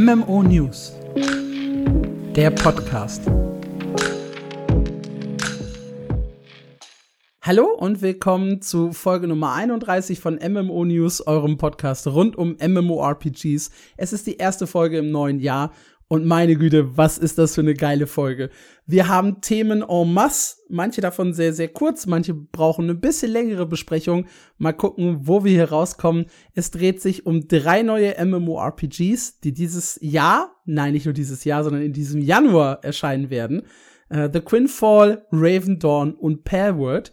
MMO News. Der Podcast. Hallo und willkommen zu Folge Nummer 31 von MMO News, eurem Podcast rund um MMORPGs. Es ist die erste Folge im neuen Jahr und meine Güte, was ist das für eine geile Folge. Wir haben Themen en masse, manche davon sehr, sehr kurz, manche brauchen eine bisschen längere Besprechung. Mal gucken, wo wir hier rauskommen. Es dreht sich um drei neue MMORPGs, die dieses Jahr, nein, nicht nur dieses Jahr, sondern in diesem Januar erscheinen werden. Uh, The Quinfall, Raven Dawn und Palworld.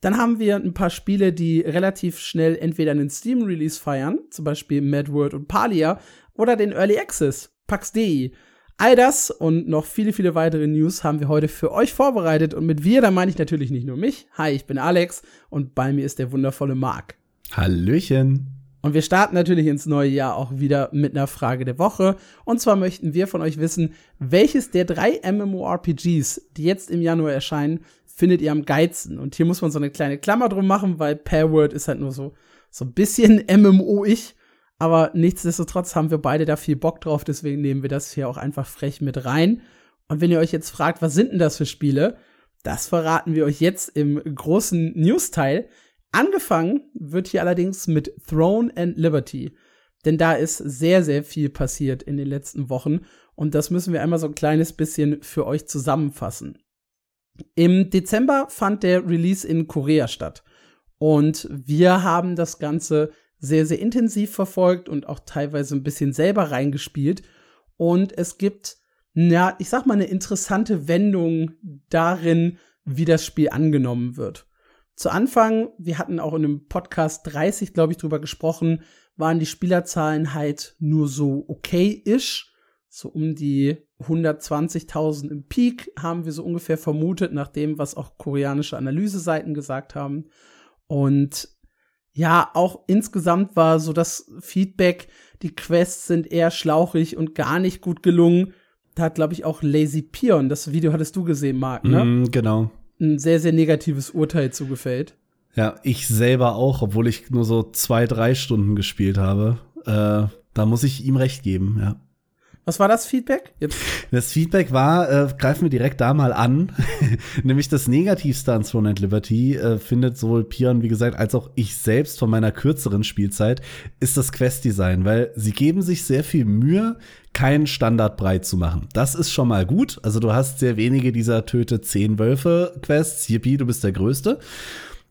Dann haben wir ein paar Spiele, die relativ schnell entweder einen Steam-Release feiern, zum Beispiel Mad World und Palia, oder den Early Access, PAX.de. All das und noch viele, viele weitere News haben wir heute für euch vorbereitet. Und mit wir, da meine ich natürlich nicht nur mich. Hi, ich bin Alex und bei mir ist der wundervolle Marc. Hallöchen. Und wir starten natürlich ins neue Jahr auch wieder mit einer Frage der Woche. Und zwar möchten wir von euch wissen, welches der drei MMORPGs, die jetzt im Januar erscheinen, findet ihr am geilsten? Und hier muss man so eine kleine Klammer drum machen, weil Pairword ist halt nur so, so ein bisschen MMO-ich. Aber nichtsdestotrotz haben wir beide da viel Bock drauf, deswegen nehmen wir das hier auch einfach frech mit rein. Und wenn ihr euch jetzt fragt, was sind denn das für Spiele? Das verraten wir euch jetzt im großen News-Teil. Angefangen wird hier allerdings mit Throne and Liberty. Denn da ist sehr, sehr viel passiert in den letzten Wochen. Und das müssen wir einmal so ein kleines bisschen für euch zusammenfassen. Im Dezember fand der Release in Korea statt. Und wir haben das Ganze sehr, sehr intensiv verfolgt und auch teilweise ein bisschen selber reingespielt. Und es gibt, ja, ich sag mal, eine interessante Wendung darin, wie das Spiel angenommen wird. Zu Anfang, wir hatten auch in einem Podcast 30, glaube ich, drüber gesprochen, waren die Spielerzahlen halt nur so okay-ish. So um die 120.000 im Peak haben wir so ungefähr vermutet, nach dem, was auch koreanische Analyseseiten gesagt haben. Und ja, auch insgesamt war so das Feedback, die Quests sind eher schlauchig und gar nicht gut gelungen. Da hat, glaube ich, auch Lazy Pion, das Video hattest du gesehen, Marc, ne? Mm, genau. Ein sehr, sehr negatives Urteil zugefällt. Ja, ich selber auch, obwohl ich nur so zwei, drei Stunden gespielt habe. Äh, da muss ich ihm recht geben, ja. Was war das Feedback? Jetzt. Das Feedback war, äh, greifen wir direkt da mal an, nämlich das Negativste an Throne and Liberty äh, findet sowohl Pion, wie gesagt, als auch ich selbst von meiner kürzeren Spielzeit, ist das Quest-Design, weil sie geben sich sehr viel Mühe, keinen Standard breit zu machen. Das ist schon mal gut. Also du hast sehr wenige dieser Töte zehn Wölfe-Quests. Yippie, du bist der Größte.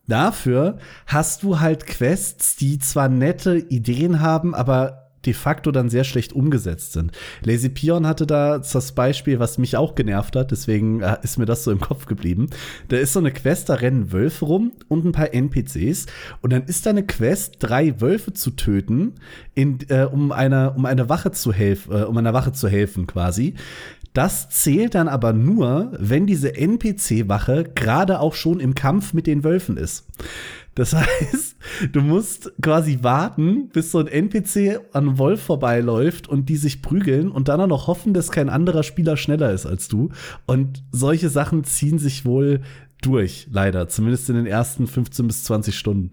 Dafür hast du halt Quests, die zwar nette Ideen haben, aber de facto dann sehr schlecht umgesetzt sind. Lazy Pion hatte da das Beispiel, was mich auch genervt hat, deswegen äh, ist mir das so im Kopf geblieben. Da ist so eine Quest, da rennen Wölfe rum und ein paar NPCs und dann ist da eine Quest, drei Wölfe zu töten, in, äh, um einer um eine Wache zu helfen, äh, um einer Wache zu helfen quasi. Das zählt dann aber nur, wenn diese NPC-Wache gerade auch schon im Kampf mit den Wölfen ist. Das heißt, du musst quasi warten, bis so ein NPC an Wolf vorbeiläuft und die sich prügeln und dann auch noch hoffen, dass kein anderer Spieler schneller ist als du. Und solche Sachen ziehen sich wohl durch, leider. Zumindest in den ersten 15 bis 20 Stunden.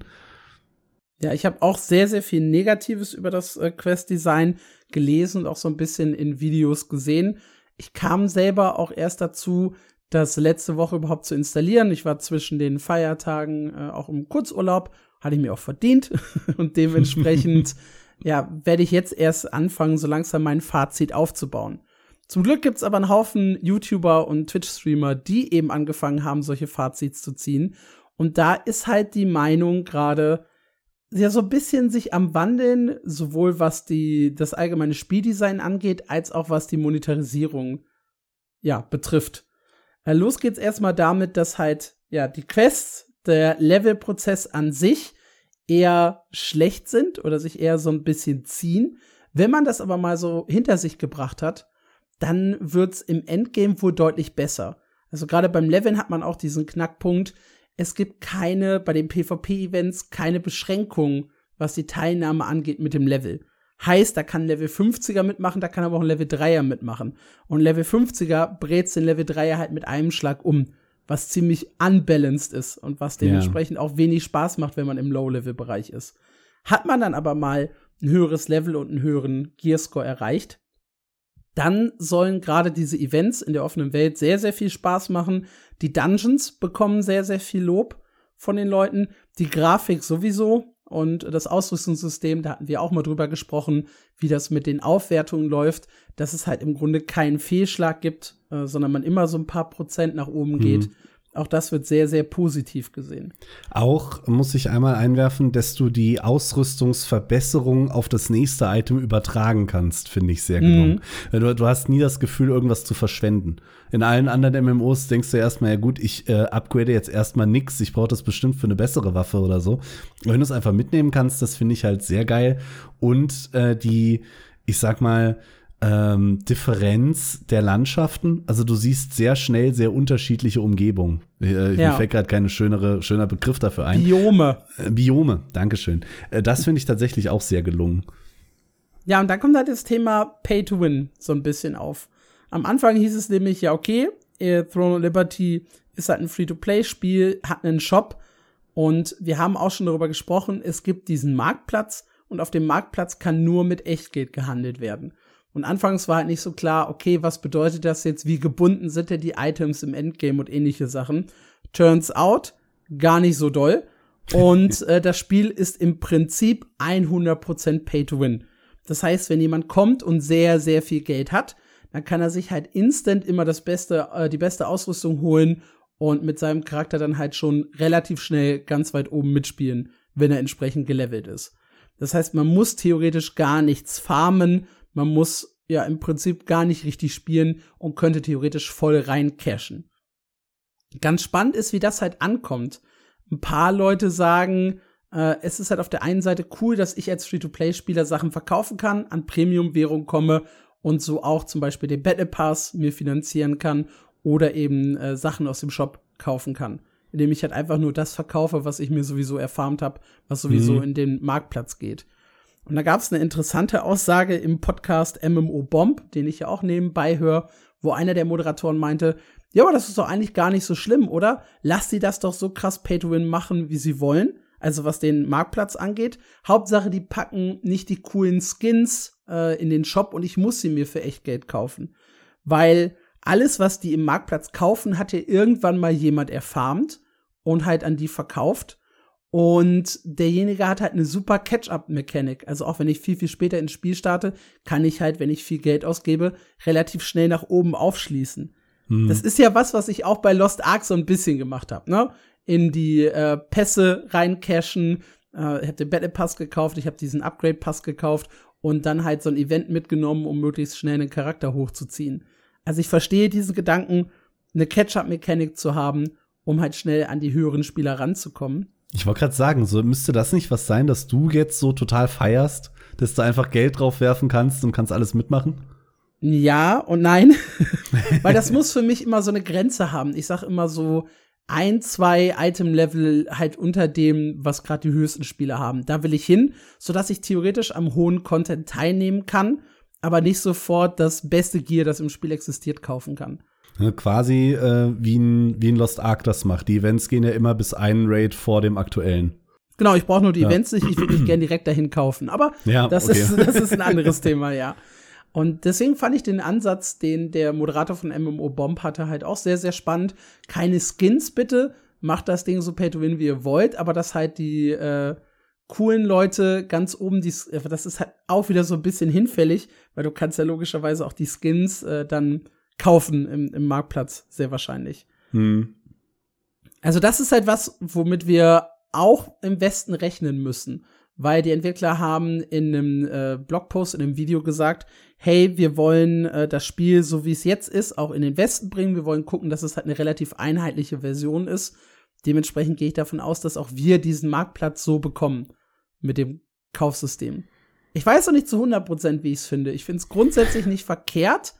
Ja, ich habe auch sehr, sehr viel Negatives über das äh, Quest-Design gelesen und auch so ein bisschen in Videos gesehen. Ich kam selber auch erst dazu, das letzte Woche überhaupt zu installieren. Ich war zwischen den Feiertagen äh, auch im Kurzurlaub, hatte ich mir auch verdient und dementsprechend ja, werde ich jetzt erst anfangen, so langsam mein Fazit aufzubauen. Zum Glück gibt's aber einen Haufen YouTuber und Twitch-Streamer, die eben angefangen haben, solche Fazits zu ziehen. Und da ist halt die Meinung gerade ja so ein bisschen sich am Wandeln, sowohl was die, das allgemeine Spieldesign angeht, als auch was die Monetarisierung ja, betrifft. Los geht's erstmal damit, dass halt, ja, die Quests, der Levelprozess an sich eher schlecht sind oder sich eher so ein bisschen ziehen. Wenn man das aber mal so hinter sich gebracht hat, dann wird's im Endgame wohl deutlich besser. Also gerade beim Leveln hat man auch diesen Knackpunkt. Es gibt keine, bei den PvP-Events, keine Beschränkungen, was die Teilnahme angeht mit dem Level. Heißt, da kann Level 50er mitmachen, da kann aber auch ein Level 3er mitmachen. Und Level 50er brät den Level 3er halt mit einem Schlag um, was ziemlich unbalanced ist und was dementsprechend ja. auch wenig Spaß macht, wenn man im Low-Level-Bereich ist. Hat man dann aber mal ein höheres Level und einen höheren Gearscore erreicht, dann sollen gerade diese Events in der offenen Welt sehr, sehr viel Spaß machen. Die Dungeons bekommen sehr, sehr viel Lob von den Leuten. Die Grafik sowieso und das Ausrüstungssystem, da hatten wir auch mal drüber gesprochen, wie das mit den Aufwertungen läuft, dass es halt im Grunde keinen Fehlschlag gibt, äh, sondern man immer so ein paar Prozent nach oben geht. Auch das wird sehr, sehr positiv gesehen. Auch muss ich einmal einwerfen, dass du die Ausrüstungsverbesserung auf das nächste Item übertragen kannst, finde ich sehr gelungen. Mhm. Du, du, hast nie das Gefühl, irgendwas zu verschwenden. In allen anderen MMOs denkst du erstmal, ja gut, ich äh, upgrade jetzt erstmal nix, ich brauche das bestimmt für eine bessere Waffe oder so. wenn du es einfach mitnehmen kannst, das finde ich halt sehr geil. Und äh, die, ich sag mal, ähm, Differenz der Landschaften. Also du siehst sehr schnell sehr unterschiedliche Umgebungen. Äh, ja. Mir fällt gerade kein schönere, schöner Begriff dafür ein. Biome. Äh, Biome, Dankeschön. Äh, das finde ich tatsächlich auch sehr gelungen. Ja, und dann kommt halt das Thema Pay to Win so ein bisschen auf. Am Anfang hieß es nämlich, ja, okay, Throne of Liberty ist halt ein Free-to-Play-Spiel, hat einen Shop und wir haben auch schon darüber gesprochen, es gibt diesen Marktplatz und auf dem Marktplatz kann nur mit Echtgeld gehandelt werden. Und anfangs war halt nicht so klar, okay, was bedeutet das jetzt, wie gebunden sind denn die Items im Endgame und ähnliche Sachen. Turns out, gar nicht so doll. Und äh, das Spiel ist im Prinzip 100% Pay to Win. Das heißt, wenn jemand kommt und sehr, sehr viel Geld hat, dann kann er sich halt instant immer das beste, äh, die beste Ausrüstung holen und mit seinem Charakter dann halt schon relativ schnell ganz weit oben mitspielen, wenn er entsprechend gelevelt ist. Das heißt, man muss theoretisch gar nichts farmen, man muss ja im Prinzip gar nicht richtig spielen und könnte theoretisch voll rein cashen. Ganz spannend ist, wie das halt ankommt. Ein paar Leute sagen, äh, es ist halt auf der einen Seite cool, dass ich als Free-to-Play-Spieler Sachen verkaufen kann, an Premium-Währung komme und so auch zum Beispiel den Battle Pass mir finanzieren kann oder eben äh, Sachen aus dem Shop kaufen kann. Indem ich halt einfach nur das verkaufe, was ich mir sowieso erfarmt habe, was sowieso mhm. in den Marktplatz geht. Und da gab es eine interessante Aussage im Podcast MMO Bomb, den ich ja auch nebenbei höre, wo einer der Moderatoren meinte, ja, aber das ist doch eigentlich gar nicht so schlimm, oder? Lass sie das doch so krass Pay-to-Win machen, wie sie wollen. Also was den Marktplatz angeht. Hauptsache, die packen nicht die coolen Skins äh, in den Shop und ich muss sie mir für echt Geld kaufen. Weil alles, was die im Marktplatz kaufen, hat ja irgendwann mal jemand erfarmt und halt an die verkauft. Und derjenige hat halt eine super Catch-up-Mechanik. Also auch wenn ich viel, viel später ins Spiel starte, kann ich halt, wenn ich viel Geld ausgebe, relativ schnell nach oben aufschließen. Hm. Das ist ja was, was ich auch bei Lost Ark so ein bisschen gemacht habe, ne? In die äh, Pässe reincashen. Äh, ich habe den Battle Pass gekauft, ich habe diesen Upgrade Pass gekauft und dann halt so ein Event mitgenommen, um möglichst schnell einen Charakter hochzuziehen. Also ich verstehe diesen Gedanken, eine Catch-up-Mechanik zu haben, um halt schnell an die höheren Spieler ranzukommen. Ich wollte gerade sagen, so müsste das nicht was sein, dass du jetzt so total feierst, dass du einfach Geld drauf werfen kannst und kannst alles mitmachen? Ja und nein, weil das muss für mich immer so eine Grenze haben. Ich sag immer so ein, zwei Item-Level halt unter dem, was gerade die höchsten Spieler haben. Da will ich hin, sodass ich theoretisch am hohen Content teilnehmen kann, aber nicht sofort das beste Gear, das im Spiel existiert, kaufen kann. Ne, quasi äh, wie, ein, wie ein Lost Ark das macht. Die Events gehen ja immer bis einen Raid vor dem aktuellen. Genau, ich brauche nur die ja. Events nicht, ich würde mich gerne direkt dahin kaufen. Aber ja, das, okay. ist, das ist ein anderes Thema, ja. Und deswegen fand ich den Ansatz, den der Moderator von MMO Bomb hatte, halt auch sehr, sehr spannend. Keine Skins bitte, macht das Ding so pay to win, wie ihr wollt, aber dass halt die äh, coolen Leute ganz oben, die, das ist halt auch wieder so ein bisschen hinfällig, weil du kannst ja logischerweise auch die Skins äh, dann kaufen im, im Marktplatz, sehr wahrscheinlich. Hm. Also das ist halt was, womit wir auch im Westen rechnen müssen, weil die Entwickler haben in einem äh, Blogpost, in einem Video gesagt, hey, wir wollen äh, das Spiel, so wie es jetzt ist, auch in den Westen bringen. Wir wollen gucken, dass es halt eine relativ einheitliche Version ist. Dementsprechend gehe ich davon aus, dass auch wir diesen Marktplatz so bekommen mit dem Kaufsystem. Ich weiß noch nicht zu 100%, wie ich es finde. Ich finde es grundsätzlich nicht verkehrt,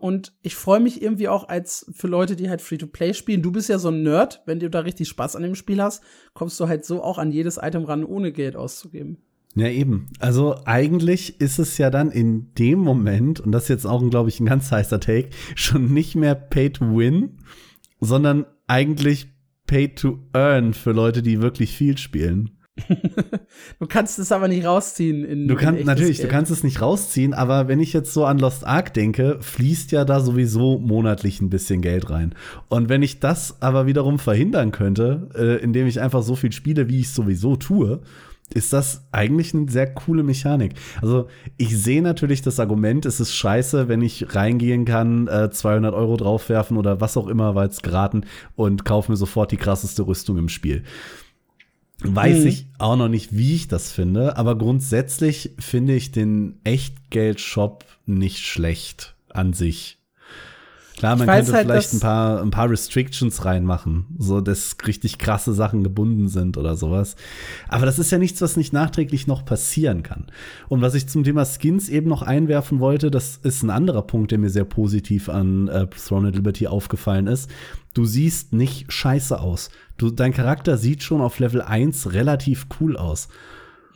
und ich freue mich irgendwie auch als für Leute, die halt Free-to-Play spielen. Du bist ja so ein Nerd, wenn du da richtig Spaß an dem Spiel hast, kommst du halt so auch an jedes Item ran, ohne Geld auszugeben. Ja, eben. Also eigentlich ist es ja dann in dem Moment, und das ist jetzt auch, glaube ich, ein ganz heißer Take, schon nicht mehr Pay to Win, sondern eigentlich Pay to Earn für Leute, die wirklich viel spielen. Du kannst es aber nicht rausziehen. In, du kannst natürlich, Geld. du kannst es nicht rausziehen, aber wenn ich jetzt so an Lost Ark denke, fließt ja da sowieso monatlich ein bisschen Geld rein. Und wenn ich das aber wiederum verhindern könnte, äh, indem ich einfach so viel spiele, wie ich es sowieso tue, ist das eigentlich eine sehr coole Mechanik. Also ich sehe natürlich das Argument, es ist scheiße, wenn ich reingehen kann, äh, 200 Euro draufwerfen oder was auch immer, weil es geraten und kaufe mir sofort die krasseste Rüstung im Spiel. Weiß mhm. ich auch noch nicht, wie ich das finde, aber grundsätzlich finde ich den Echtgeld-Shop nicht schlecht an sich. Klar, man könnte halt, vielleicht ein paar, ein paar Restrictions reinmachen, so dass richtig krasse Sachen gebunden sind oder sowas. Aber das ist ja nichts, was nicht nachträglich noch passieren kann. Und was ich zum Thema Skins eben noch einwerfen wollte, das ist ein anderer Punkt, der mir sehr positiv an äh, Throne and Liberty aufgefallen ist. Du siehst nicht scheiße aus. Du, dein Charakter sieht schon auf Level 1 relativ cool aus.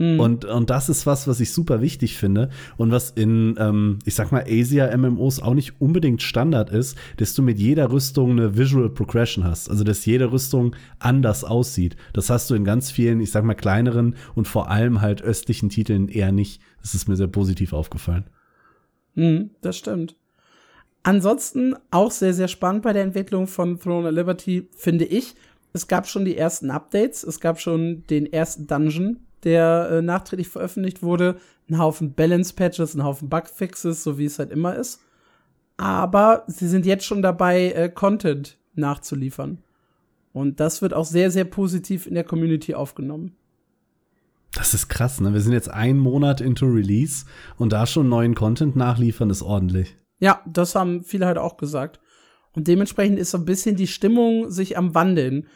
Mhm. Und, und das ist was, was ich super wichtig finde und was in, ähm, ich sag mal, Asia-MMOs auch nicht unbedingt Standard ist, dass du mit jeder Rüstung eine Visual Progression hast. Also, dass jede Rüstung anders aussieht. Das hast du in ganz vielen, ich sag mal, kleineren und vor allem halt östlichen Titeln eher nicht. Das ist mir sehr positiv aufgefallen. Mhm, das stimmt. Ansonsten auch sehr, sehr spannend bei der Entwicklung von Throne of Liberty, finde ich. Es gab schon die ersten Updates, es gab schon den ersten Dungeon, der äh, nachträglich veröffentlicht wurde, ein Haufen Balance-Patches, ein Haufen Bugfixes, so wie es halt immer ist. Aber sie sind jetzt schon dabei, äh, Content nachzuliefern. Und das wird auch sehr, sehr positiv in der Community aufgenommen. Das ist krass, ne? Wir sind jetzt einen Monat into Release und da schon neuen Content nachliefern ist ordentlich. Ja, das haben viele halt auch gesagt. Und dementsprechend ist so ein bisschen die Stimmung sich am Wandeln.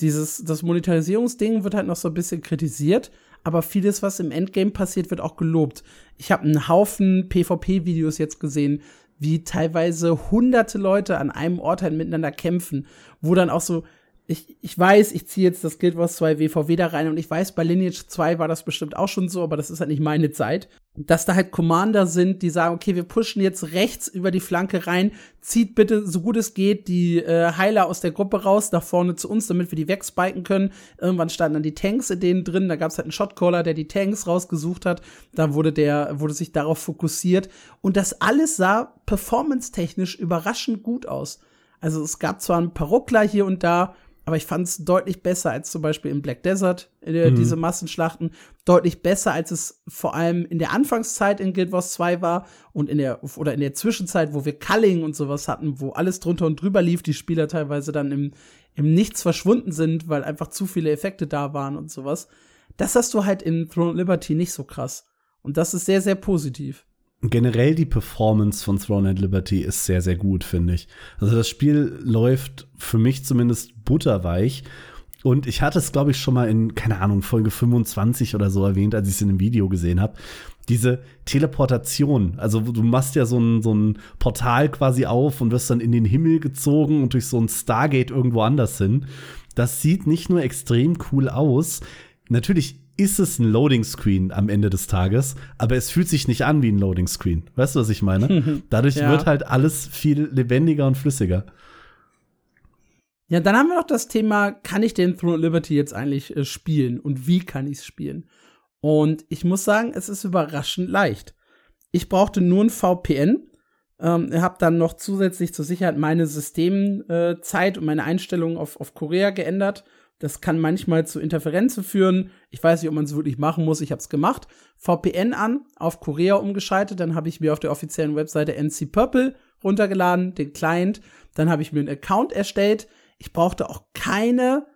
Dieses, das Monetarisierungsding wird halt noch so ein bisschen kritisiert, aber vieles, was im Endgame passiert, wird auch gelobt. Ich habe einen Haufen PvP-Videos jetzt gesehen, wie teilweise hunderte Leute an einem Ort halt miteinander kämpfen, wo dann auch so ich, ich weiß, ich ziehe jetzt das Guild Wars 2 WVW da rein und ich weiß, bei Lineage 2 war das bestimmt auch schon so, aber das ist halt nicht meine Zeit. Dass da halt Commander sind, die sagen, okay, wir pushen jetzt rechts über die Flanke rein, zieht bitte, so gut es geht, die äh, Heiler aus der Gruppe raus, nach vorne zu uns, damit wir die wegspiken können. Irgendwann standen dann die Tanks in denen drin, da gab es halt einen Shotcaller, der die Tanks rausgesucht hat, da wurde der, wurde sich darauf fokussiert und das alles sah performance-technisch überraschend gut aus. Also es gab zwar ein paar Ruckler hier und da, aber ich fand es deutlich besser als zum Beispiel im Black Desert, äh, mhm. diese Massenschlachten. Deutlich besser, als es vor allem in der Anfangszeit in Guild Wars 2 war und in der, oder in der Zwischenzeit, wo wir Culling und sowas hatten, wo alles drunter und drüber lief, die Spieler teilweise dann im, im Nichts verschwunden sind, weil einfach zu viele Effekte da waren und sowas. Das hast du halt in Throne of Liberty nicht so krass. Und das ist sehr, sehr positiv generell die Performance von Throne and Liberty ist sehr, sehr gut, finde ich. Also das Spiel läuft für mich zumindest butterweich. Und ich hatte es, glaube ich, schon mal in, keine Ahnung, Folge 25 oder so erwähnt, als ich es in einem Video gesehen habe. Diese Teleportation, also du machst ja so ein, so ein Portal quasi auf und wirst dann in den Himmel gezogen und durch so ein Stargate irgendwo anders hin. Das sieht nicht nur extrem cool aus, natürlich ist es ein Loading Screen am Ende des Tages, aber es fühlt sich nicht an wie ein Loading Screen. Weißt du, was ich meine? Dadurch ja. wird halt alles viel lebendiger und flüssiger. Ja, dann haben wir noch das Thema, kann ich den Throne of Liberty jetzt eigentlich äh, spielen und wie kann ich es spielen? Und ich muss sagen, es ist überraschend leicht. Ich brauchte nur ein VPN, ähm, habe dann noch zusätzlich zur Sicherheit meine Systemzeit äh, und meine Einstellungen auf, auf Korea geändert das kann manchmal zu Interferenzen führen. Ich weiß nicht, ob man es wirklich machen muss. Ich habe es gemacht. VPN an, auf Korea umgeschaltet. Dann habe ich mir auf der offiziellen Webseite NC Purple runtergeladen, den Client. Dann habe ich mir einen Account erstellt. Ich brauchte auch keine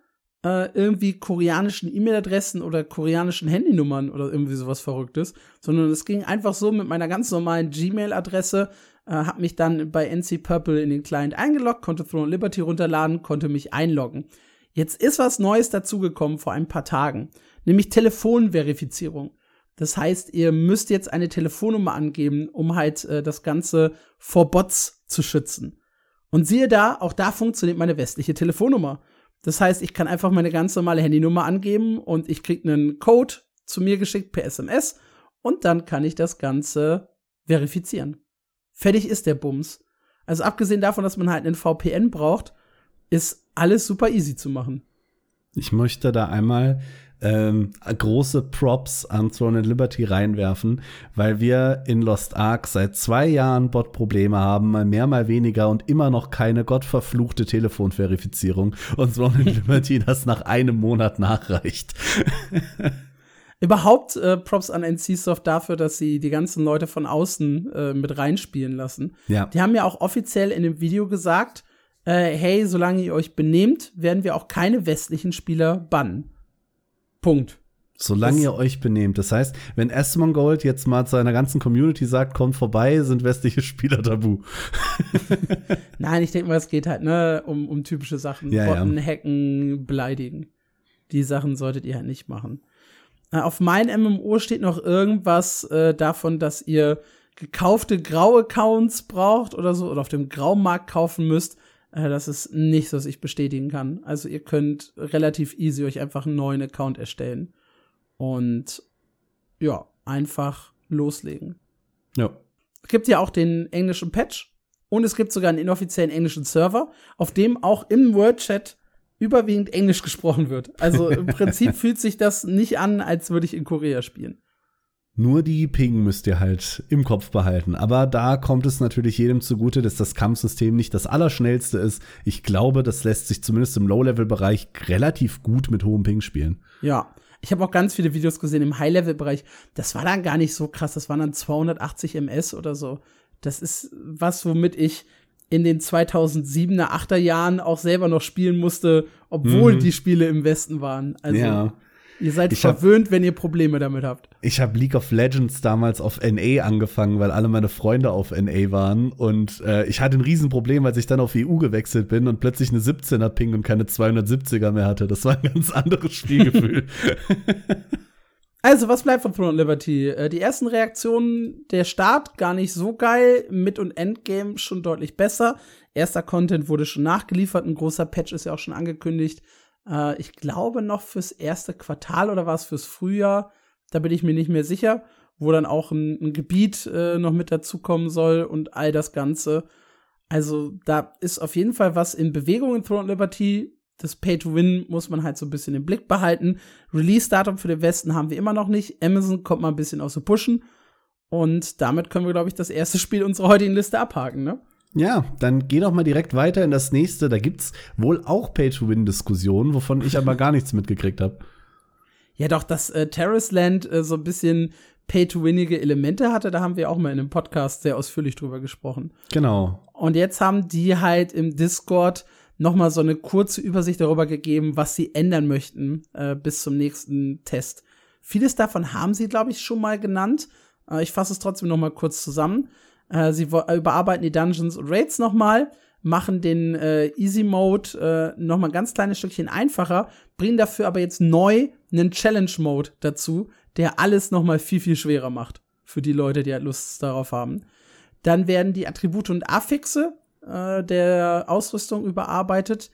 äh, irgendwie koreanischen E-Mail-Adressen oder koreanischen Handynummern oder irgendwie sowas Verrücktes, sondern es ging einfach so mit meiner ganz normalen Gmail-Adresse. Äh, habe mich dann bei NC Purple in den Client eingeloggt, konnte Throne Liberty runterladen, konnte mich einloggen. Jetzt ist was Neues dazugekommen vor ein paar Tagen, nämlich Telefonverifizierung. Das heißt, ihr müsst jetzt eine Telefonnummer angeben, um halt äh, das Ganze vor Bots zu schützen. Und siehe da, auch da funktioniert meine westliche Telefonnummer. Das heißt, ich kann einfach meine ganz normale Handynummer angeben und ich krieg einen Code zu mir geschickt per SMS und dann kann ich das Ganze verifizieren. Fertig ist der Bums. Also abgesehen davon, dass man halt einen VPN braucht, ist alles super easy zu machen. Ich möchte da einmal ähm, große Props an Throne and Liberty reinwerfen, weil wir in Lost Ark seit zwei Jahren Bot-Probleme haben, mal mehr, mal weniger und immer noch keine gottverfluchte Telefonverifizierung und Throne and Liberty das nach einem Monat nachreicht. Überhaupt äh, Props an NCSoft dafür, dass sie die ganzen Leute von außen äh, mit reinspielen lassen. Ja. Die haben ja auch offiziell in dem Video gesagt, äh, hey, solange ihr euch benehmt, werden wir auch keine westlichen Spieler bannen. Punkt. Solange Das- ihr euch benehmt. Das heißt, wenn Asmon Gold jetzt mal zu seiner ganzen Community sagt, kommt vorbei, sind westliche Spieler tabu. Nein, ich denke mal, es geht halt ne, um, um typische Sachen. Ja, ja. Botten, hacken, beleidigen. Die Sachen solltet ihr halt nicht machen. Äh, auf mein MMO steht noch irgendwas äh, davon, dass ihr gekaufte Grau-Accounts braucht oder so oder auf dem Graumarkt kaufen müsst. Äh, das ist nichts, was ich bestätigen kann. Also ihr könnt relativ easy euch einfach einen neuen Account erstellen. Und ja, einfach loslegen. Ja. Es gibt ja auch den englischen Patch und es gibt sogar einen inoffiziellen englischen Server, auf dem auch im Word-Chat überwiegend Englisch gesprochen wird. Also im Prinzip fühlt sich das nicht an, als würde ich in Korea spielen. Nur die Ping müsst ihr halt im Kopf behalten. Aber da kommt es natürlich jedem zugute, dass das Kampfsystem nicht das allerschnellste ist. Ich glaube, das lässt sich zumindest im Low-Level-Bereich relativ gut mit hohem Ping spielen. Ja. Ich habe auch ganz viele Videos gesehen im High-Level-Bereich. Das war dann gar nicht so krass. Das waren dann 280 MS oder so. Das ist was, womit ich in den 2007er, 8er Jahren auch selber noch spielen musste, obwohl Mhm. die Spiele im Westen waren. Also ja. Ihr seid Ich hab- verwöhnt, wenn ihr Probleme damit habt. Ich habe League of Legends damals auf NA angefangen, weil alle meine Freunde auf NA waren. Und äh, ich hatte ein Riesenproblem, als ich dann auf EU gewechselt bin und plötzlich eine 17er Ping und keine 270er mehr hatte. Das war ein ganz anderes Spielgefühl. Also, was bleibt von Throne of Liberty? Äh, die ersten Reaktionen, der Start gar nicht so geil, Mid- und Endgame schon deutlich besser. Erster Content wurde schon nachgeliefert, ein großer Patch ist ja auch schon angekündigt. Äh, ich glaube noch fürs erste Quartal oder war es fürs Frühjahr, da bin ich mir nicht mehr sicher, wo dann auch ein, ein Gebiet äh, noch mit dazukommen soll und all das Ganze. Also, da ist auf jeden Fall was in Bewegung in Throne Liberty. Das Pay-to-Win muss man halt so ein bisschen im Blick behalten. Release-Datum für den Westen haben wir immer noch nicht. Amazon kommt mal ein bisschen aus dem Pushen. Und damit können wir, glaube ich, das erste Spiel unserer heutigen Liste abhaken, ne? Ja, dann geh doch mal direkt weiter in das nächste. Da gibt's wohl auch Pay-to-Win-Diskussionen, wovon ich aber gar nichts mitgekriegt habe. Ja, doch, dass äh, Terrace Land äh, so ein bisschen Pay-to-Winnige Elemente hatte, da haben wir auch mal in einem Podcast sehr ausführlich drüber gesprochen. Genau. Und jetzt haben die halt im Discord noch mal so eine kurze Übersicht darüber gegeben, was sie ändern möchten äh, bis zum nächsten Test. Vieles davon haben sie, glaube ich, schon mal genannt. Äh, ich fasse es trotzdem noch mal kurz zusammen. Äh, sie äh, überarbeiten die Dungeons und Raids noch mal, machen den äh, Easy Mode äh, noch mal ein ganz kleines Stückchen einfacher, bringen dafür aber jetzt neu einen Challenge Mode dazu, der alles noch mal viel viel schwerer macht für die Leute, die halt Lust darauf haben. Dann werden die Attribute und Affixe äh, der Ausrüstung überarbeitet,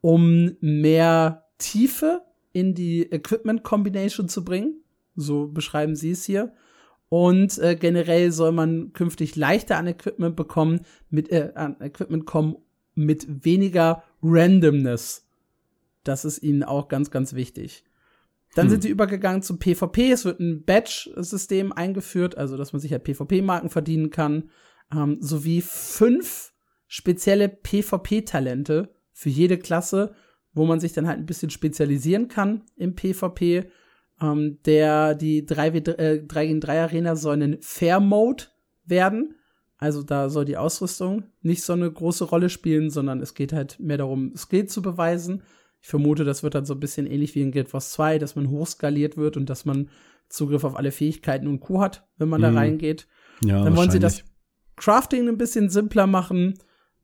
um mehr Tiefe in die Equipment Combination zu bringen. So beschreiben sie es hier. Und äh, generell soll man künftig leichter an Equipment bekommen, mit äh, an Equipment kommen mit weniger Randomness. Das ist ihnen auch ganz, ganz wichtig. Dann Hm. sind sie übergegangen zum PvP. Es wird ein Badge-System eingeführt, also dass man sich halt PvP-Marken verdienen kann, ähm, sowie fünf spezielle PvP-Talente für jede Klasse, wo man sich dann halt ein bisschen spezialisieren kann im PvP. Ähm, der, die 3 äh, 3 gegen 3 Arena soll ein Fair Mode werden. Also da soll die Ausrüstung nicht so eine große Rolle spielen, sondern es geht halt mehr darum, Skill zu beweisen. Ich vermute, das wird dann so ein bisschen ähnlich wie in Guild Wars 2, dass man hochskaliert wird und dass man Zugriff auf alle Fähigkeiten und Q hat, wenn man da Mhm. reingeht. Ja, Dann wollen sie das. Crafting ein bisschen simpler machen.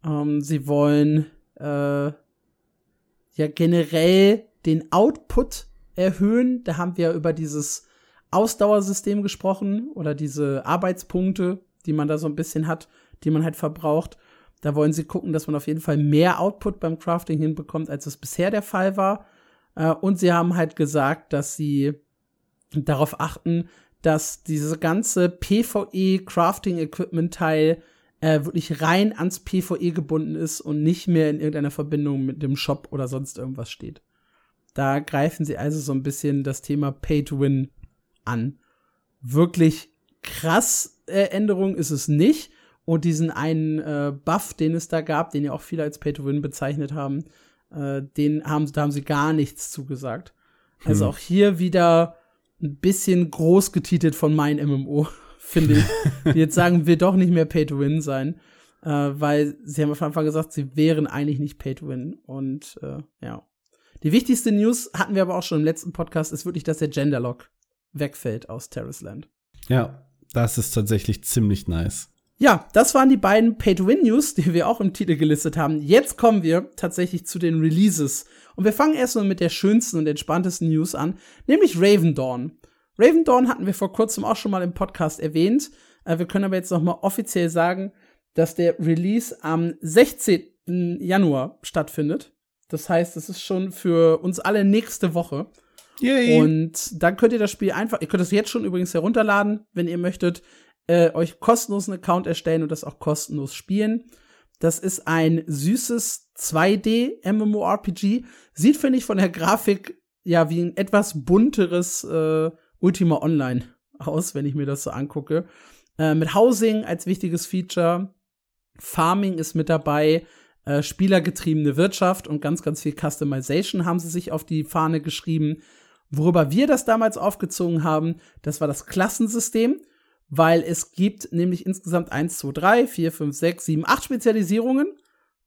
Ähm, sie wollen äh, ja generell den Output erhöhen. Da haben wir über dieses Ausdauersystem gesprochen oder diese Arbeitspunkte, die man da so ein bisschen hat, die man halt verbraucht. Da wollen sie gucken, dass man auf jeden Fall mehr Output beim Crafting hinbekommt, als es bisher der Fall war. Äh, und sie haben halt gesagt, dass sie darauf achten, dass diese ganze PvE-Crafting-Equipment-Teil äh, wirklich rein ans PvE gebunden ist und nicht mehr in irgendeiner Verbindung mit dem Shop oder sonst irgendwas steht. Da greifen sie also so ein bisschen das Thema Pay to Win an. Wirklich krass äh, Änderung ist es nicht. Und diesen einen äh, Buff, den es da gab, den ja auch viele als Pay to Win bezeichnet haben, äh, den haben, da haben sie gar nichts zugesagt. Also hm. auch hier wieder ein bisschen groß getitelt von mein MMO, finde ich. jetzt sagen, wir doch nicht mehr Pay to Win sein, äh, weil sie haben von Anfang gesagt, sie wären eigentlich nicht Pay to Win. Und äh, ja. Die wichtigste News hatten wir aber auch schon im letzten Podcast, ist wirklich, dass der Genderlock wegfällt aus Terrace Land. Ja, das ist tatsächlich ziemlich nice. Ja, das waren die beiden Pay-to-Win-News, die wir auch im Titel gelistet haben. Jetzt kommen wir tatsächlich zu den Releases. Und wir fangen erstmal mit der schönsten und entspanntesten News an, nämlich Raven Dawn. Raven Dawn hatten wir vor kurzem auch schon mal im Podcast erwähnt. Äh, wir können aber jetzt noch mal offiziell sagen, dass der Release am 16. Januar stattfindet. Das heißt, es ist schon für uns alle nächste Woche. Yay. Und dann könnt ihr das Spiel einfach, ihr könnt es jetzt schon übrigens herunterladen, wenn ihr möchtet, äh, euch kostenlos einen Account erstellen und das auch kostenlos spielen. Das ist ein süßes 2D MMORPG. Sieht, finde ich, von der Grafik ja wie ein etwas bunteres äh, Ultima Online aus, wenn ich mir das so angucke. Äh, mit Housing als wichtiges Feature. Farming ist mit dabei. Äh, spielergetriebene Wirtschaft und ganz, ganz viel Customization haben sie sich auf die Fahne geschrieben. Worüber wir das damals aufgezogen haben, das war das Klassensystem weil es gibt nämlich insgesamt 1, 2, 3, 4, 5, 6, 7, 8 Spezialisierungen.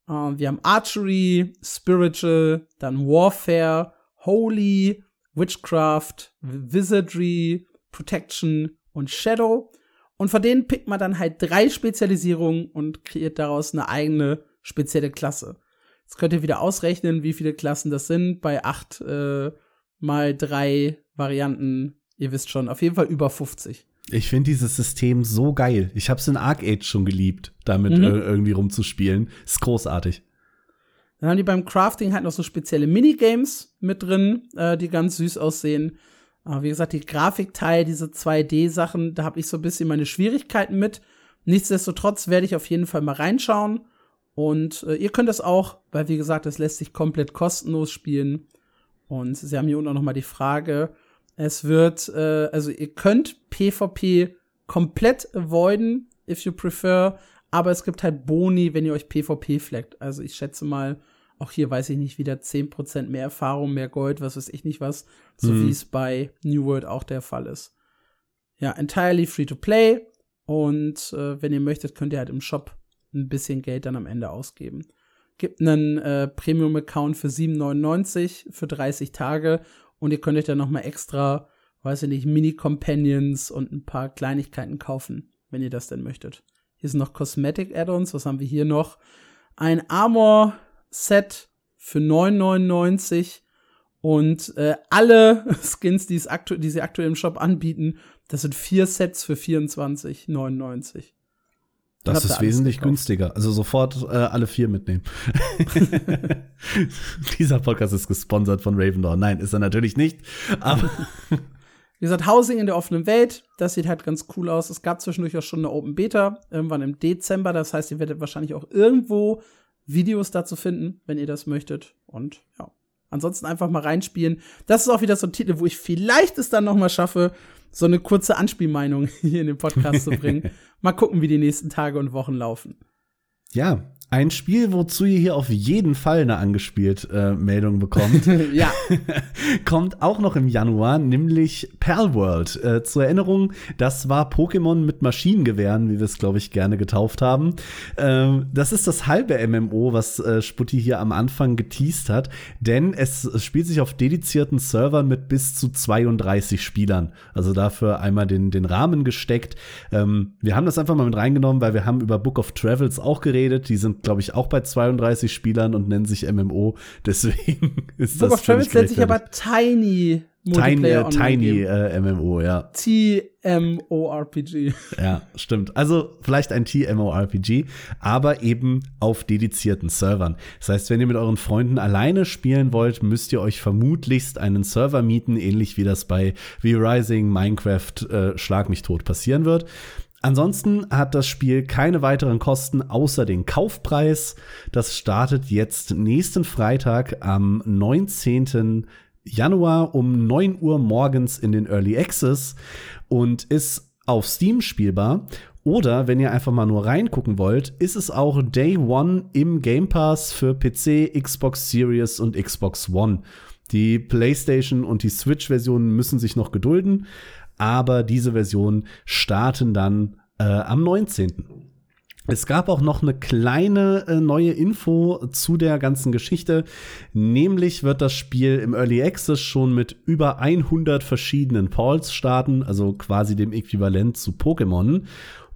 Äh, wir haben Archery, Spiritual, dann Warfare, Holy, Witchcraft, Wizardry, Protection und Shadow. Und von denen pickt man dann halt drei Spezialisierungen und kreiert daraus eine eigene spezielle Klasse. Jetzt könnt ihr wieder ausrechnen, wie viele Klassen das sind. Bei acht äh, mal drei Varianten, ihr wisst schon, auf jeden Fall über 50. Ich finde dieses System so geil. Ich habe es in Arc Age schon geliebt, damit mhm. äh, irgendwie rumzuspielen. Ist großartig. Dann haben die beim Crafting halt noch so spezielle Minigames mit drin, äh, die ganz süß aussehen. Aber wie gesagt, die Grafikteil, diese 2D-Sachen, da habe ich so ein bisschen meine Schwierigkeiten mit. Nichtsdestotrotz werde ich auf jeden Fall mal reinschauen. Und äh, ihr könnt das auch, weil wie gesagt, das lässt sich komplett kostenlos spielen. Und sie haben hier unten auch noch mal die Frage, es wird, äh, also ihr könnt PvP komplett avoiden, if you prefer, aber es gibt halt Boni, wenn ihr euch PvP fleckt. Also ich schätze mal, auch hier weiß ich nicht, wieder 10% mehr Erfahrung, mehr Gold, was weiß ich nicht was, so mhm. wie es bei New World auch der Fall ist. Ja, entirely free to play und äh, wenn ihr möchtet, könnt ihr halt im Shop ein bisschen Geld dann am Ende ausgeben. Gibt einen äh, Premium-Account für 7,99 für 30 Tage und ihr könnt euch dann noch mal extra, weiß ich nicht, Mini-Companions und ein paar Kleinigkeiten kaufen, wenn ihr das denn möchtet. Hier sind noch Cosmetic Add-ons. Was haben wir hier noch? Ein Armor-Set für 9,99 und äh, alle Skins, die, aktu die sie aktuell im Shop anbieten, das sind vier Sets für 24,99. Das ist wesentlich günstiger. Also sofort äh, alle vier mitnehmen. Dieser Podcast ist gesponsert von Raven Nein, ist er natürlich nicht. Aber Wie gesagt, Housing in der offenen Welt, das sieht halt ganz cool aus. Es gab zwischendurch auch schon eine Open Beta, irgendwann im Dezember. Das heißt, ihr werdet wahrscheinlich auch irgendwo Videos dazu finden, wenn ihr das möchtet. Und ja, ansonsten einfach mal reinspielen. Das ist auch wieder so ein Titel, wo ich vielleicht es dann noch mal schaffe, so eine kurze Anspielmeinung hier in den Podcast zu bringen. Mal gucken, wie die nächsten Tage und Wochen laufen. Ja, ein Spiel, wozu ihr hier auf jeden Fall eine angespielt äh, Meldung bekommt. ja. kommt auch noch im Januar, nämlich Palworld. Äh, zur Erinnerung, das war Pokémon mit Maschinengewehren, wie wir es, glaube ich, gerne getauft haben. Ähm, das ist das halbe MMO, was äh, Sputti hier am Anfang geteased hat, denn es, es spielt sich auf dedizierten Servern mit bis zu 32 Spielern. Also dafür einmal den, den Rahmen gesteckt. Ähm, wir haben das einfach mal mit reingenommen, weil wir haben über Book of Travels auch geredet. Die sind glaube ich, auch bei 32 Spielern und nennen sich MMO. Deswegen ist Book das. Book of Travels nennt sich aber Tiny Tiny, äh, Tiny äh, MMO, ja. TMORPG. Ja, stimmt. Also vielleicht ein TMORPG, aber eben auf dedizierten Servern. Das heißt, wenn ihr mit euren Freunden alleine spielen wollt, müsst ihr euch vermutlichst einen Server mieten, ähnlich wie das bei V-Rising, Minecraft, äh, Schlag mich tot passieren wird. Ansonsten hat das Spiel keine weiteren Kosten außer den Kaufpreis. Das startet jetzt nächsten Freitag am 19. Januar um 9 Uhr morgens in den Early Access und ist auf Steam spielbar. Oder wenn ihr einfach mal nur reingucken wollt, ist es auch Day One im Game Pass für PC, Xbox Series und Xbox One. Die PlayStation und die Switch-Versionen müssen sich noch gedulden, aber diese Versionen starten dann äh, am 19. Es gab auch noch eine kleine äh, neue Info zu der ganzen Geschichte. Nämlich wird das Spiel im Early Access schon mit über 100 verschiedenen Pauls starten, also quasi dem Äquivalent zu Pokémon.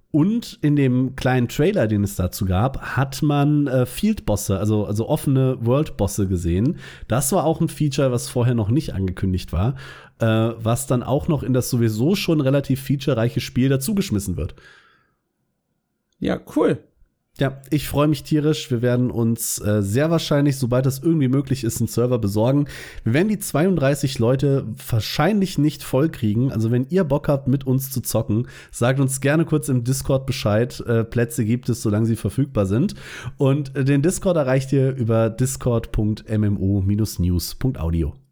Und in dem kleinen Trailer, den es dazu gab, hat man äh, Field-Bosse, also, also offene World-Bosse gesehen. Das war auch ein Feature, was vorher noch nicht angekündigt war, äh, was dann auch noch in das sowieso schon relativ featurereiche Spiel dazugeschmissen wird. Ja, cool. Ja, ich freue mich tierisch. Wir werden uns äh, sehr wahrscheinlich, sobald das irgendwie möglich ist, einen Server besorgen. Wir werden die 32 Leute wahrscheinlich nicht voll kriegen. Also wenn ihr Bock habt, mit uns zu zocken, sagt uns gerne kurz im Discord Bescheid. Äh, Plätze gibt es, solange sie verfügbar sind. Und äh, den Discord erreicht ihr über discord.mmo-news.audio.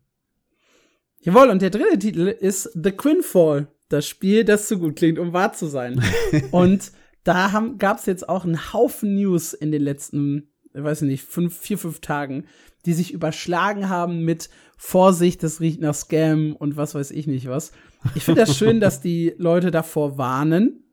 Jawohl, und der dritte Titel ist The Quinfall. Das Spiel, das so gut klingt, um wahr zu sein. und da gab es jetzt auch einen Haufen News in den letzten, ich weiß nicht, fünf, vier, fünf Tagen, die sich überschlagen haben mit Vorsicht, das riecht nach Scam und was weiß ich nicht was. Ich finde das schön, dass die Leute davor warnen.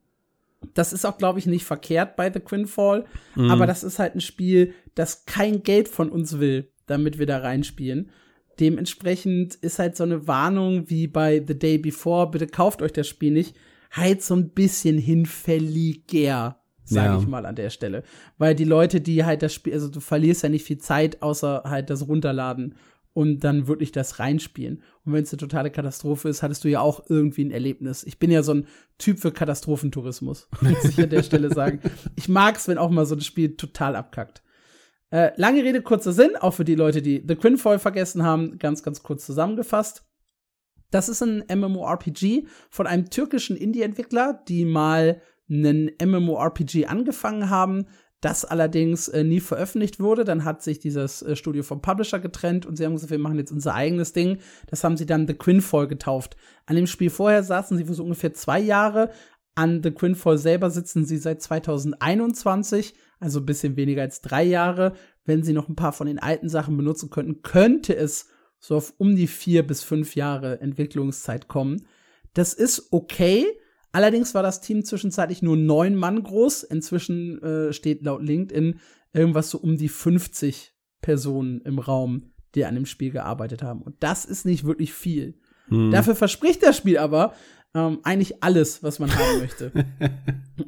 Das ist auch, glaube ich, nicht verkehrt bei The Quinfall, mhm. aber das ist halt ein Spiel, das kein Geld von uns will, damit wir da reinspielen. Dementsprechend ist halt so eine Warnung wie bei The Day Before, bitte kauft euch das Spiel nicht, halt so ein bisschen hinfälliger, sage ja. ich mal an der Stelle. Weil die Leute, die halt das Spiel, also du verlierst ja nicht viel Zeit, außer halt das Runterladen und dann wirklich das reinspielen. Und wenn es eine totale Katastrophe ist, hattest du ja auch irgendwie ein Erlebnis. Ich bin ja so ein Typ für Katastrophentourismus, muss ich an der Stelle sagen. Ich mag's, wenn auch mal so ein Spiel total abkackt. Äh, lange Rede, kurzer Sinn, auch für die Leute, die The Quinfoil vergessen haben, ganz, ganz kurz zusammengefasst. Das ist ein MMORPG von einem türkischen Indie-Entwickler, die mal einen MMORPG angefangen haben, das allerdings äh, nie veröffentlicht wurde. Dann hat sich dieses äh, Studio vom Publisher getrennt und sie haben gesagt, wir machen jetzt unser eigenes Ding. Das haben sie dann The Quinfall getauft. An dem Spiel vorher saßen sie für so ungefähr zwei Jahre. An The Quinfall selber sitzen sie seit 2021, also ein bisschen weniger als drei Jahre. Wenn sie noch ein paar von den alten Sachen benutzen könnten, könnte es so auf um die vier bis fünf Jahre Entwicklungszeit kommen. Das ist okay. Allerdings war das Team zwischenzeitlich nur neun Mann groß. Inzwischen äh, steht laut LinkedIn irgendwas so um die 50 Personen im Raum, die an dem Spiel gearbeitet haben. Und das ist nicht wirklich viel. Hm. Dafür verspricht das Spiel aber ähm, eigentlich alles, was man haben möchte.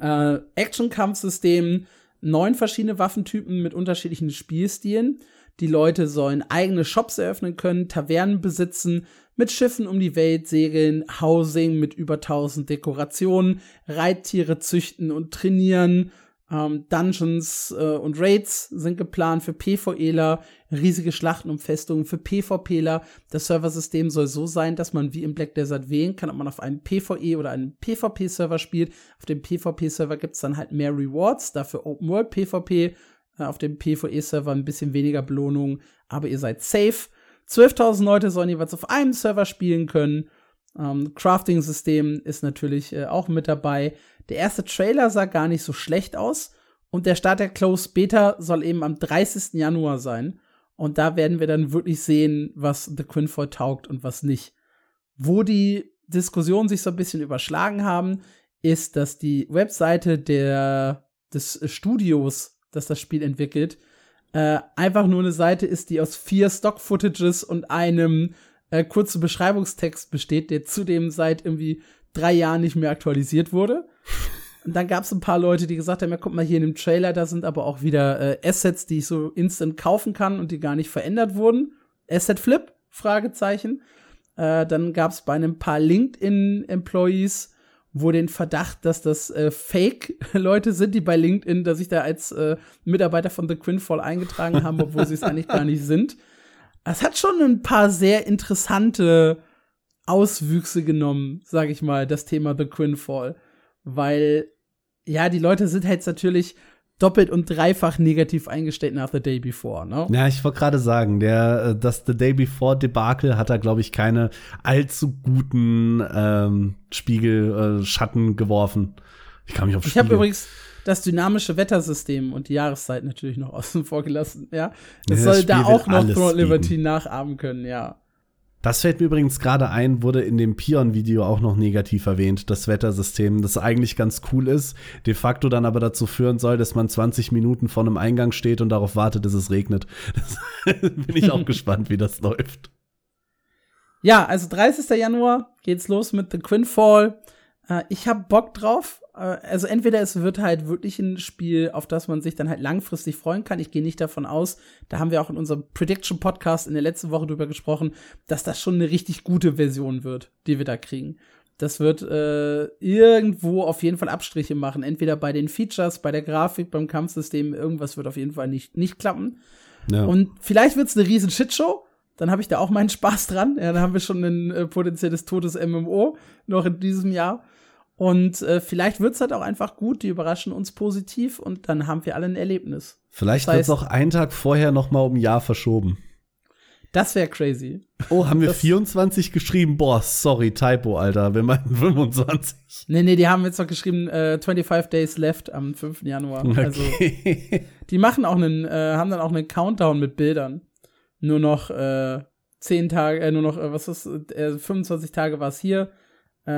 äh, Action-Kampfsystem, neun verschiedene Waffentypen mit unterschiedlichen Spielstilen. Die Leute sollen eigene Shops eröffnen können, Tavernen besitzen, mit Schiffen um die Welt segeln, Housing mit über 1000 Dekorationen, Reittiere züchten und trainieren. Ähm, Dungeons äh, und Raids sind geplant für PvEler, riesige Schlachten und Festungen für PvPler. Das Serversystem soll so sein, dass man wie im Black Desert wählen kann, ob man auf einem PvE oder einem PvP-Server spielt. Auf dem PvP-Server gibt es dann halt mehr Rewards, dafür Open World PvP äh, auf dem PvE-Server ein bisschen weniger Belohnung, aber ihr seid safe. 12.000 Leute sollen jeweils auf einem Server spielen können. Ähm, Crafting-System ist natürlich äh, auch mit dabei. Der erste Trailer sah gar nicht so schlecht aus. Und der Start der Close Beta soll eben am 30. Januar sein. Und da werden wir dann wirklich sehen, was The Quinfall taugt und was nicht. Wo die Diskussionen sich so ein bisschen überschlagen haben, ist, dass die Webseite der, des Studios das das Spiel entwickelt, äh, einfach nur eine Seite ist, die aus vier Stock-Footages und einem äh, kurzen Beschreibungstext besteht, der zudem seit irgendwie drei Jahren nicht mehr aktualisiert wurde. Und dann gab es ein paar Leute, die gesagt haben, ja, guck mal hier in dem Trailer, da sind aber auch wieder äh, Assets, die ich so instant kaufen kann und die gar nicht verändert wurden. Asset Flip? Fragezeichen. Äh, dann gab es bei einem paar LinkedIn-Employees wo den Verdacht, dass das äh, Fake-Leute sind, die bei LinkedIn, dass sich da als äh, Mitarbeiter von The Quinfall eingetragen haben, obwohl sie es eigentlich gar nicht sind. Es hat schon ein paar sehr interessante Auswüchse genommen, sag ich mal, das Thema The Quinfall. Weil, ja, die Leute sind halt natürlich doppelt und dreifach negativ eingestellt nach The Day Before, ne? Ja, ich wollte gerade sagen, der, äh, das The Day Before Debakel hat da, glaube ich, keine allzu guten ähm, Spiegel, äh, Schatten geworfen. Ich kann mich auf Ich habe übrigens das dynamische Wettersystem und die Jahreszeit natürlich noch außen vor gelassen, ja. Das Ja, soll das da auch noch Throne Liberty nachahmen können, ja. Das fällt mir übrigens gerade ein, wurde in dem Pion-Video auch noch negativ erwähnt, das Wettersystem, das eigentlich ganz cool ist, de facto dann aber dazu führen soll, dass man 20 Minuten vor einem Eingang steht und darauf wartet, dass es regnet. Das bin ich auch gespannt, wie das läuft. Ja, also 30. Januar geht's los mit The Quinfall. Äh, ich hab Bock drauf. Äh, also entweder es wird halt wirklich ein Spiel, auf das man sich dann halt langfristig freuen kann. Ich gehe nicht davon aus, da haben wir auch in unserem Prediction Podcast in der letzten Woche drüber gesprochen, dass das schon eine richtig gute Version wird, die wir da kriegen. Das wird äh, irgendwo auf jeden Fall Abstriche machen. Entweder bei den Features, bei der Grafik, beim Kampfsystem. Irgendwas wird auf jeden Fall nicht, nicht klappen. Ja. Und vielleicht wird's eine riesen Shitshow. Dann habe ich da auch meinen Spaß dran. Ja, dann haben wir schon ein äh, potenzielles totes MMO noch in diesem Jahr. Und äh, vielleicht wird's halt auch einfach gut. Die überraschen uns positiv und dann haben wir alle ein Erlebnis. Vielleicht das heißt- wird es auch einen Tag vorher noch mal um ein Jahr verschoben. Das wäre crazy. Oh, haben wir Das- 24 geschrieben? Boah, sorry, Typo, Alter. Wir meinen 25. Nee, nee, die haben jetzt noch geschrieben, äh, 25 Days left am 5. Januar. Also, Okay. die machen auch einen, äh, haben dann auch einen Countdown mit Bildern. Nur noch äh, 10 Tage, äh, nur noch, äh, was ist, äh, 25 Tage war's hier, äh,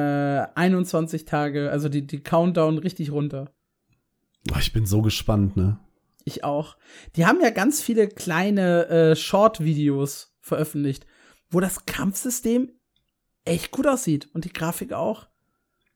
21 Tage, also die, die Countdown richtig runter. Boah, ich bin so gespannt, ne? Ich auch. Die haben ja ganz viele kleine äh, Short-Videos veröffentlicht, wo das Kampfsystem echt gut aussieht und die Grafik auch.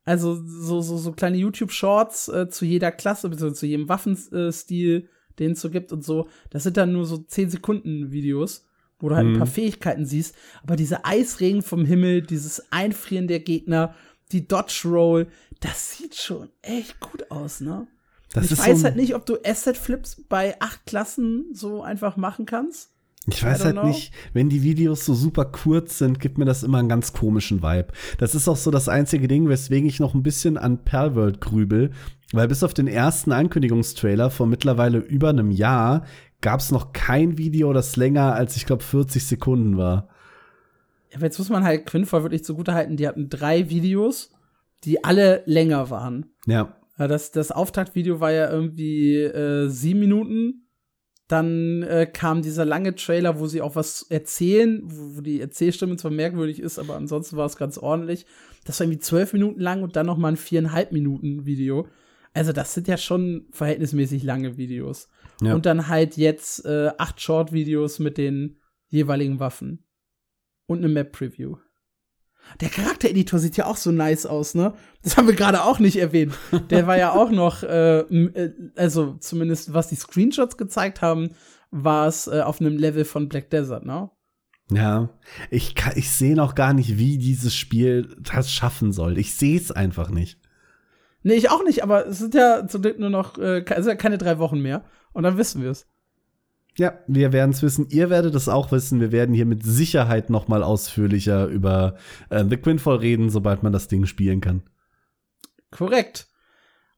Also so, so, so kleine YouTube-Shorts äh, zu jeder Klasse, beziehungsweise zu jedem Waffenstil, den es so gibt und so. Das sind dann nur so 10 Sekunden Videos, wo du halt ein Mhm. paar Fähigkeiten siehst. Aber diese Eisregen vom Himmel, dieses Einfrieren der Gegner, die Dodge Roll, das sieht schon echt gut aus, ne? Das ich ist weiß so ein- halt nicht, ob du Asset-Flips bei acht Klassen so einfach machen kannst. Ich weiß halt know. nicht, wenn die Videos so super kurz sind, gibt mir das immer einen ganz komischen Vibe. Das ist auch so das einzige Ding, weswegen ich noch ein bisschen an Perlworld grübel, weil bis auf den ersten Ankündigungstrailer vor mittlerweile über einem Jahr gab es noch kein Video, das länger als ich glaube 40 Sekunden war. Ja, aber jetzt muss man halt Quinfall wirklich zugute halten, die hatten drei Videos, die alle länger waren. Ja, Ja, das, das Auftaktvideo war ja irgendwie äh, sieben Minuten. Dann äh, kam dieser lange Trailer, wo sie auch was erzählen, wo, wo die Erzählstimme zwar merkwürdig ist, aber ansonsten war es ganz ordentlich. Das war irgendwie zwölf Minuten lang und dann noch mal ein viereinhalb Minuten Video. Also das sind ja schon verhältnismäßig lange Videos. Ja. Und dann halt jetzt äh, acht Short-Videos mit den jeweiligen Waffen. Und eine Map-Preview. Der Charaktereditor sieht ja auch so nice aus, ne? Das haben wir gerade auch nicht erwähnt. Der war ja auch noch, äh, äh, also zumindest was die Screenshots gezeigt haben, war es äh, auf einem Level von Black Desert, ne? ja. Ich, kann- ich sehe noch gar nicht, wie dieses Spiel das schaffen soll. Ich sehe es einfach nicht. Nee, ich auch nicht, aber es sind ja zum Glück nur noch, äh, ke- es sind ja keine drei Wochen mehr. Und dann wissen wir es. Ja, wir werden es wissen. Ihr werdet es auch wissen. Wir werden hier mit Sicherheit noch mal ausführlicher über äh, The Quinfall reden, sobald man das Ding spielen kann. Korrekt.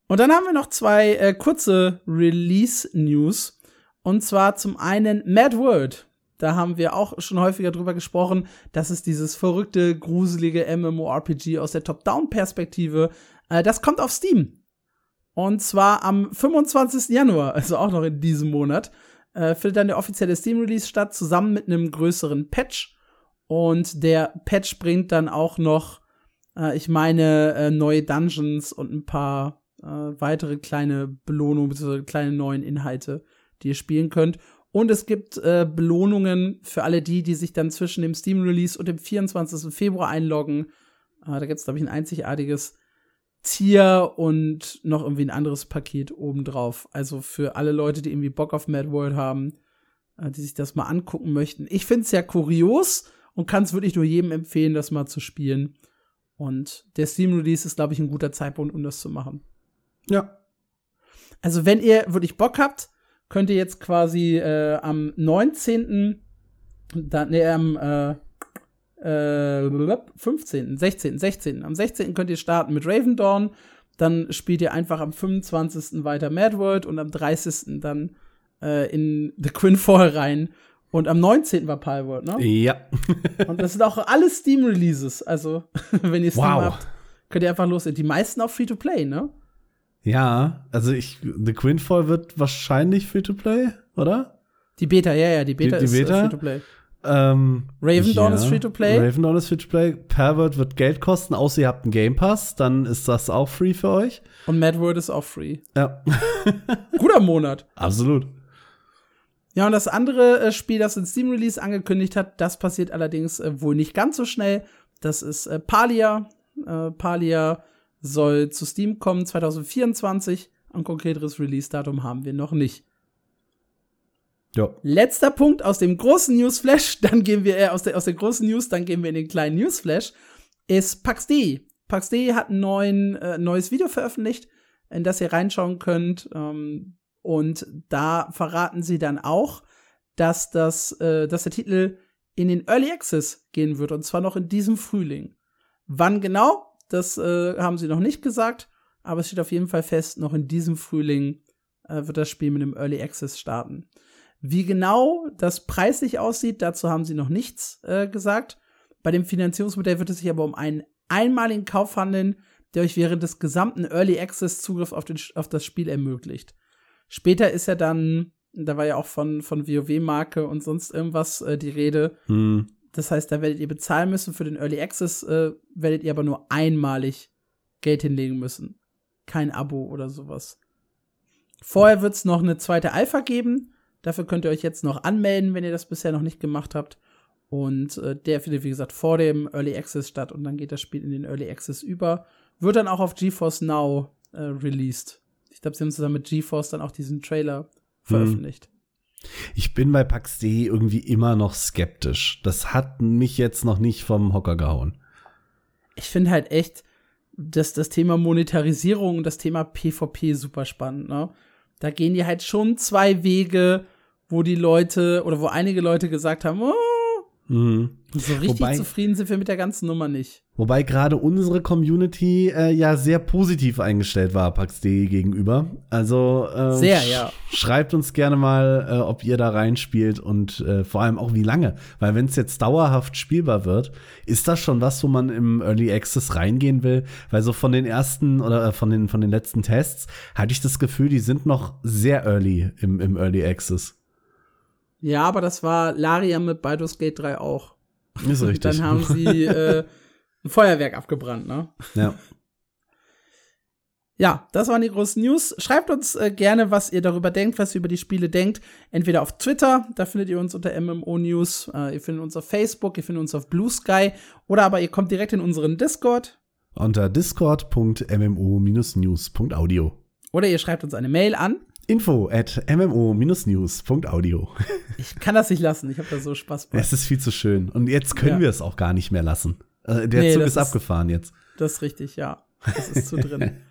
Und dann haben wir noch zwei äh, kurze Release-News. Und zwar zum einen Mad World. Da haben wir auch schon häufiger drüber gesprochen. Das ist dieses verrückte, gruselige MMORPG aus der Top-Down-Perspektive. Äh, das kommt auf Steam. Und zwar am 25. Januar, also auch noch in diesem Monat, äh, findet dann der offizielle Steam-Release statt, zusammen mit einem größeren Patch. Und der Patch bringt dann auch noch äh, ich meine, äh, neue Dungeons und ein paar äh, weitere kleine Belohnungen bzw. kleine neuen Inhalte, die ihr spielen könnt. Und es gibt äh, Belohnungen für alle die, die sich dann zwischen dem Steam-Release und dem 24. Februar einloggen. Äh, da gibt es, glaube ich, ein einzigartiges Tier und noch irgendwie ein anderes Paket obendrauf. Also für alle Leute, die irgendwie Bock auf Mad World haben, äh, die sich das mal angucken möchten. Ich finde es ja kurios und kann es wirklich nur jedem empfehlen, das mal zu spielen. Und der Steam-Release ist, glaube ich, ein guter Zeitpunkt, um das zu machen. Ja. Also, wenn ihr wirklich Bock habt, könnt ihr jetzt quasi äh, am 19. Dann, nee, am äh, äh, 15., 16., 16. Am 16. könnt ihr starten mit Raven Dawn. Dann spielt ihr einfach am 25. weiter Mad World und am 30. dann äh, in The Quinfall rein. Und am 19. war Palworld, ne? Ja. und das sind auch alle Steam-Releases. Also, wenn ihr Steam Wow. habt, könnt ihr einfach los. Die meisten auch Free-to-Play, ne? Ja, also ich, The Quinfall wird wahrscheinlich Free-to-Play, oder? Die Beta, ja, ja, die Beta Die- die ist äh, Beta? Free-to-Play. Ähm, Raven Dawn ist Free-to-Play. Raven Dawn ist Free-to-Play. Pervert wird Geld kosten, außer ihr habt einen Game Pass, dann ist das auch free für euch. Und Mad World ist auch free. Ja, Guter Monat. absolut. Ja, und das andere äh, Spiel, das ein Steam-Release angekündigt hat, das passiert allerdings äh, wohl nicht ganz so schnell. Das ist äh, Palia. Äh, Palia soll zu Steam kommen 2024. Ein konkreteres Release-Datum haben wir noch nicht. Ja. Letzter Punkt aus dem großen Newsflash, dann gehen wir äh, aus, der, aus der großen News, dann gehen wir in den kleinen Newsflash, ist PaxD. PaxD hat ein neuen, äh, neues Video veröffentlicht, in das ihr reinschauen könnt. Ähm, und da verraten sie dann auch, dass, das, äh, dass der Titel in den Early Access gehen wird, und zwar noch in diesem Frühling. Wann genau, das äh, haben sie noch nicht gesagt, aber es steht auf jeden Fall fest, noch in diesem Frühling äh, wird das Spiel mit dem Early Access starten. Wie genau das preislich aussieht, dazu haben sie noch nichts äh, gesagt. Bei dem Finanzierungsmodell wird es sich aber um einen einmaligen Kauf handeln, der euch während des gesamten Early Access Zugriff auf, den, auf das Spiel ermöglicht. Später ist ja dann, da war ja auch von, von WoW-Marke und sonst irgendwas äh, die Rede. Hm. Das heißt, da werdet ihr bezahlen müssen. Für den Early Access äh, werdet ihr aber nur einmalig Geld hinlegen müssen. Kein Abo oder sowas. Vorher wird es noch eine zweite Alpha geben. Dafür könnt ihr euch jetzt noch anmelden, wenn ihr das bisher noch nicht gemacht habt. Und äh, der findet, wie gesagt, vor dem Early Access statt und dann geht das Spiel in den Early Access über. Wird dann auch auf GeForce Now äh, released. Ich glaube, sie haben zusammen mit GeForce dann auch diesen Trailer veröffentlicht. Ich bin bei PAX.de irgendwie immer noch skeptisch. Das hat mich jetzt noch nicht vom Hocker gehauen. Ich finde halt echt, dass das Thema Monetarisierung und das Thema PvP super spannend, ne? Da gehen die halt schon zwei Wege, wo die Leute oder wo einige Leute gesagt haben, oh, Mhm. so richtig Wobei- zufrieden sind wir mit der ganzen Nummer nicht. Wobei gerade unsere Community äh, ja sehr positiv eingestellt war PAX.de gegenüber. Also äh, Sehr, ja. Schreibt uns gerne mal, äh, ob ihr da reinspielt und äh, vor allem auch wie lange. Weil wenn es jetzt dauerhaft spielbar wird, ist das schon was, wo man im Early Access reingehen will. Weil so von den ersten oder äh, von den von den letzten Tests hatte ich das Gefühl, die sind noch sehr early im, im Early Access. Ja, aber das war Laria mit Baldur's Gate 3 auch. Ist richtig. Dann haben sie äh, ein Feuerwerk abgebrannt, ne? ja. Ja, das waren die großen News. Schreibt uns äh, gerne, was ihr darüber denkt, was ihr über die Spiele denkt. Entweder auf Twitter, da findet ihr uns unter MMO News, äh, ihr findet uns auf Facebook, ihr findet uns auf Blue Sky oder aber ihr kommt direkt in unseren Discord Unter discord.mmo-news.audio. oder ihr schreibt uns eine Mail an. Info at mmo-news.audio. Ich kann das nicht lassen, ich habe da so Spaß bei. Es ist viel zu schön. Und jetzt können Ja. wir es auch gar nicht mehr lassen. Äh, der Nee, Zug ist ist- abgefahren jetzt. Das ist richtig, ja. Das ist zu drin.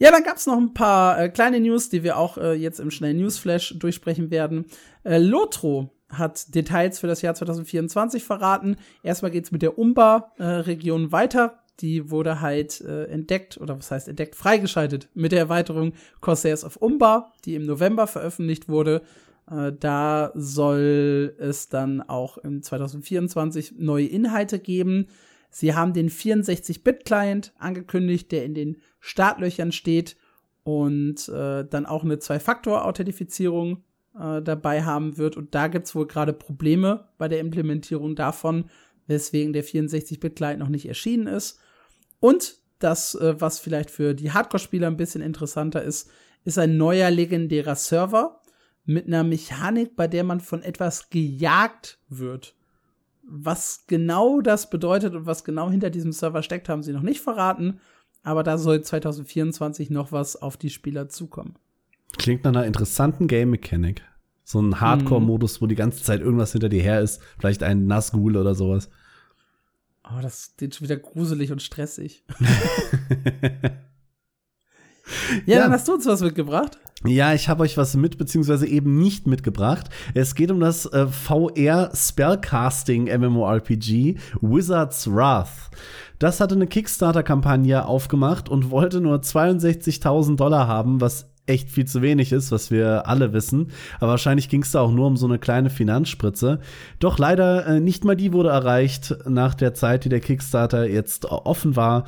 Ja, dann gab's noch ein paar äh, kleine News, die wir auch äh, jetzt im schnellen Newsflash durchsprechen werden. Äh, Lotro hat Details für das Jahr 2024 verraten. Erstmal geht's mit der Umba-Region weiter. Die wurde halt äh, entdeckt, oder was heißt entdeckt, freigeschaltet mit der Erweiterung Corsairs of Umba, die im November veröffentlicht wurde. Äh, da soll es dann auch im 2024 neue Inhalte geben. Sie haben den 64-Bit-Client angekündigt, der in den Startlöchern steht und äh, dann auch eine Zwei-Faktor-Authentifizierung äh, dabei haben wird. Und da gibt's wohl gerade Probleme bei der Implementierung davon, weswegen der 64-Bit-Client noch nicht erschienen ist. Und das, äh, was vielleicht für die Hardcore-Spieler ein bisschen interessanter ist, ist ein neuer legendärer Server mit einer Mechanik, bei der man von etwas gejagt wird. Was genau das bedeutet und was genau hinter diesem Server steckt, haben sie noch nicht verraten. Aber da soll 2024 noch was auf die Spieler zukommen. Klingt nach einer interessanten Game Mechanic. So ein Hardcore-Modus, wo die ganze Zeit irgendwas hinter dir her ist. Vielleicht ein Nazgul oder sowas. Oh, das ist schon wieder gruselig und stressig. Ja, ja, dann hast du uns was mitgebracht. Ja, ich habe euch was mit, beziehungsweise eben nicht mitgebracht. Es geht um das äh, VR Spellcasting MMORPG Wizard's Wrath. Das hatte eine Kickstarter-Kampagne aufgemacht und wollte nur 62.000 Dollar haben, was echt viel zu wenig ist, was wir alle wissen. Aber wahrscheinlich ging es da auch nur um so eine kleine Finanzspritze. Doch leider äh, nicht mal die wurde erreicht nach der Zeit, die der Kickstarter jetzt offen war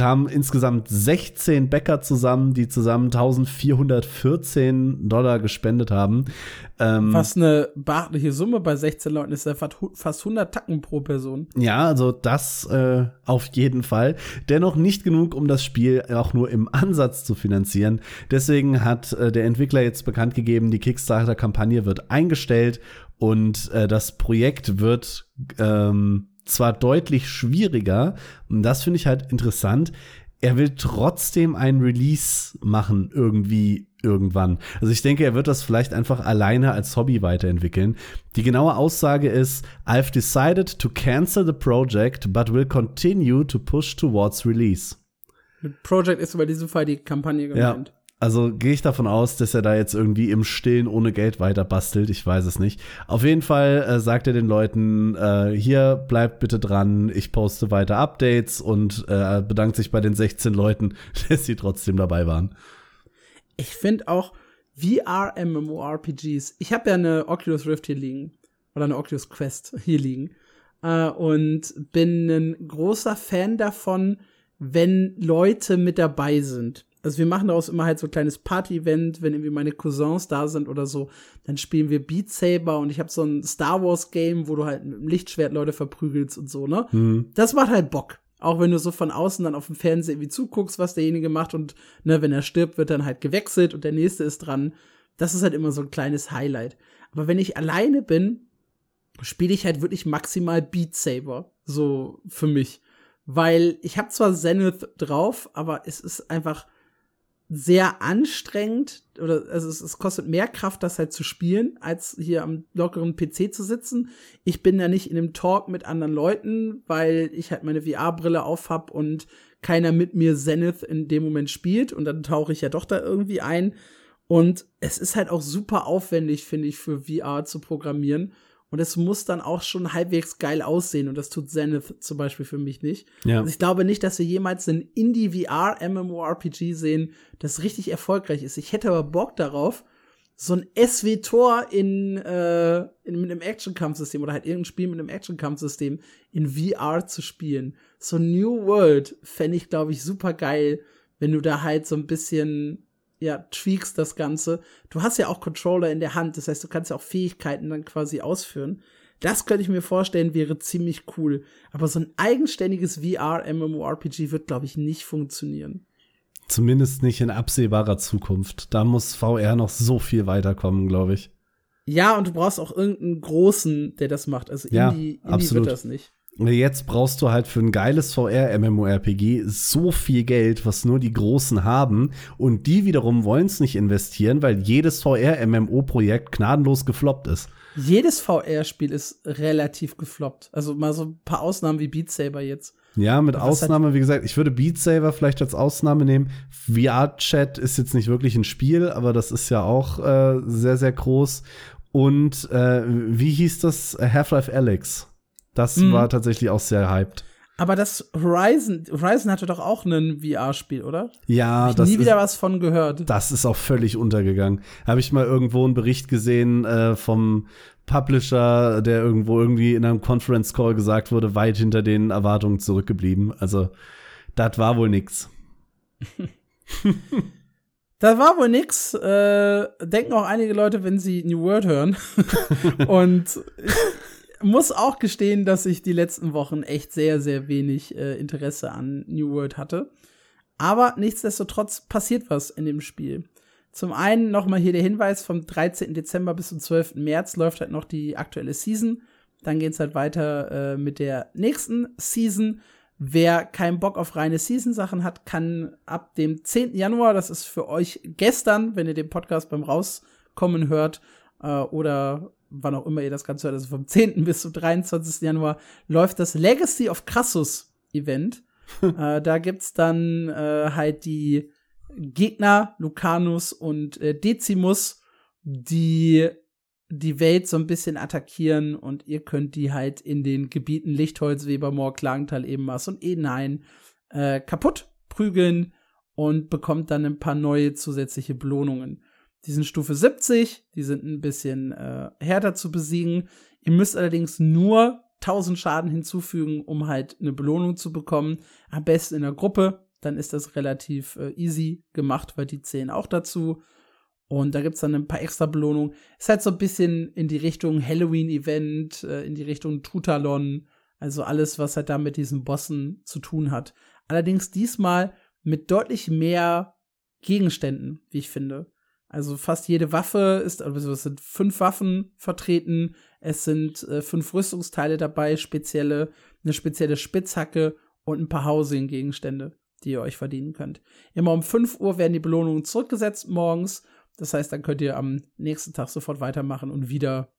kamen insgesamt 16 Bäcker zusammen, die zusammen 1414 Dollar gespendet haben. Ähm, Was eine beachtliche Summe bei 16 Leuten ist, ja fast 100 Tacken pro Person. Ja, also das äh, auf jeden Fall. Dennoch nicht genug, um das Spiel auch nur im Ansatz zu finanzieren. Deswegen hat äh, der Entwickler jetzt bekannt gegeben, die Kickstarter-Kampagne wird eingestellt und äh, das Projekt wird ähm, zwar deutlich schwieriger, und das finde ich halt interessant, er will trotzdem ein Release machen, irgendwie, irgendwann. Also ich denke, er wird das vielleicht einfach alleine als Hobby weiterentwickeln. Die genaue Aussage ist, I've decided to cancel the project, but will continue to push towards release. Project ist aber in diesem Fall die Kampagne gemeint. Ja. Also gehe ich davon aus, dass er da jetzt irgendwie im Stillen ohne Geld weiter bastelt. Ich weiß es nicht. Auf jeden Fall äh, sagt er den Leuten, äh, hier bleibt bitte dran, ich poste weiter Updates und äh, bedankt sich bei den 16 Leuten, dass sie trotzdem dabei waren. Ich finde auch VR-MMORPGs. Ich habe ja eine Oculus Rift hier liegen. Oder eine Oculus Quest hier liegen. Äh, und bin ein großer Fan davon, wenn Leute mit dabei sind also wir machen daraus immer halt so ein kleines Party-Event, wenn irgendwie meine Cousins da sind oder so, dann spielen wir Beat Saber und ich habe so ein Star Wars Game, wo du halt mit dem Lichtschwert Leute verprügelst und so, ne? Mhm. Das macht halt Bock. Auch wenn du so von außen dann auf dem Fernseher irgendwie zuguckst, was derjenige macht und ne, wenn er stirbt, wird dann halt gewechselt und der nächste ist dran. Das ist halt immer so ein kleines Highlight. Aber wenn ich alleine bin, spiele ich halt wirklich maximal Beat Saber, so für mich, weil ich habe zwar Zenith drauf, aber es ist einfach sehr anstrengend oder also es, es, kostet mehr Kraft, das halt zu spielen, als hier am lockeren PC zu sitzen. Ich bin ja nicht in dem Talk mit anderen Leuten, weil ich halt meine VR-Brille auf hab und keiner mit mir Zenith in dem Moment spielt und dann tauche ich ja doch da irgendwie ein. Und es ist halt auch super aufwendig, finde ich, für VR zu programmieren. Und es muss dann auch schon halbwegs geil aussehen. Und das tut Zenith zum Beispiel für mich nicht. Ja. Also ich glaube nicht, dass wir jemals ein Indie-VR-MMORPG sehen, das richtig erfolgreich ist. Ich hätte aber Bock darauf, so ein SW-Tor in, äh, in, mit einem Action-Kampfsystem oder halt irgendein Spiel mit einem Action-Kampfsystem in VR zu spielen. So New World fände ich, glaube ich, super geil, wenn du da halt so ein bisschen ja, tweakst das Ganze. Du hast ja auch Controller in der Hand, das heißt, du kannst ja auch Fähigkeiten dann quasi ausführen. Das könnte ich mir vorstellen, wäre ziemlich cool. Aber so ein eigenständiges VR-MMORPG wird, glaube ich, nicht funktionieren. Zumindest nicht in absehbarer Zukunft. Da muss VR noch so viel weiterkommen, glaube ich. Ja, und du brauchst auch irgendeinen großen, der das macht. Also ja, Indie, Indie wird das nicht. Jetzt brauchst du halt für ein geiles VR-MMORPG so viel Geld, was nur die Großen haben. Und die wiederum wollen es nicht investieren, weil jedes VR-MMO-Projekt gnadenlos gefloppt ist. Jedes VR-Spiel ist relativ gefloppt. Also mal so ein paar Ausnahmen wie Beat Saber jetzt. Ja, mit Ausnahme, wie gesagt, ich würde Beat Saber vielleicht als Ausnahme nehmen. VR-Chat ist jetzt nicht wirklich ein Spiel, aber das ist ja auch äh, sehr, sehr groß. Und äh, wie hieß das? Half-Life Alex. Das mhm. war tatsächlich auch sehr hyped. Aber das Horizon, Horizon hatte doch auch ein VR-Spiel, oder? Ja, Hab ich das nie ist, wieder was von gehört. Das ist auch völlig untergegangen. Habe ich mal irgendwo einen Bericht gesehen äh, vom Publisher, der irgendwo irgendwie in einem Conference Call gesagt wurde, weit hinter den Erwartungen zurückgeblieben. Also, das war wohl nix. Das war wohl nix. Äh, denken auch einige Leute, wenn sie New World hören. Und muss auch gestehen, dass ich die letzten Wochen echt sehr, sehr wenig äh, Interesse an New World hatte. Aber nichtsdestotrotz passiert was in dem Spiel. Zum einen nochmal hier der Hinweis, vom 13. Dezember bis zum 12. März läuft halt noch die aktuelle Season. Dann geht's halt weiter äh, mit der nächsten Season. Wer keinen Bock auf reine Season-Sachen hat, kann ab dem 10. Januar, das ist für euch gestern, wenn ihr den Podcast beim Rauskommen hört, äh, oder wann auch immer ihr das Ganze hört, also vom 10. bis zum 23. Januar, läuft das Legacy of Crassus Event. äh, da gibt's dann äh, halt die Gegner, Lucanus und äh, Decimus, die die Welt so ein bisschen attackieren und ihr könnt die halt in den Gebieten Lichtholz, Webermoor, Klagental, Ebenmaß und Edenhain äh, kaputt prügeln und bekommt dann ein paar neue zusätzliche Belohnungen. Die sind Stufe 70, die sind ein bisschen äh, härter zu besiegen. Ihr müsst allerdings nur 1000 Schaden hinzufügen, um halt eine Belohnung zu bekommen. Am besten in der Gruppe, dann ist das relativ äh, easy gemacht, weil die zählen auch dazu. Und da gibt es dann ein paar extra Belohnungen. Ist halt so ein bisschen in die Richtung Halloween-Event, äh, in die Richtung Tutalon. Also alles, was halt da mit diesen Bossen zu tun hat. Allerdings diesmal mit deutlich mehr Gegenständen, wie ich finde. Also fast jede Waffe ist, also es sind fünf Waffen vertreten, es sind äh, fünf Rüstungsteile dabei, spezielle, eine spezielle Spitzhacke und ein paar Housing-Gegenstände, die ihr euch verdienen könnt. Immer um 5 Uhr werden die Belohnungen zurückgesetzt morgens das heißt, dann könnt ihr am nächsten Tag sofort weitermachen und wieder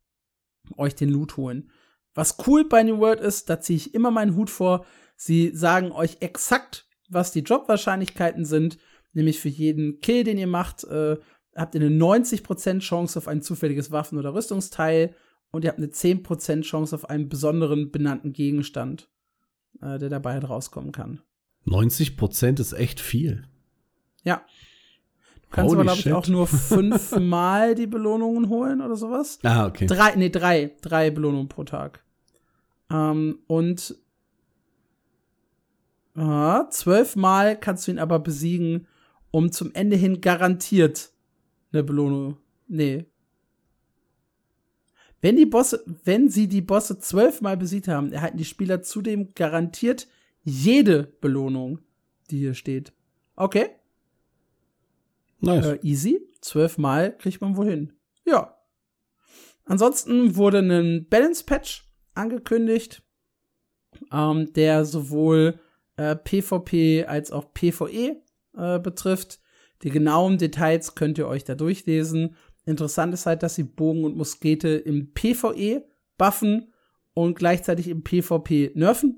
euch den Loot holen. Was cool bei New World ist, da ziehe ich immer meinen Hut vor. Sie sagen euch exakt, was die Jobwahrscheinlichkeiten sind. Nämlich für jeden Kill, den ihr macht, äh, habt ihr eine 90% Chance auf ein zufälliges Waffen- oder Rüstungsteil und ihr habt eine 10% Chance auf einen besonderen benannten Gegenstand, äh, der dabei halt rauskommen kann. 90% ist echt viel. Ja, kannst aber, glaube ich, auch nur fünfmal die Belohnungen holen oder sowas. Ah, okay. Drei, nee, drei. Drei Belohnungen pro Tag. Ähm, und äh, zwölfmal kannst du ihn aber besiegen, um zum Ende hin garantiert eine Belohnung. Nee. Wenn die Bosse, wenn sie die Bosse zwölfmal besiegt haben, erhalten die Spieler zudem garantiert jede Belohnung, die hier steht. Okay? Nice. Äh, easy. Zwölfmal kriegt man wohl hin. Ja. Ansonsten wurde ein Balance-Patch angekündigt, ähm, der sowohl äh, PvP als auch PvE äh, betrifft. Die genauen Details könnt ihr euch da durchlesen. Interessant ist halt, dass sie Bogen und Muskete im PvE buffen und gleichzeitig im PvP nerven.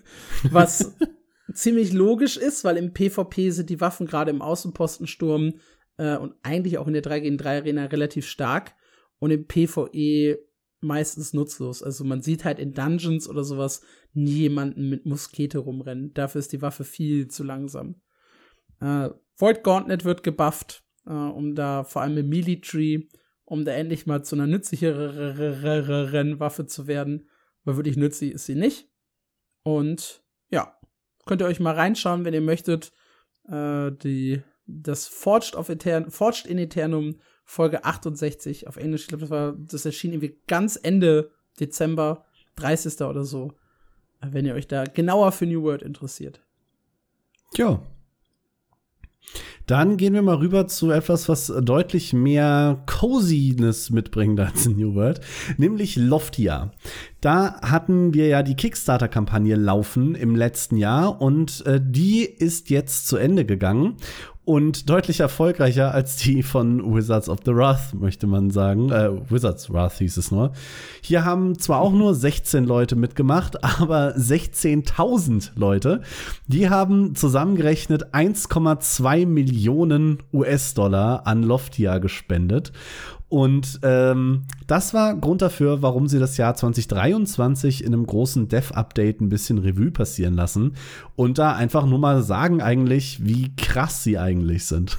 Was ziemlich logisch ist, weil im PvP sind die Waffen gerade im Außenpostensturm äh, und eigentlich auch in der 3 gegen 3 Arena relativ stark und im PvE meistens nutzlos. Also man sieht halt in Dungeons oder sowas nie jemanden mit Muskete rumrennen. Dafür ist die Waffe viel zu langsam. Äh, Void Gauntlet wird gebufft, äh, um da vor allem im Tree, um da endlich mal zu einer nützlicheren Waffe zu werden. Weil wirklich nützlich ist sie nicht. Und ja, Könnt ihr euch mal reinschauen, wenn ihr möchtet. Äh, die, das Forged, of Etern Forged in Eternum Folge 68 auf Englisch. Ich glaube, das, das erschien irgendwie ganz Ende Dezember, 30. oder so. Wenn ihr euch da genauer für New World interessiert. Ja, dann gehen wir mal rüber zu etwas, was deutlich mehr Coziness mitbringt als in New World, nämlich Loftia. Da hatten wir ja die Kickstarter-Kampagne laufen im letzten Jahr und äh, die ist jetzt zu Ende gegangen und deutlich erfolgreicher als die von Wizards of the Wrath, möchte man sagen. Äh, Wizards Wrath hieß es nur. Hier haben zwar auch nur 16 Leute mitgemacht, aber 16.000 Leute. Die haben zusammengerechnet 1,2 Millionen US-Dollar an Loftia gespendet. Und ähm, das war Grund dafür, warum sie das Jahr 2023 in einem großen Dev-Update ein bisschen Revue passieren lassen und da einfach nur mal sagen eigentlich, wie krass sie eigentlich sind.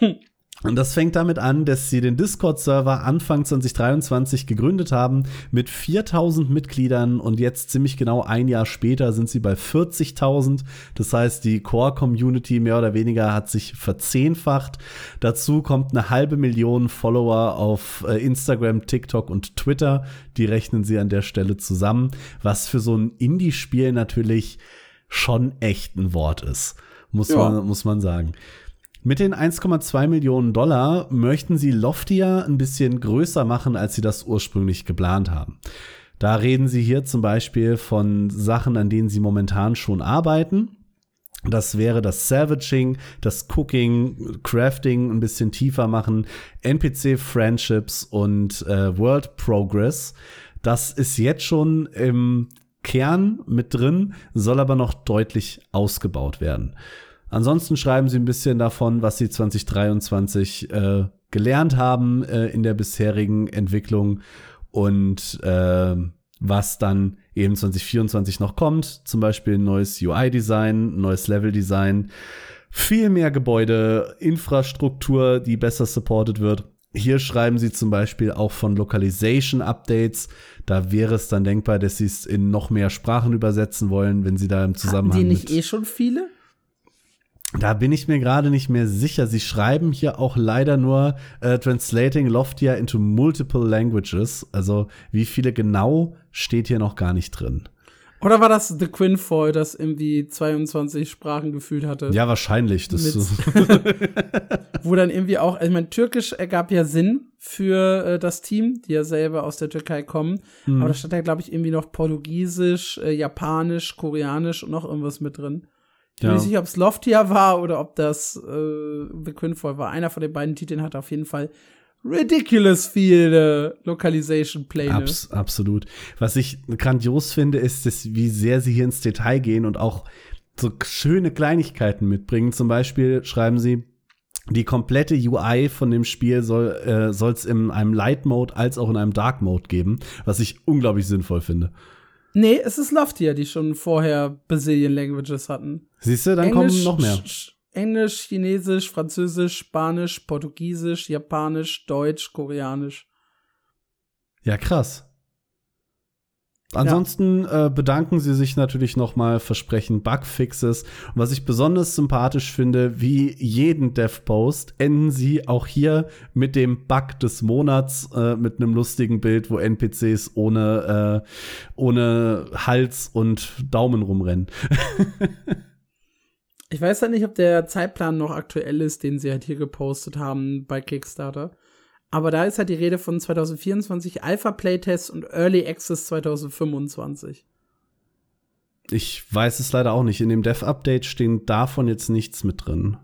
Und das fängt damit an, dass sie den Discord-Server Anfang 2023 gegründet haben mit 4000 Mitgliedern und jetzt ziemlich genau ein Jahr später sind sie bei 40.000. Das heißt, die Core-Community mehr oder weniger hat sich verzehnfacht. Dazu kommt eine halbe Million Follower auf äh, Instagram, TikTok und Twitter. Die rechnen sie an der Stelle zusammen, was für so ein Indie-Spiel natürlich schon echt ein Wort ist, muss, ja. man, muss man sagen. Mit den 1,2 Millionen Dollar möchten sie Loftia ein bisschen größer machen, als sie das ursprünglich geplant haben. Da reden sie hier zum Beispiel von Sachen, an denen sie momentan schon arbeiten. Das wäre das Savaging, das Cooking, Crafting ein bisschen tiefer machen, NPC-Friendships und äh, World Progress. Das ist jetzt schon im Kern mit drin, soll aber noch deutlich ausgebaut werden. Ansonsten schreiben sie ein bisschen davon, was sie 2023 äh, gelernt haben äh, in der bisherigen Entwicklung und äh, was dann eben 2024 noch kommt. Zum Beispiel ein neues UI-Design, neues Level-Design, viel mehr Gebäude, Infrastruktur, die besser supported wird. Hier schreiben sie zum Beispiel auch von Localization Updates. Da wäre es dann denkbar, dass sie es in noch mehr Sprachen übersetzen wollen, wenn sie da im Zusammenhang. Hatten die nicht eh schon viele? Da bin ich mir gerade nicht mehr sicher. Sie schreiben hier auch leider nur äh, Translating Loftia into multiple languages. Also wie viele genau steht hier noch gar nicht drin. Oder war das The Quinfoil, das irgendwie 22 Sprachen gefühlt hatte? Ja, wahrscheinlich. Das wo dann irgendwie auch, ich meine, Türkisch ergab ja Sinn für äh, das Team, die ja selber aus der Türkei kommen. Mhm. Aber da stand ja, glaube ich, irgendwie noch Portugiesisch, äh, Japanisch, Koreanisch und noch irgendwas mit drin. Ich ja. weiß nicht, ob es Loftia war oder ob das äh, The Quinfoil war. Einer von den beiden Titeln hat auf jeden Fall ridiculous viele Localization-Pläne. Abs absolut. Was ich grandios finde, ist, dass, wie sehr sie hier ins Detail gehen und auch so schöne Kleinigkeiten mitbringen. Zum Beispiel schreiben sie, die komplette UI von dem Spiel soll äh, es in einem Light Mode als auch in einem Dark Mode geben, was ich unglaublich sinnvoll finde. Nee, es ist Loftia, die schon vorher Brazilian Languages hatten. Siehst du, dann Englisch, kommen noch mehr. Englisch, Chinesisch, Französisch, Spanisch, Portugiesisch, Japanisch, Deutsch, Koreanisch. Ja, krass. Ansonsten ja. äh, bedanken sie sich natürlich nochmal, versprechen Bugfixes. Und was ich besonders sympathisch finde, wie jeden Dev-Post, enden sie auch hier mit dem Bug des Monats, äh, mit einem lustigen Bild, wo NPCs ohne, äh, ohne Hals und Daumen rumrennen. Ich weiß halt nicht, ob der Zeitplan noch aktuell ist, den sie halt hier gepostet haben bei Kickstarter. Aber da ist halt die Rede von 2024 Alpha Playtest und Early Access 2025. Ich weiß es leider auch nicht. In dem Dev-Update stehen davon jetzt nichts mit drin.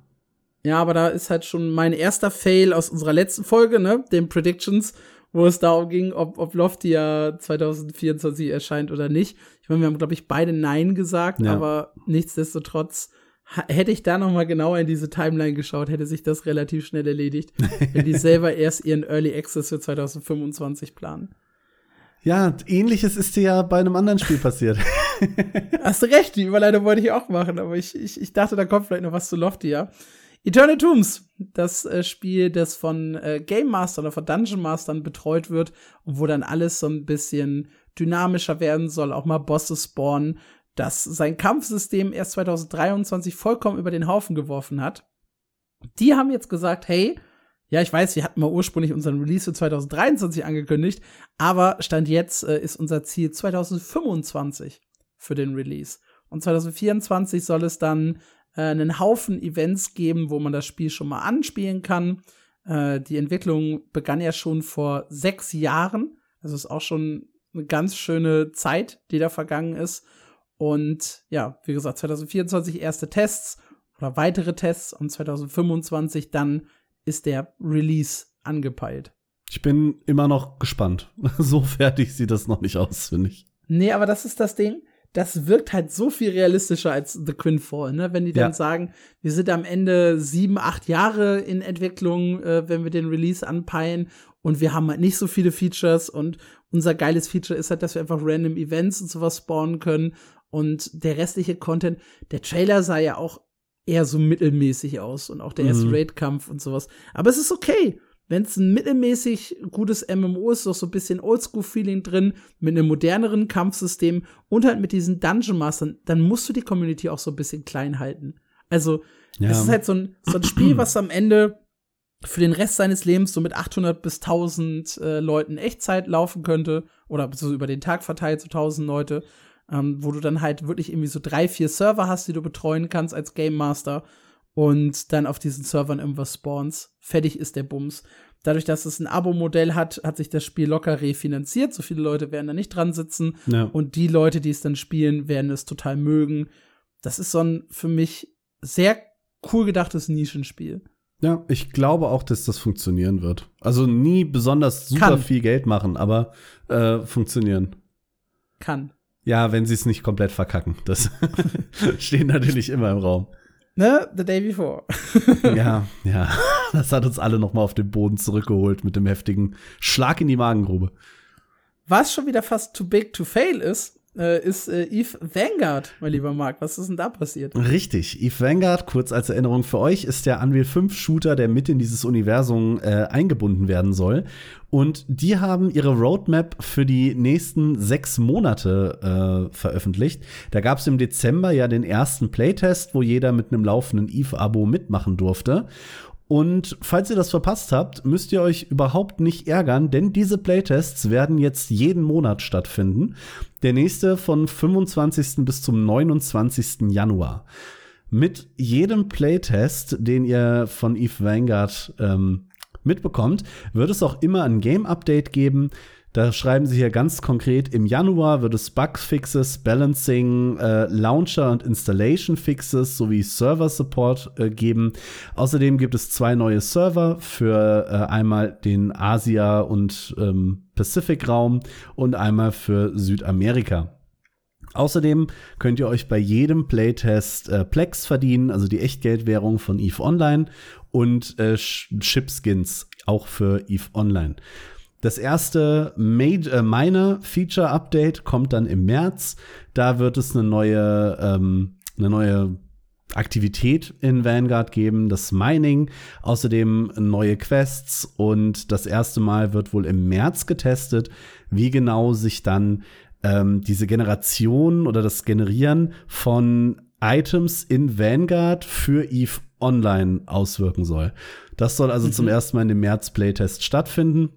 Ja, aber da ist halt schon mein erster Fail aus unserer letzten Folge, ne, den Predictions, wo es darum ging, ob, ob Loftia 2024 erscheint oder nicht. Ich meine, wir haben, glaube ich, beide Nein gesagt, ja. aber nichtsdestotrotz hätte ich da noch mal genauer in diese Timeline geschaut, hätte sich das relativ schnell erledigt, wenn die selber erst ihren Early Access für 2025 planen. Ja, ähnliches ist dir ja bei einem anderen Spiel passiert. Hast du recht, die Überleitung wollte ich auch machen, aber ich, ich, ich dachte, da kommt vielleicht noch was zu Lofty, Eternal Tombs, das äh, Spiel, das von äh, Game Master oder von Dungeon Mastern betreut wird und wo dann alles so ein bisschen dynamischer werden soll, auch mal Bosse spawnen das sein Kampfsystem erst 2023 vollkommen über den Haufen geworfen hat. Die haben jetzt gesagt, hey, ja, ich weiß, wir hatten mal ursprünglich unseren Release für 2023 angekündigt, aber Stand jetzt äh, ist unser Ziel 2025 für den Release. Und 2024 soll es dann äh, einen Haufen Events geben, wo man das Spiel schon mal anspielen kann. Äh, die Entwicklung begann ja schon vor sechs Jahren. Also ist auch schon eine ganz schöne Zeit, die da vergangen ist. Und ja, wie gesagt, 2024 erste Tests oder weitere Tests und 2025 dann ist der Release angepeilt. Ich bin immer noch gespannt. so fertig sieht das noch nicht aus, finde ich. Nee, aber das ist das Ding. Das wirkt halt so viel realistischer als The Quinfall, ne? Wenn die dann ja. sagen, wir sind am Ende sieben, acht Jahre in Entwicklung, äh, wenn wir den Release anpeilen und wir haben halt nicht so viele Features und unser geiles Feature ist halt, dass wir einfach random Events und sowas spawnen können und der restliche Content, der Trailer sah ja auch eher so mittelmäßig aus und auch der erste mhm. Raid-Kampf und sowas. Aber es ist okay. Wenn es ein mittelmäßig gutes MMO ist, auch so ein bisschen Oldschool-Feeling drin, mit einem moderneren Kampfsystem und halt mit diesen Dungeon Mastern, dann musst du die Community auch so ein bisschen klein halten. Also, ja. es ist halt so ein, so ein Spiel, was am Ende für den Rest seines Lebens so mit 800 bis 1000 äh, Leuten Echtzeit laufen könnte oder so über den Tag verteilt so 1000 Leute ähm, wo du dann halt wirklich irgendwie so drei, vier Server hast, die du betreuen kannst als Game Master und dann auf diesen Servern irgendwas spawns. Fertig ist der Bums. Dadurch, dass es ein Abo-Modell hat, hat sich das Spiel locker refinanziert. So viele Leute werden da nicht dran sitzen. Ja. Und die Leute, die es dann spielen, werden es total mögen. Das ist so ein für mich sehr cool gedachtes Nischenspiel. Ja, ich glaube auch, dass das funktionieren wird. Also nie besonders super Kann. viel Geld machen, aber äh, funktionieren. Kann. Ja, wenn sie es nicht komplett verkacken. Das steht natürlich immer im Raum. Ne? The day before. ja, ja. Das hat uns alle noch mal auf den Boden zurückgeholt mit dem heftigen Schlag in die Magengrube. Was schon wieder fast too big to fail ist, ist äh, Eve Vanguard, mein lieber Marc. Was ist denn da passiert? Richtig. Eve Vanguard, kurz als Erinnerung für euch, ist der Unreal 5 Shooter, der mit in dieses Universum äh, eingebunden werden soll. Und die haben ihre Roadmap für die nächsten sechs Monate äh, veröffentlicht. Da gab es im Dezember ja den ersten Playtest, wo jeder mit einem laufenden Eve-Abo mitmachen durfte. Und falls ihr das verpasst habt, müsst ihr euch überhaupt nicht ärgern, denn diese Playtests werden jetzt jeden Monat stattfinden. Der nächste von 25. bis zum 29. Januar. Mit jedem Playtest, den ihr von Eve Vanguard ähm, mitbekommt, wird es auch immer ein Game-Update geben. Da schreiben sie hier ganz konkret, im Januar wird es Bugfixes, Balancing, äh, Launcher und Installation Fixes sowie Server Support äh, geben. Außerdem gibt es zwei neue Server für äh, einmal den Asia- und ähm, Pacific-Raum und einmal für Südamerika. Außerdem könnt ihr euch bei jedem Playtest äh, Plex verdienen, also die Echtgeldwährung von EVE Online und äh, Chipskins auch für EVE Online. Das erste Major, äh, Minor Feature Update kommt dann im März. Da wird es eine neue, ähm, eine neue Aktivität in Vanguard geben, das Mining, außerdem neue Quests und das erste Mal wird wohl im März getestet, wie genau sich dann ähm, diese Generation oder das Generieren von Items in Vanguard für EVE Online auswirken soll. Das soll also mhm. zum ersten Mal in dem März Playtest stattfinden.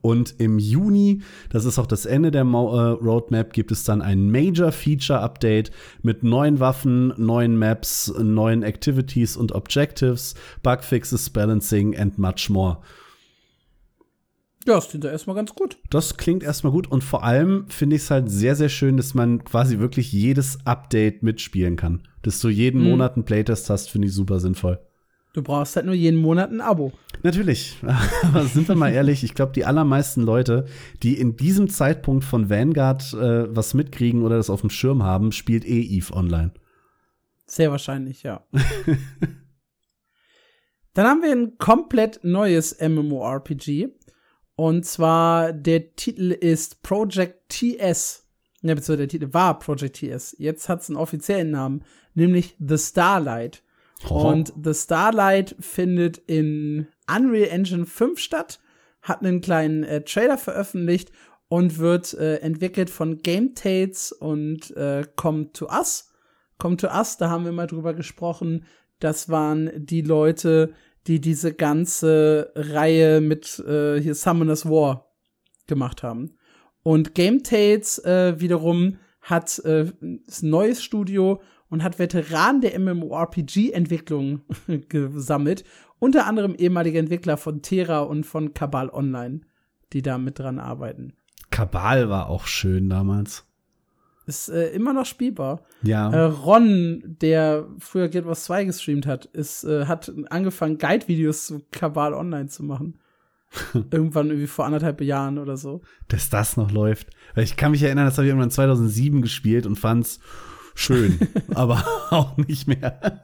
Und im Juni, das ist auch das Ende der Mo äh, Roadmap, gibt es dann ein Major Feature Update mit neuen Waffen, neuen Maps, neuen Activities und Objectives, Bugfixes, Balancing and much more. Ja, das klingt ja erstmal ganz gut. Das klingt erstmal gut und vor allem finde ich es halt sehr, sehr schön, dass man quasi wirklich jedes Update mitspielen kann. Dass du jeden mhm. Monat einen Playtest hast, finde ich super sinnvoll. Du brauchst halt nur jeden Monat ein Abo. Natürlich. Aber sind wir mal ehrlich, ich glaube, die allermeisten Leute, die in diesem Zeitpunkt von Vanguard äh, was mitkriegen oder das auf dem Schirm haben, spielt eh Eve online. Sehr wahrscheinlich, ja. Dann haben wir ein komplett neues MMORPG. Und zwar der Titel ist Project TS. Ja, beziehungsweise der Titel war Project TS. Jetzt hat es einen offiziellen Namen, nämlich The Starlight. Oh. Und The Starlight findet in Unreal Engine 5 statt, hat einen kleinen äh, Trailer veröffentlicht und wird äh, entwickelt von Game Tales und äh, Come to Us. Come to Us, da haben wir mal drüber gesprochen. Das waren die Leute, die diese ganze Reihe mit äh, hier Summoner's War gemacht haben. Und Game Tales äh, wiederum hat äh, ein neues Studio und hat Veteranen der MMORPG-Entwicklung gesammelt. Unter anderem ehemalige Entwickler von Terra und von Kabal Online, die da mit dran arbeiten. Kabal war auch schön damals. Ist äh, immer noch spielbar. Ja. Äh, Ron, der früher Guild Wars 2 gestreamt hat, ist, äh, hat angefangen, Guide-Videos zu Kabal Online zu machen. Irgendwann irgendwie vor anderthalb Jahren oder so. Dass das noch läuft. Ich kann mich erinnern, das habe ich irgendwann 2007 gespielt und fand's schön, aber auch nicht mehr.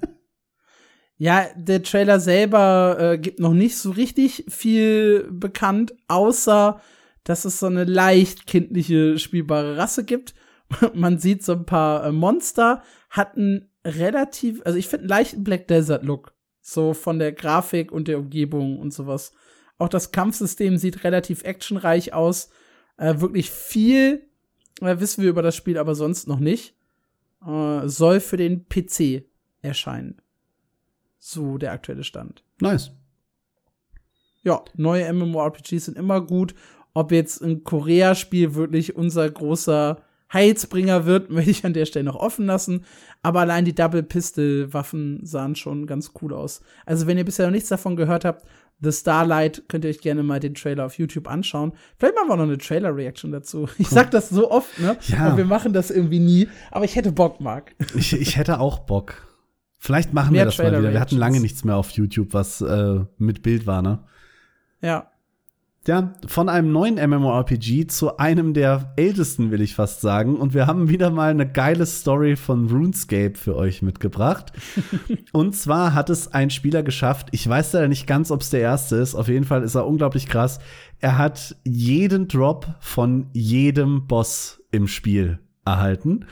Ja, der Trailer selber äh, gibt noch nicht so richtig viel bekannt, außer dass es so eine leicht kindliche spielbare Rasse gibt. Man sieht so ein paar äh, Monster, hat einen relativ, also ich finde einen leichten Black Desert Look, so von der Grafik und der Umgebung und sowas. Auch das Kampfsystem sieht relativ actionreich aus. Äh, wirklich viel äh, wissen wir über das Spiel aber sonst noch nicht äh, soll für den PC erscheinen. So der aktuelle Stand. Nice. Ja, neue MMORPGs sind immer gut. Ob jetzt ein Korea-Spiel wirklich unser großer Heilsbringer wird, möchte ich an der Stelle noch offen lassen. Aber allein die Double-Pistol-Waffen sahen schon ganz cool aus. Also, wenn ihr bisher noch nichts davon gehört habt, The Starlight, könnt ihr euch gerne mal den Trailer auf YouTube anschauen. Vielleicht machen wir noch eine Trailer-Reaction dazu. Ich sag das so oft, ne? Ja. Und wir machen das irgendwie nie. Aber ich hätte Bock, Marc. Ich, ich hätte auch Bock. Vielleicht machen mehr wir das mal wieder. Wir hatten lange nichts mehr auf YouTube, was äh, mit Bild war, ne? Ja. Ja, von einem neuen MMORPG zu einem der ältesten, will ich fast sagen. Und wir haben wieder mal eine geile Story von RuneScape für euch mitgebracht. und zwar hat es ein Spieler geschafft, ich weiß leider nicht ganz, ob es der erste ist, auf jeden Fall ist er unglaublich krass. Er hat jeden Drop von jedem Boss im Spiel erhalten.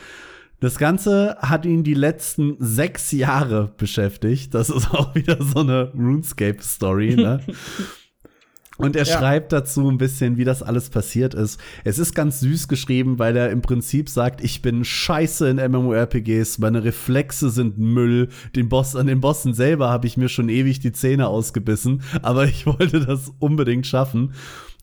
Das Ganze hat ihn die letzten sechs Jahre beschäftigt. Das ist auch wieder so eine RuneScape-Story, ne? Und er ja. schreibt dazu ein bisschen, wie das alles passiert ist. Es ist ganz süß geschrieben, weil er im Prinzip sagt, ich bin scheiße in MMORPGs, meine Reflexe sind Müll, den Boss, an den Bossen selber habe ich mir schon ewig die Zähne ausgebissen, aber ich wollte das unbedingt schaffen.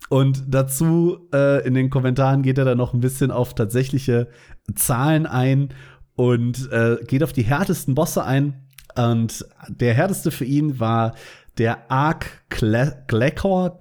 Und dazu äh, in den Kommentaren geht er dann noch ein bisschen auf tatsächliche Zahlen ein und äh, geht auf die härtesten Bosse ein. Und der härteste für ihn war der Ark Glekors.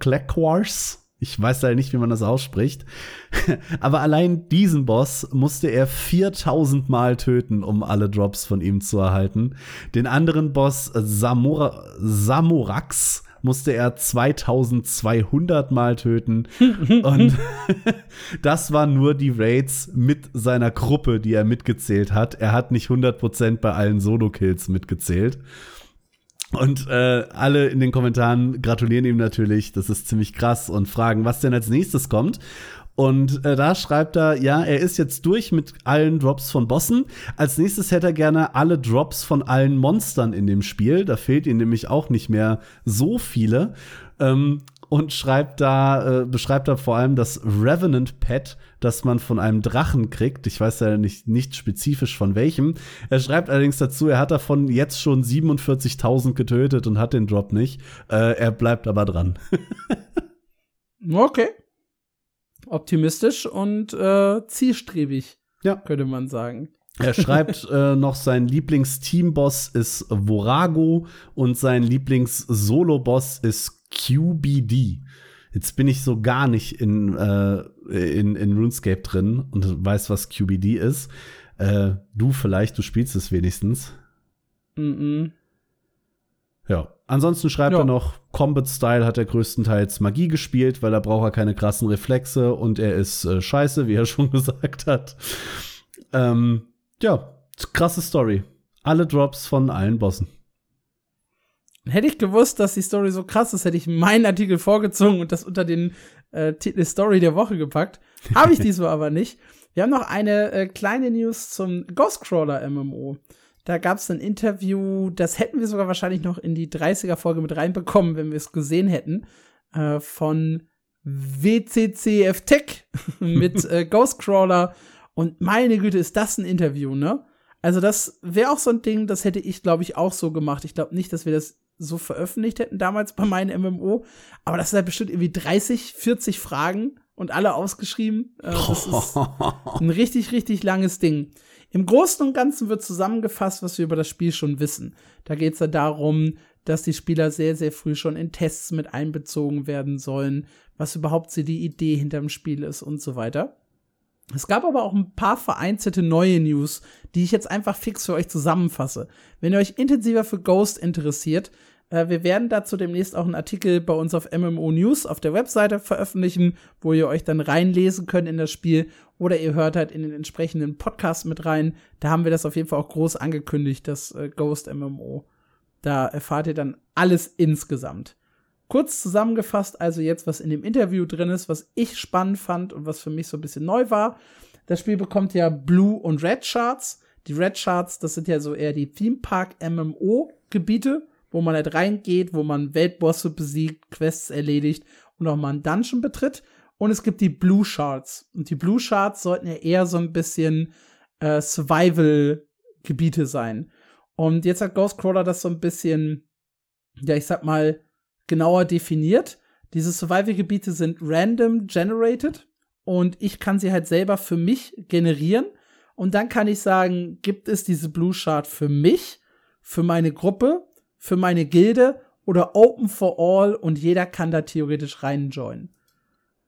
Ich weiß leider nicht, wie man das ausspricht. Aber allein diesen Boss musste er 4000 Mal töten, um alle Drops von ihm zu erhalten. Den anderen Boss Samura Samurax musste er 2200 Mal töten. und das waren nur die Raids mit seiner Gruppe, die er mitgezählt hat. Er hat nicht 100% bei allen Solo-Kills mitgezählt. Und äh, alle in den Kommentaren gratulieren ihm natürlich, das ist ziemlich krass und fragen, was denn als nächstes kommt. Und äh, da schreibt er, ja, er ist jetzt durch mit allen Drops von Bossen. Als nächstes hätte er gerne alle Drops von allen Monstern in dem Spiel. Da fehlt ihm nämlich auch nicht mehr so viele. Ähm, und schreibt da, äh, beschreibt da vor allem das Revenant Pet, das man von einem Drachen kriegt. Ich weiß ja nicht, nicht spezifisch von welchem. Er schreibt allerdings dazu, er hat davon jetzt schon 47.000 getötet und hat den Drop nicht. Äh, er bleibt aber dran. okay. Optimistisch und äh, zielstrebig, ja. könnte man sagen. Er schreibt äh, noch, sein Lieblings-Team-Boss ist Vorago und sein Lieblings-Solo-Boss ist QBD. Jetzt bin ich so gar nicht in, äh, in, in RuneScape drin und weiß, was QBD ist. Äh, du vielleicht, du spielst es wenigstens. Mhm. -mm. Ja. Ansonsten schreibt ja. er noch, Combat Style hat er größtenteils Magie gespielt, weil er braucht er keine krassen Reflexe und er ist äh, scheiße, wie er schon gesagt hat. Ähm, ja, krasse Story. Alle Drops von allen Bossen. Hätte ich gewusst, dass die Story so krass ist, hätte ich meinen Artikel vorgezogen und das unter den äh, Titel Story der Woche gepackt. Habe ich diesmal aber nicht. Wir haben noch eine äh, kleine News zum Ghostcrawler MMO. Da gab es ein Interview, das hätten wir sogar wahrscheinlich noch in die 30er-Folge mit reinbekommen, wenn wir es gesehen hätten, äh, von WCCF Tech mit äh, Ghostcrawler. Und meine Güte, ist das ein Interview, ne? Also, das wäre auch so ein Ding, das hätte ich, glaube ich, auch so gemacht. Ich glaube nicht, dass wir das so veröffentlicht hätten damals bei meinen MMO. Aber das sind halt bestimmt irgendwie 30, 40 Fragen und alle ausgeschrieben. Äh, das ist ein richtig, richtig langes Ding. Im Großen und Ganzen wird zusammengefasst, was wir über das Spiel schon wissen. Da geht es ja darum, dass die Spieler sehr, sehr früh schon in Tests mit einbezogen werden sollen, was überhaupt so die Idee hinterm Spiel ist und so weiter. Es gab aber auch ein paar vereinzelte neue News, die ich jetzt einfach fix für euch zusammenfasse. Wenn ihr euch intensiver für Ghost interessiert, äh, wir werden dazu demnächst auch einen Artikel bei uns auf MMO News auf der Webseite veröffentlichen, wo ihr euch dann reinlesen könnt in das Spiel oder ihr hört halt in den entsprechenden Podcast mit rein. Da haben wir das auf jeden Fall auch groß angekündigt, das äh, Ghost MMO. Da erfahrt ihr dann alles insgesamt. Kurz zusammengefasst, also jetzt, was in dem Interview drin ist, was ich spannend fand und was für mich so ein bisschen neu war. Das Spiel bekommt ja Blue und Red Charts. Die Red Charts, das sind ja so eher die Theme Park MMO Gebiete, wo man halt reingeht, wo man Weltbosse besiegt, Quests erledigt und auch mal einen Dungeon betritt. Und es gibt die Blue Shards. Und die Blue Shards sollten ja eher so ein bisschen äh, Survival-Gebiete sein. Und jetzt hat Ghostcrawler das so ein bisschen, ja, ich sag mal, genauer definiert. Diese Survival-Gebiete sind random generated und ich kann sie halt selber für mich generieren. Und dann kann ich sagen, gibt es diese Blue Shard für mich, für meine Gruppe, für meine Gilde oder open for all und jeder kann da theoretisch reinjoinen.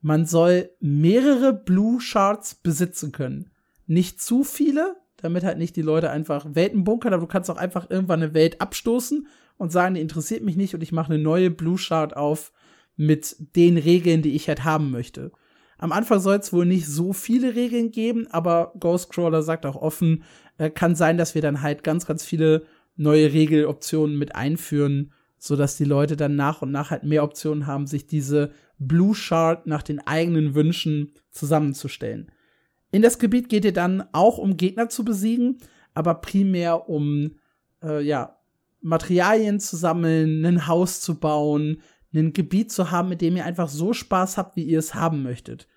Man soll mehrere Blue Shards besitzen können. Nicht zu viele, damit halt nicht die Leute einfach Welten bunkern, aber du kannst auch einfach irgendwann eine Welt abstoßen und sagen, die interessiert mich nicht und ich mache eine neue Blue Shard auf mit den Regeln, die ich halt haben möchte. Am Anfang soll es wohl nicht so viele Regeln geben, aber Ghostcrawler sagt auch offen, äh, kann sein, dass wir dann halt ganz, ganz viele neue Regeloptionen mit einführen, so dass die Leute dann nach und nach halt mehr Optionen haben, sich diese Blue Shard nach den eigenen Wünschen zusammenzustellen. In das Gebiet geht ihr dann auch um Gegner zu besiegen, aber primär um äh, ja Materialien zu sammeln, ein Haus zu bauen, ein Gebiet zu haben, mit dem ihr einfach so Spaß habt, wie ihr es haben möchtet.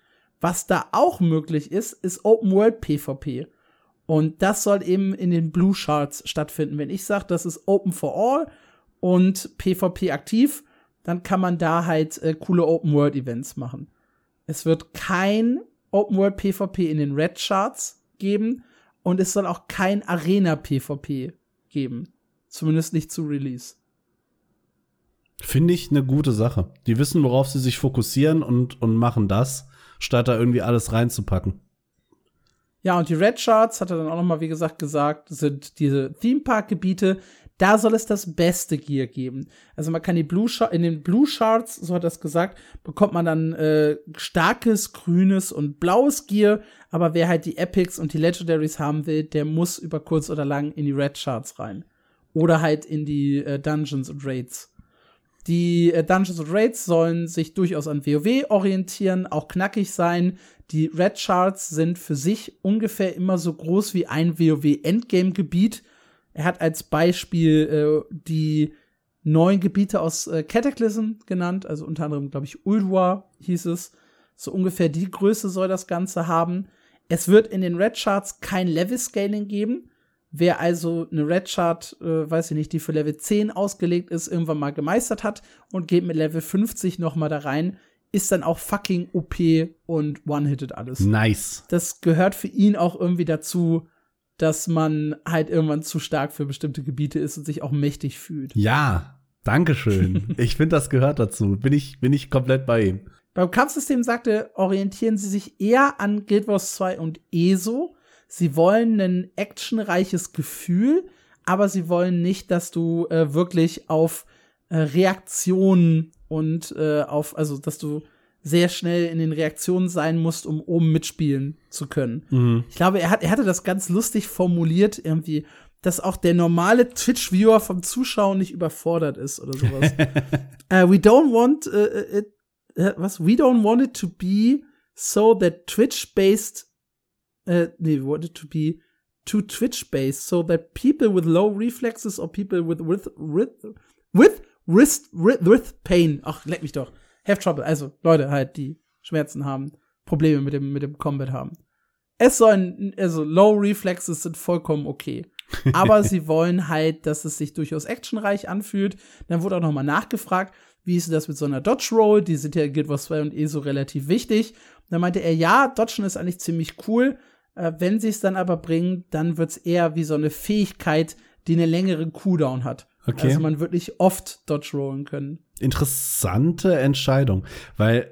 Was da auch möglich ist, ist Open World PvP. Und das soll eben in den Blue Shards stattfinden. Wenn ich sage, das ist Open for All und PvP aktiv, dann kann man da halt äh, coole Open World Events machen. Es wird kein Open World PvP in den Red Charts geben und es soll auch kein Arena PvP geben. Zumindest nicht zu Release. Finde ich eine gute Sache. Die wissen, worauf sie sich fokussieren und, und machen das, statt da irgendwie alles reinzupacken. Ja, und die Red Charts, hat er dann auch noch mal, wie gesagt, gesagt, sind diese Theme Park Gebiete. Da soll es das beste Gear geben. Also man kann die Blue Char in den Blue Charts, so hat es gesagt, bekommt man dann äh, starkes grünes und blaues Gear. Aber wer halt die Epics und die Legendaries haben will, der muss über kurz oder lang in die Red Charts rein. Oder halt in die äh, Dungeons und Raids. Die äh, Dungeons und Raids sollen sich durchaus an WoW orientieren, auch knackig sein. Die Red Charts sind für sich ungefähr immer so groß wie ein WoW Endgame-Gebiet. Er hat als Beispiel äh, die neuen Gebiete aus äh, Cataclysm genannt, also unter anderem, glaube ich, Ulduar hieß es. So ungefähr die Größe soll das Ganze haben. Es wird in den Red Charts kein Level-Scaling geben. Wer also eine Red Chart, äh, weiß ich nicht, die für Level 10 ausgelegt ist, irgendwann mal gemeistert hat und geht mit Level 50 noch mal da rein, ist dann auch fucking OP und one-hitted alles. Nice. Das gehört für ihn auch irgendwie dazu, dass man halt irgendwann zu stark für bestimmte Gebiete ist und sich auch mächtig fühlt. Ja, Dankeschön. ich finde, das gehört dazu. Bin ich, bin ich komplett bei ihm. Beim Kampfsystem sagte, orientieren sie sich eher an Guild Wars 2 und ESO, sie wollen ein actionreiches Gefühl, aber sie wollen nicht, dass du äh, wirklich auf äh, Reaktionen und äh, auf, also dass du sehr schnell in den Reaktionen sein musst, um oben mitspielen zu können. Mhm. Ich glaube, er, hat, er hatte das ganz lustig formuliert, irgendwie, dass auch der normale Twitch-Viewer vom Zuschauen nicht überfordert ist oder sowas. uh, we don't want uh, it, uh, was? We don't want it to be so that Twitch-based uh, nee, we want it to be too Twitch based so that people with low reflexes or people with with with, with wrist, wrist pain, ach leck mich doch, have trouble. Also Leute halt, die Schmerzen haben, Probleme mit dem mit dem Combat haben. Es sollen also Low Reflexes sind vollkommen okay. Aber sie wollen halt, dass es sich durchaus actionreich anfühlt. Dann wurde auch noch mal nachgefragt, wie ist das mit so einer Dodge Roll? Die sind ja in Guild Wars 2 und eh so relativ wichtig. Dann meinte er, ja, Dodgen ist eigentlich ziemlich cool, äh, wenn sie es dann aber bringen, dann wird es eher wie so eine Fähigkeit, die eine längere Cooldown hat. Okay. Also man wirklich oft Dodge rollen können. Interessante Entscheidung, weil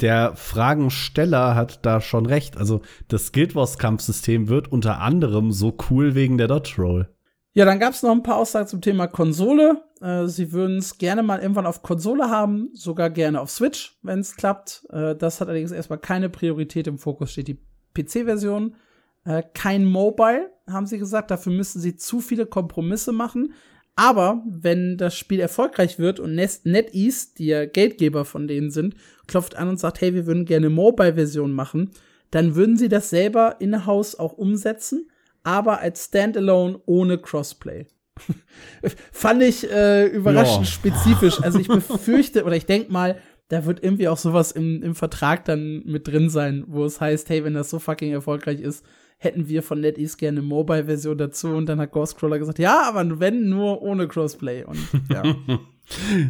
der Fragensteller hat da schon recht. Also das Guild Wars Kampfsystem wird unter anderem so cool wegen der Dodge Roll. Ja, dann gab es noch ein paar Aussagen zum Thema Konsole. Äh, sie würden es gerne mal irgendwann auf Konsole haben, sogar gerne auf Switch, wenn es klappt. Äh, das hat allerdings erstmal keine Priorität. Im Fokus steht die PC-Version. Äh, kein Mobile, haben sie gesagt. Dafür müssen sie zu viele Kompromisse machen. Aber wenn das Spiel erfolgreich wird und NetEase, die ja Geldgeber von denen sind, klopft an und sagt, hey, wir würden gerne Mobile-Version machen, dann würden sie das selber in-house auch umsetzen, aber als Standalone ohne Crossplay. Fand ich äh, überraschend ja. spezifisch. Also ich befürchte oder ich denke mal, da wird irgendwie auch sowas im, im Vertrag dann mit drin sein, wo es heißt, hey, wenn das so fucking erfolgreich ist, hätten wir von NetEase gerne eine Mobile-Version dazu. Und dann hat Ghostcrawler gesagt, ja, aber wenn nur ohne Crossplay. Und ja.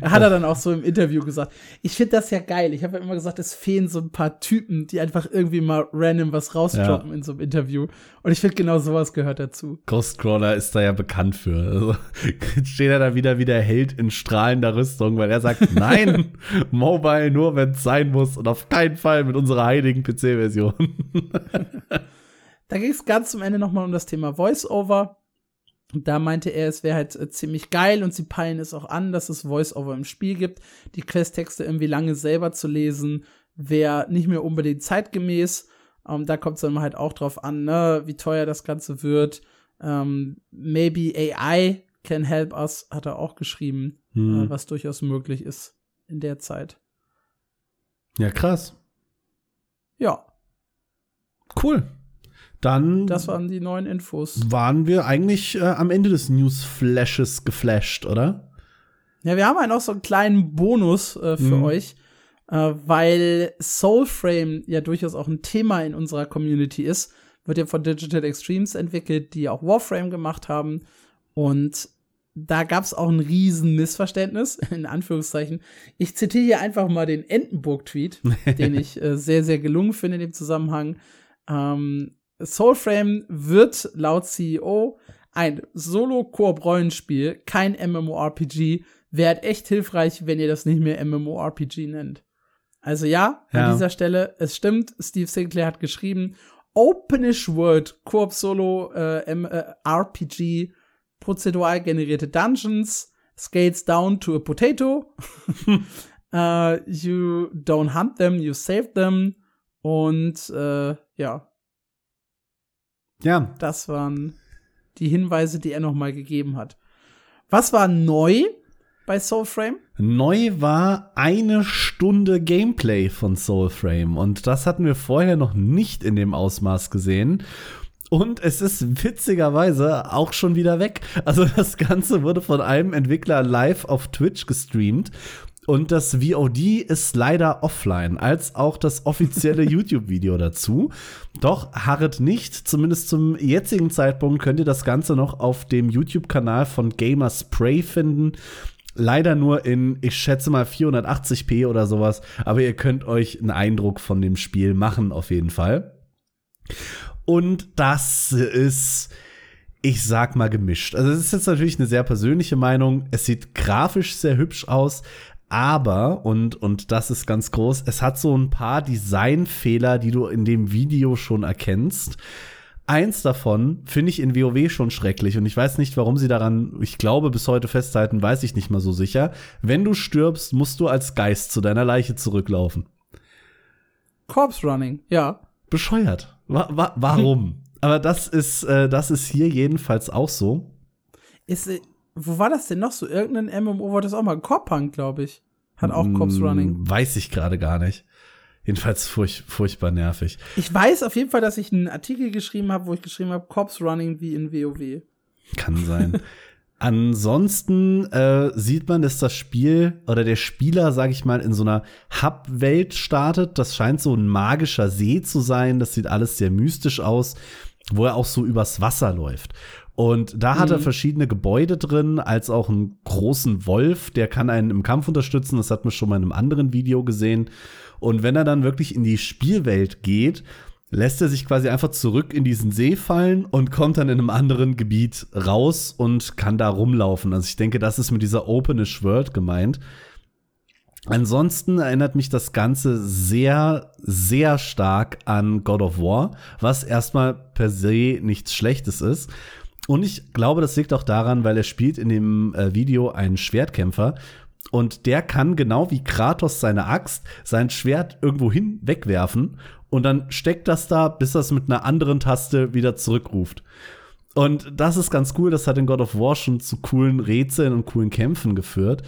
Hat er dann auch so im Interview gesagt. Ich finde das ja geil. Ich habe ja immer gesagt, es fehlen so ein paar Typen, die einfach irgendwie mal random was rausdroppen ja. in so einem Interview. Und ich finde genau sowas gehört dazu. Ghostcrawler ist da ja bekannt für. Also, steht er da wieder wie der Held in strahlender Rüstung, weil er sagt, nein, Mobile nur, wenn es sein muss und auf keinen Fall mit unserer heiligen PC-Version. Da ging es ganz zum Ende noch mal um das Thema Voice-Over. Und da meinte er, es wäre halt äh, ziemlich geil und sie peilen es auch an, dass es Voice-Over im Spiel gibt. Die Questtexte irgendwie lange selber zu lesen, wäre nicht mehr unbedingt zeitgemäß. Ähm, da kommt es dann halt auch drauf an, ne, wie teuer das Ganze wird. Ähm, maybe AI can help us, hat er auch geschrieben, hm. äh, was durchaus möglich ist in der Zeit. Ja, krass. Ja. Cool. Dann. Das waren die neuen Infos. Waren wir eigentlich äh, am Ende des Newsflashes geflasht, oder? Ja, wir haben einen auch so einen kleinen Bonus äh, für mhm. euch, äh, weil Soulframe ja durchaus auch ein Thema in unserer Community ist. Wird ja von Digital Extremes entwickelt, die auch Warframe gemacht haben. Und da gab es auch ein riesen Missverständnis, in Anführungszeichen. Ich zitiere hier einfach mal den Entenburg-Tweet, den ich äh, sehr, sehr gelungen finde in dem Zusammenhang. Ähm, Soulframe wird laut CEO ein Solo-Koop-Rollenspiel, kein MMORPG. Wäre echt hilfreich, wenn ihr das nicht mehr MMORPG nennt. Also ja, ja, an dieser Stelle, es stimmt, Steve Sinclair hat geschrieben, Openish World, Koop Solo äh, äh, RPG, prozedural generierte Dungeons, scales down to a potato. uh, you don't hunt them, you save them. Und äh, ja, ja. Das waren die Hinweise, die er nochmal gegeben hat. Was war neu bei Soulframe? Neu war eine Stunde Gameplay von Soulframe und das hatten wir vorher noch nicht in dem Ausmaß gesehen. Und es ist witzigerweise auch schon wieder weg. Also das Ganze wurde von einem Entwickler live auf Twitch gestreamt und das VOD ist leider offline, als auch das offizielle YouTube-Video dazu. Doch harret nicht, zumindest zum jetzigen Zeitpunkt könnt ihr das Ganze noch auf dem YouTube-Kanal von Gamerspray finden. Leider nur in, ich schätze mal, 480p oder sowas, aber ihr könnt euch einen Eindruck von dem Spiel machen, auf jeden Fall. Und das ist ich sag mal gemischt. Also es ist jetzt natürlich eine sehr persönliche Meinung. Es sieht grafisch sehr hübsch aus, aber, und, und das ist ganz groß, es hat so ein paar Designfehler, die du in dem Video schon erkennst. Eins davon finde ich in WoW schon schrecklich und ich weiß nicht, warum sie daran, ich glaube, bis heute festhalten, weiß ich nicht mal so sicher. Wenn du stirbst, musst du als Geist zu deiner Leiche zurücklaufen. Corpse Running, ja. Bescheuert. Wa wa warum? Aber das ist, äh, das ist hier jedenfalls auch so. Ist, äh, wo war das denn noch so? Irgendein MMO war das auch mal. Corpunk, glaube ich. Hat auch Cops mm, Running. Weiß ich gerade gar nicht. Jedenfalls furch furchtbar nervig. Ich weiß auf jeden Fall, dass ich einen Artikel geschrieben habe, wo ich geschrieben habe, Cops Running wie in WoW. Kann sein. Ansonsten äh, sieht man, dass das Spiel oder der Spieler, sag ich mal, in so einer Hub-Welt startet. Das scheint so ein magischer See zu sein. Das sieht alles sehr mystisch aus, wo er auch so übers Wasser läuft. Und da hat er mhm. verschiedene Gebäude drin, als auch einen großen Wolf, der kann einen im Kampf unterstützen. Das hat man schon mal in einem anderen Video gesehen. Und wenn er dann wirklich in die Spielwelt geht, lässt er sich quasi einfach zurück in diesen See fallen und kommt dann in einem anderen Gebiet raus und kann da rumlaufen. Also ich denke, das ist mit dieser Openish World gemeint. Ansonsten erinnert mich das Ganze sehr, sehr stark an God of War, was erstmal per se nichts Schlechtes ist. Und ich glaube, das liegt auch daran, weil er spielt in dem äh, Video einen Schwertkämpfer und der kann genau wie Kratos seine Axt sein Schwert irgendwo hin wegwerfen und dann steckt das da, bis er es mit einer anderen Taste wieder zurückruft. Und das ist ganz cool, das hat in God of War schon zu coolen Rätseln und coolen Kämpfen geführt.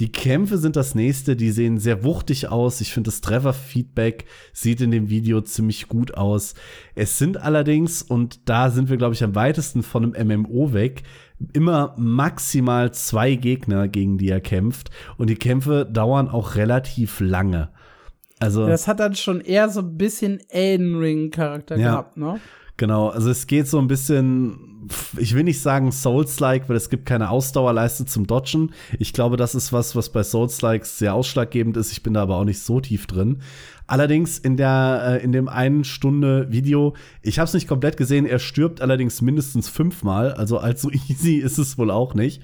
Die Kämpfe sind das nächste, die sehen sehr wuchtig aus. Ich finde, das Treffer-Feedback sieht in dem Video ziemlich gut aus. Es sind allerdings, und da sind wir, glaube ich, am weitesten von einem MMO weg, immer maximal zwei Gegner, gegen die er kämpft. Und die Kämpfe dauern auch relativ lange. Also. Das hat dann schon eher so ein bisschen Elden Ring-Charakter ja. gehabt, ne? Genau, also es geht so ein bisschen, ich will nicht sagen Souls-like, weil es gibt keine Ausdauerleiste zum Dodgen. Ich glaube, das ist was, was bei Souls-likes sehr ausschlaggebend ist. Ich bin da aber auch nicht so tief drin. Allerdings in der äh, in dem einen Stunde Video, ich habe es nicht komplett gesehen, er stirbt allerdings mindestens fünfmal, also allzu easy ist es wohl auch nicht.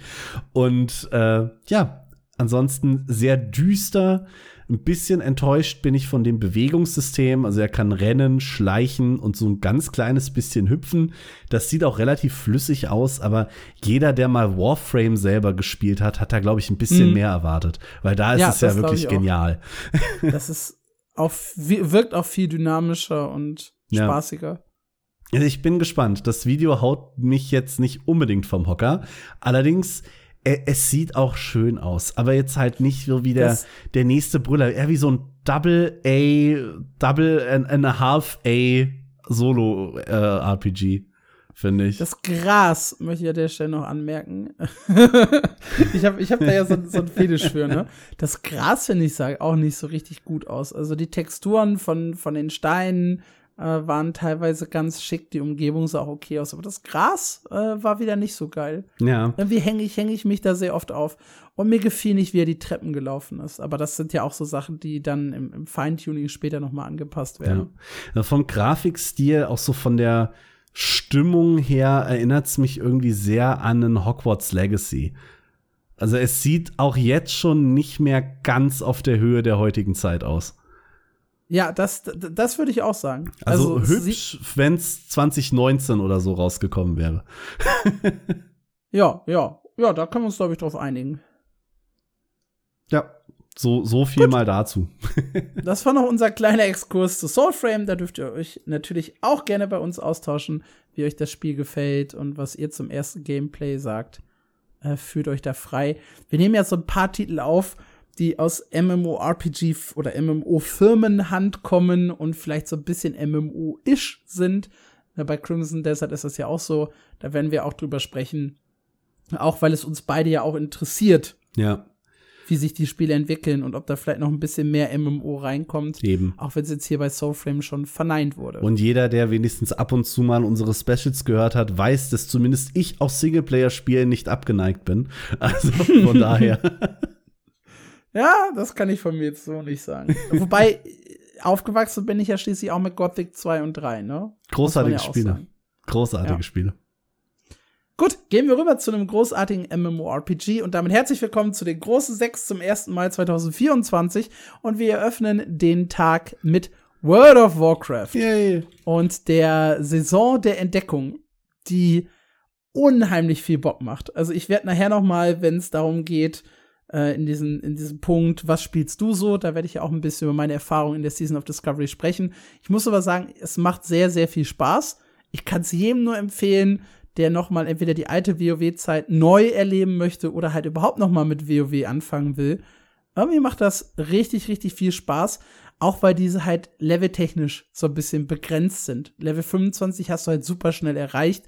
Und äh, ja, ansonsten sehr düster, Ein bisschen enttäuscht bin ich von dem Bewegungssystem. Also er kann rennen, schleichen und so ein ganz kleines bisschen hüpfen. Das sieht auch relativ flüssig aus, aber jeder, der mal Warframe selber gespielt hat, hat da, glaube ich, ein bisschen mhm. mehr erwartet. Weil da ist ja, es ja wirklich genial. Das ist auch, wirkt auch viel dynamischer und spaßiger. Ja. Also ich bin gespannt. Das Video haut mich jetzt nicht unbedingt vom Hocker. Allerdings, es sieht auch schön aus. Aber jetzt halt nicht so wie der, der nächste Brüller. Eher wie so ein Double A, Double and, and a Half A Solo äh, RPG finde ich. Das Gras möchte ich an der Stelle noch anmerken. ich habe ich hab da ja so, so ein Fetisch für, ne? Das Gras, finde ich, sah auch nicht so richtig gut aus. Also die Texturen von, von den Steinen, äh, waren teilweise ganz schick, die Umgebung sah auch okay aus, aber das Gras äh, war wieder nicht so geil. Ja. Irgendwie hänge ich, häng ich mich da sehr oft auf. Und mir gefiel nicht, wie er die Treppen gelaufen ist. Aber das sind ja auch so Sachen, die dann im, im Feintuning später nochmal angepasst werden. Ja. Vom Grafikstil, auch so von der Stimmung her, erinnert es mich irgendwie sehr an einen Hogwarts Legacy. Also es sieht auch jetzt schon nicht mehr ganz auf der Höhe der heutigen Zeit aus. Ja, das, das würde ich auch sagen. Also, also hübsch, wenn es 2019 oder so rausgekommen wäre. ja, ja. Ja, da können wir uns, glaube ich, drauf einigen. Ja, so, so viel Gut. mal dazu. das war noch unser kleiner Exkurs zu Soulframe. Da dürft ihr euch natürlich auch gerne bei uns austauschen, wie euch das Spiel gefällt und was ihr zum ersten Gameplay sagt. Äh, fühlt euch da frei. Wir nehmen ja so ein paar Titel auf, die aus MMORPG oder MMO-Firmenhand kommen und vielleicht so ein bisschen MMO-ish sind. Bei Crimson Desert ist das ja auch so. Da werden wir auch drüber sprechen. Auch weil es uns beide ja auch interessiert. Ja. Wie sich die Spiele entwickeln und ob da vielleicht noch ein bisschen mehr MMO reinkommt. Eben. Auch wenn es jetzt hier bei Soulframe schon verneint wurde. Und jeder, der wenigstens ab und zu mal unsere Specials gehört hat, weiß, dass zumindest ich auch Singleplayer-Spielen nicht abgeneigt bin. Also von daher. Ja, das kann ich von mir jetzt so nicht sagen. Wobei, aufgewachsen bin ich ja schließlich auch mit Gothic 2 und 3, ne? Großartige ja Spiele. Großartige ja. Spiele. Gut, gehen wir rüber zu einem großartigen MMORPG und damit herzlich willkommen zu den großen sechs zum ersten Mal 2024 und wir eröffnen den Tag mit World of Warcraft Yay. und der Saison der Entdeckung, die unheimlich viel Bock macht. Also ich werde nachher noch mal, wenn es darum geht, äh, in, diesen, in diesem Punkt, was spielst du so? Da werde ich ja auch ein bisschen über meine Erfahrungen in der Season of Discovery sprechen. Ich muss aber sagen, es macht sehr, sehr viel Spaß. Ich kann es jedem nur empfehlen, der noch mal entweder die alte WoW-Zeit neu erleben möchte oder halt überhaupt noch mal mit WoW anfangen will. Mir macht das richtig, richtig viel Spaß. Auch weil diese halt leveltechnisch so ein bisschen begrenzt sind. Level 25 hast du halt super schnell erreicht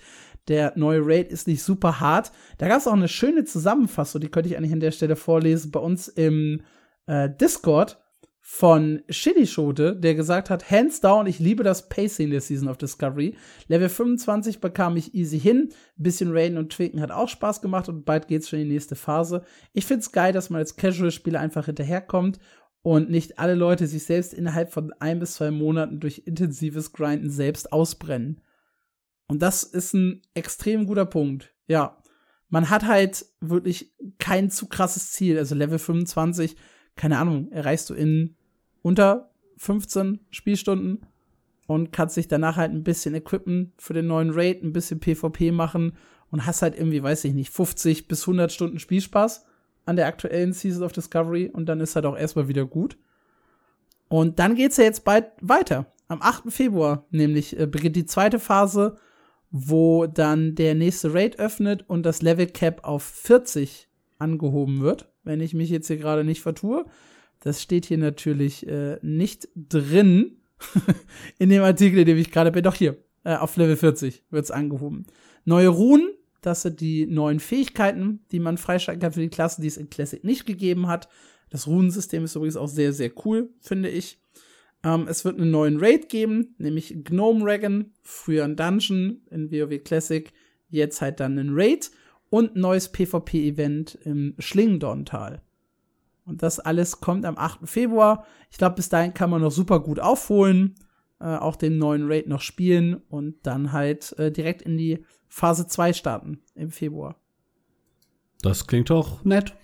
der neue Raid ist nicht super hart. Da gab es auch eine schöne Zusammenfassung, die könnte ich eigentlich an der Stelle vorlesen, bei uns im äh, Discord von Shitty Schote, der gesagt hat, hands down, ich liebe das Pacing der Season of Discovery. Level 25 bekam ich easy hin. Bisschen Raiden und Tweaken hat auch Spaß gemacht und bald geht's schon in die nächste Phase. Ich find's geil, dass man als Casual-Spieler einfach hinterherkommt und nicht alle Leute sich selbst innerhalb von ein bis zwei Monaten durch intensives Grinden selbst ausbrennen. Und das ist ein extrem guter Punkt. Ja. Man hat halt wirklich kein zu krasses Ziel. Also Level 25, keine Ahnung, erreichst du in unter 15 Spielstunden und kannst dich danach halt ein bisschen equippen für den neuen Raid, ein bisschen PvP machen und hast halt irgendwie, weiß ich nicht, 50 bis 100 Stunden Spielspaß an der aktuellen Season of Discovery und dann ist halt auch erstmal wieder gut. Und dann geht's ja jetzt bald weiter. Am 8. Februar nämlich äh, beginnt die zweite Phase wo dann der nächste Raid öffnet und das Level Cap auf 40 angehoben wird, wenn ich mich jetzt hier gerade nicht vertue. Das steht hier natürlich äh, nicht drin in dem Artikel, in dem ich gerade bin. Doch hier, äh, auf Level 40 wird's angehoben. Neue Runen, das sind die neuen Fähigkeiten, die man freischalten kann für die Klassen, die es in Classic nicht gegeben hat. Das Runensystem ist übrigens auch sehr, sehr cool, finde ich. Ähm, es wird einen neuen Raid geben, nämlich Gnome Dragon, früher ein Dungeon in WoW Classic, jetzt halt dann ein Raid und ein neues PvP-Event im Schlingendorntal. Und das alles kommt am 8. Februar. Ich glaube, bis dahin kann man noch super gut aufholen, äh, auch den neuen Raid noch spielen und dann halt äh, direkt in die Phase 2 starten im Februar. Das klingt doch nett.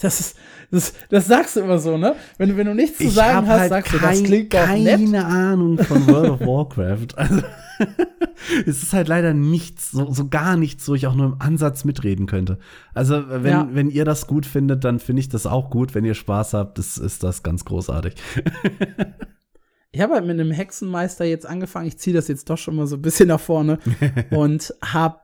Das ist, das, das sagst du immer so, ne? Wenn, du wenn du nichts zu Ich sagen hast, halt sagst du, kein, das klingt doch nett. keine Ahnung von World of Warcraft. Also, es ist halt leider nichts, so, so gar nichts, wo ich auch nur im Ansatz mitreden könnte. Also, wenn, Ja. wenn ihr das gut findet, dann finde ich das auch gut. Wenn ihr Spaß habt, das ist das ganz großartig. Ich habe halt mit einem Hexenmeister jetzt angefangen. Ich ziehe das jetzt doch schon mal so ein bisschen nach vorne und habe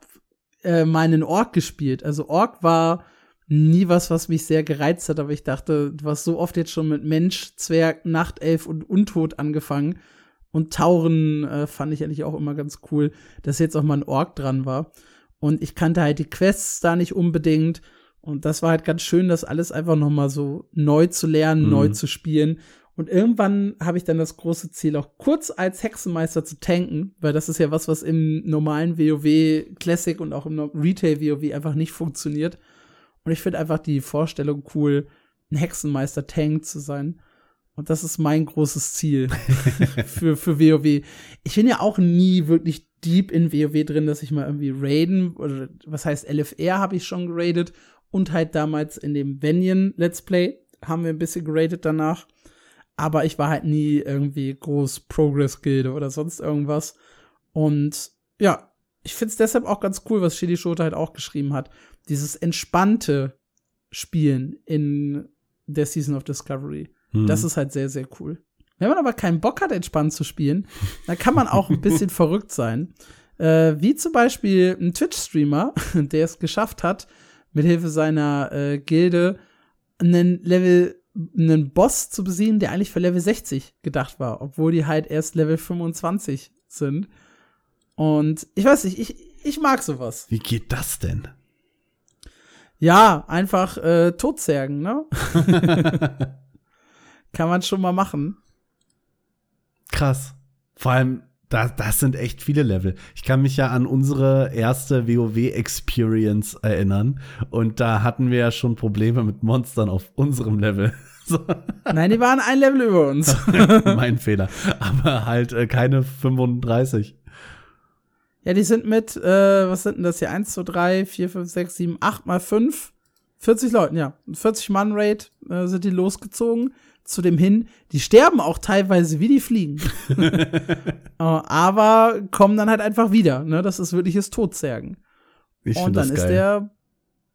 äh, meinen Ork gespielt. Also Ork war nie was, was mich sehr gereizt hat, aber ich dachte, du hast so oft jetzt schon mit Mensch, Zwerg, Nachtelf und Untot angefangen. Und Tauren äh, fand ich eigentlich auch immer ganz cool, dass jetzt auch mal ein Ork dran war. Und ich kannte halt die Quests da nicht unbedingt. Und das war halt ganz schön, das alles einfach noch mal so neu zu lernen, Mhm. neu zu spielen. Und irgendwann habe ich dann das große Ziel, auch kurz als Hexenmeister zu tanken, weil das ist ja was, was im normalen WoW Classic und auch im Retail WoW einfach nicht funktioniert. Und ich finde einfach die Vorstellung cool, ein Hexenmeister-Tank zu sein. Und das ist mein großes Ziel für, für WoW. Ich bin ja auch nie wirklich deep in WoW drin, dass ich mal irgendwie raiden, oder was heißt LFR habe ich schon geradet und halt damals in dem Venyon Let's Play haben wir ein bisschen geradet danach. Aber ich war halt nie irgendwie groß Progress-Gilde oder sonst irgendwas. Und ja, ich find's deshalb auch ganz cool, was Shidi Shota halt auch geschrieben hat. Dieses entspannte Spielen in der Season of Discovery. Mhm. Das ist halt sehr, sehr cool. Wenn man aber keinen Bock hat, entspannt zu spielen, dann kann man auch ein bisschen verrückt sein. Äh, wie zum Beispiel ein Twitch-Streamer, der es geschafft hat, mit Hilfe seiner äh, Gilde einen Level, einen Boss zu besiegen, der eigentlich für Level 60 gedacht war, obwohl die halt erst Level 25 sind. Und ich weiß nicht, ich, ich mag sowas. Wie geht das denn? Ja, einfach äh, Totzergen, ne? Kann man schon mal machen. Krass. Vor allem, da, das sind echt viele Level. Ich kann mich ja an unsere erste WoW-Experience erinnern. Und da hatten wir ja schon Probleme mit Monstern auf unserem Level. So, Nein, die waren ein Level über uns. mein Fehler. Aber halt äh, keine 35. Ja, die sind mit, äh, was sind denn das hier? 1, 2, 3, 4, 5, 6, 7, 8 mal 5. 40 Leuten, ja. 40 Mann Raid äh, sind die losgezogen. Zu dem hin, die sterben auch teilweise wie die fliegen. äh, aber kommen dann halt einfach wieder. Ne? Das ist wirkliches Todzergen. Ich Und dann ist der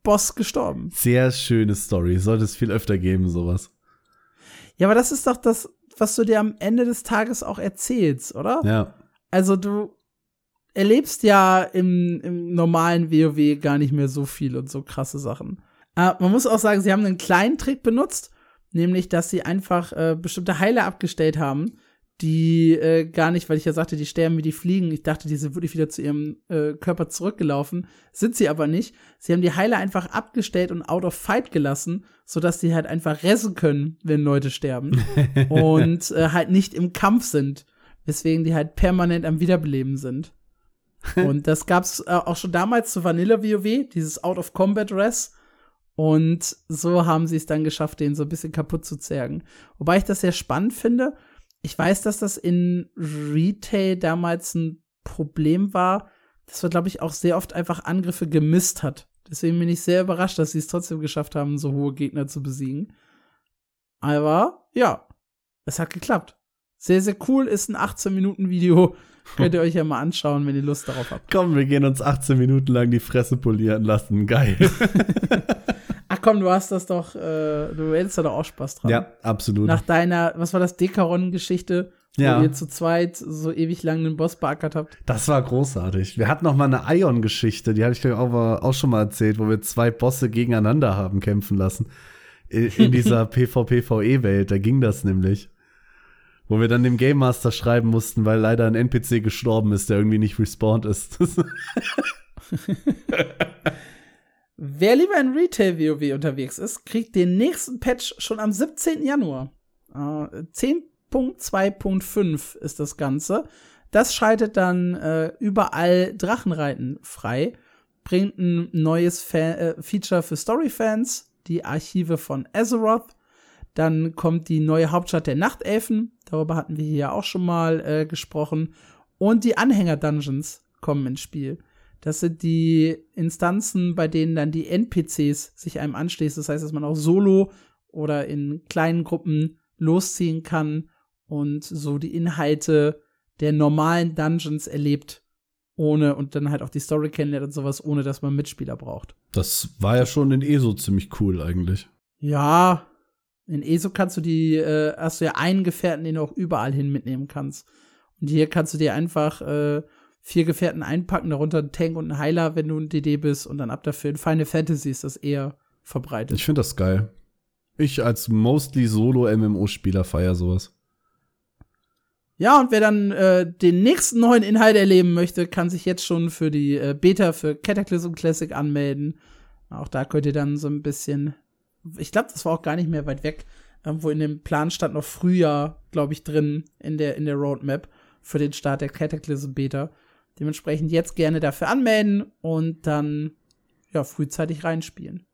Boss gestorben. Sehr schöne Story. Sollte es viel öfter geben, sowas. Ja, aber das ist doch das, was du dir am Ende des Tages auch erzählst, oder? Ja. Also du erlebst ja im, im normalen WoW gar nicht mehr so viel und so krasse Sachen. Äh, man muss auch sagen, sie haben einen kleinen Trick benutzt, nämlich, dass sie einfach äh, bestimmte Heiler abgestellt haben, die äh, gar nicht, weil ich ja sagte, die sterben wie die Fliegen. Ich dachte, die sind wirklich wieder zu ihrem äh, Körper zurückgelaufen. Sind sie aber nicht. Sie haben die Heiler einfach abgestellt und out of fight gelassen, sodass die halt einfach ressen können, wenn Leute sterben. und äh, halt nicht im Kampf sind. Weswegen die halt permanent am Wiederbeleben sind. Und das gab's äh, auch schon damals zu Vanilla WoW, dieses Out of Combat Res. Und so haben sie es dann geschafft, den so ein bisschen kaputt zu zergen. Wobei ich das sehr spannend finde. Ich weiß, dass das in Retail damals ein Problem war, dass man, glaube ich, auch sehr oft einfach Angriffe gemisst hat. Deswegen bin ich sehr überrascht, dass sie es trotzdem geschafft haben, so hohe Gegner zu besiegen. Aber ja, es hat geklappt. Sehr, sehr cool, ist ein 18-Minuten-Video. Könnt ihr euch ja mal anschauen, wenn ihr Lust darauf habt. Komm, wir gehen uns 18 Minuten lang die Fresse polieren lassen. Geil. Ach komm, du hast das doch, äh, du hättest da doch auch Spaß dran. ja, absolut. Nach deiner, was war das, Dekaron-Geschichte, Ja. wo ihr zu zweit so ewig lang einen Boss beackert habt. Das war großartig. Wir hatten noch mal eine Ion-Geschichte, die hatte ich glaube auch, auch schon mal erzählt, wo wir zwei Bosse gegeneinander haben kämpfen lassen. In, in dieser PvP-VE-Welt, da ging das nämlich. Wo wir dann dem Game Master schreiben mussten, weil leider ein NPC gestorben ist, der irgendwie nicht respawned ist. Wer lieber in Retail WoW unterwegs ist, kriegt den nächsten Patch schon am 17. Januar. Äh, 10.2.5 ist das Ganze. Das schaltet dann äh, überall Drachenreiten frei, bringt ein neues Fa äh, Feature für Storyfans, die Archive von Azeroth. Dann kommt die neue Hauptstadt der Nachtelfen, darüber hatten wir hier ja auch schon mal äh, gesprochen. Und die Anhänger-Dungeons kommen ins Spiel. Das sind die Instanzen, bei denen dann die NPCs sich einem anschließen. Das heißt, dass man auch solo oder in kleinen Gruppen losziehen kann und so die Inhalte der normalen Dungeons erlebt, ohne und dann halt auch die Story kennenlernt und sowas, ohne dass man Mitspieler braucht. Das war ja schon in ESO ziemlich cool eigentlich. Ja, in ESO kannst du die, äh, hast du ja einen Gefährten, den du auch überall hin mitnehmen kannst. Und hier kannst du dir einfach äh, vier Gefährten einpacken, darunter ein Tank und ein Heiler, wenn du ein DD bist und dann ab dafür. In Final Fantasy ist das eher verbreitet. Ich finde das geil. Ich als mostly Solo-MMO-Spieler feier sowas. Ja, und wer dann äh, den nächsten neuen Inhalt erleben möchte, kann sich jetzt schon für die äh, Beta für Cataclysm Classic anmelden. Auch da könnt ihr dann so ein bisschen, ich glaube, das war auch gar nicht mehr weit weg, irgendwo in dem Plan stand noch Frühjahr, glaube ich, drin in der, in der Roadmap für den Start der Cataclysm Beta. Dementsprechend jetzt gerne dafür anmelden und dann ja frühzeitig reinspielen.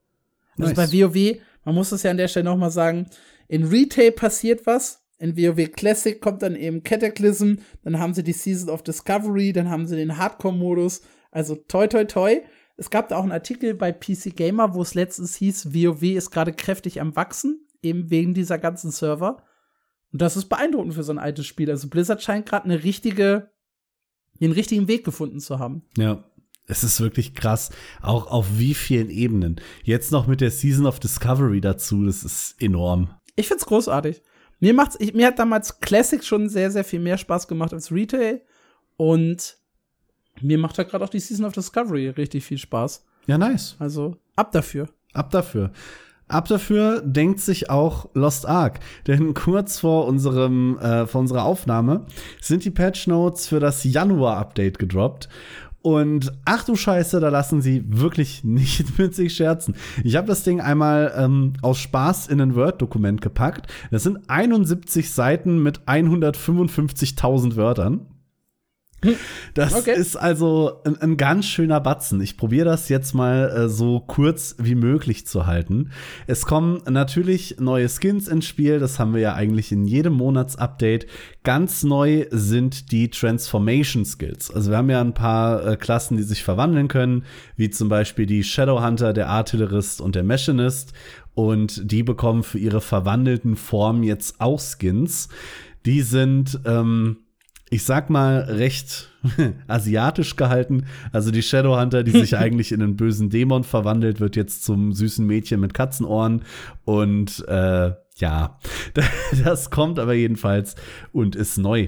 Also nice. bei WoW, man muss das ja an der Stelle noch mal sagen, in Retail passiert was, in WoW Classic kommt dann eben Cataclysm, dann haben sie die Season of Discovery, dann haben sie den Hardcore-Modus. Also toi toi toi. Es gab da auch einen Artikel bei PC Gamer, wo es letztens hieß, WoW ist gerade kräftig am Wachsen, eben wegen dieser ganzen Server. Und das ist beeindruckend für so ein altes Spiel. Also Blizzard scheint gerade eine richtige, den richtigen Weg gefunden zu haben. Ja, es ist wirklich krass, auch auf wie vielen Ebenen. Jetzt noch mit der Season of Discovery dazu, das ist enorm. Ich find's großartig. Mir macht's, ich, mir hat damals Classic schon sehr, sehr viel mehr Spaß gemacht als Retail. Und mir macht halt gerade auch die Season of Discovery richtig viel Spaß. Ja, nice. Also ab dafür. Ab dafür. Ab dafür denkt sich auch Lost Ark, denn kurz vor unserem äh, vor unserer Aufnahme sind die Patch Notes für das Januar Update gedroppt und ach du Scheiße, da lassen sie wirklich nicht mit sich scherzen. Ich habe das Ding einmal ähm, aus Spaß in ein Word-Dokument gepackt. Das sind 71 Seiten mit 155.000 Wörtern. Das okay. ist also ein, ein, ganz schöner Batzen. Ich probiere das jetzt mal äh, so kurz wie möglich zu halten. Es kommen natürlich neue Skins ins Spiel. Das haben wir ja eigentlich in jedem Monatsupdate. Ganz neu sind die Transformation Skills. Also wir haben ja ein paar äh, Klassen, die sich verwandeln können, wie zum Beispiel die Shadowhunter, der Artillerist und der Machinist. Und die bekommen für ihre verwandelten Formen jetzt auch Skins. Die sind ähm, ich sag mal, recht asiatisch gehalten. Also die Shadowhunter, die sich eigentlich in einen bösen Dämon verwandelt, wird jetzt zum süßen Mädchen mit Katzenohren. Und äh, ja, das kommt aber jedenfalls und ist neu.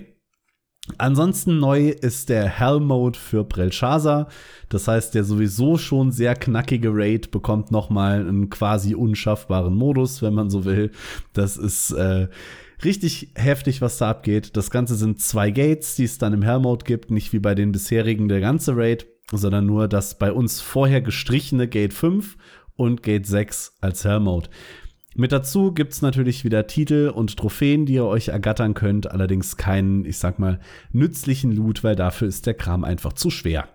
Ansonsten neu ist der Hell Mode für Belshazzar. Das heißt, der sowieso schon sehr knackige Raid bekommt noch mal einen quasi unschaffbaren Modus, wenn man so will. Das ist äh, richtig heftig, was da abgeht. Das Ganze sind zwei Gates, die es dann im Hell-Mode gibt, nicht wie bei den bisherigen der ganze Raid, sondern nur das bei uns vorher gestrichene Gate 5 und Gate 6 als Hell-Mode. Mit dazu gibt's natürlich wieder Titel und Trophäen, die ihr euch ergattern könnt, allerdings keinen, ich sag mal, nützlichen Loot, weil dafür ist der Kram einfach zu schwer.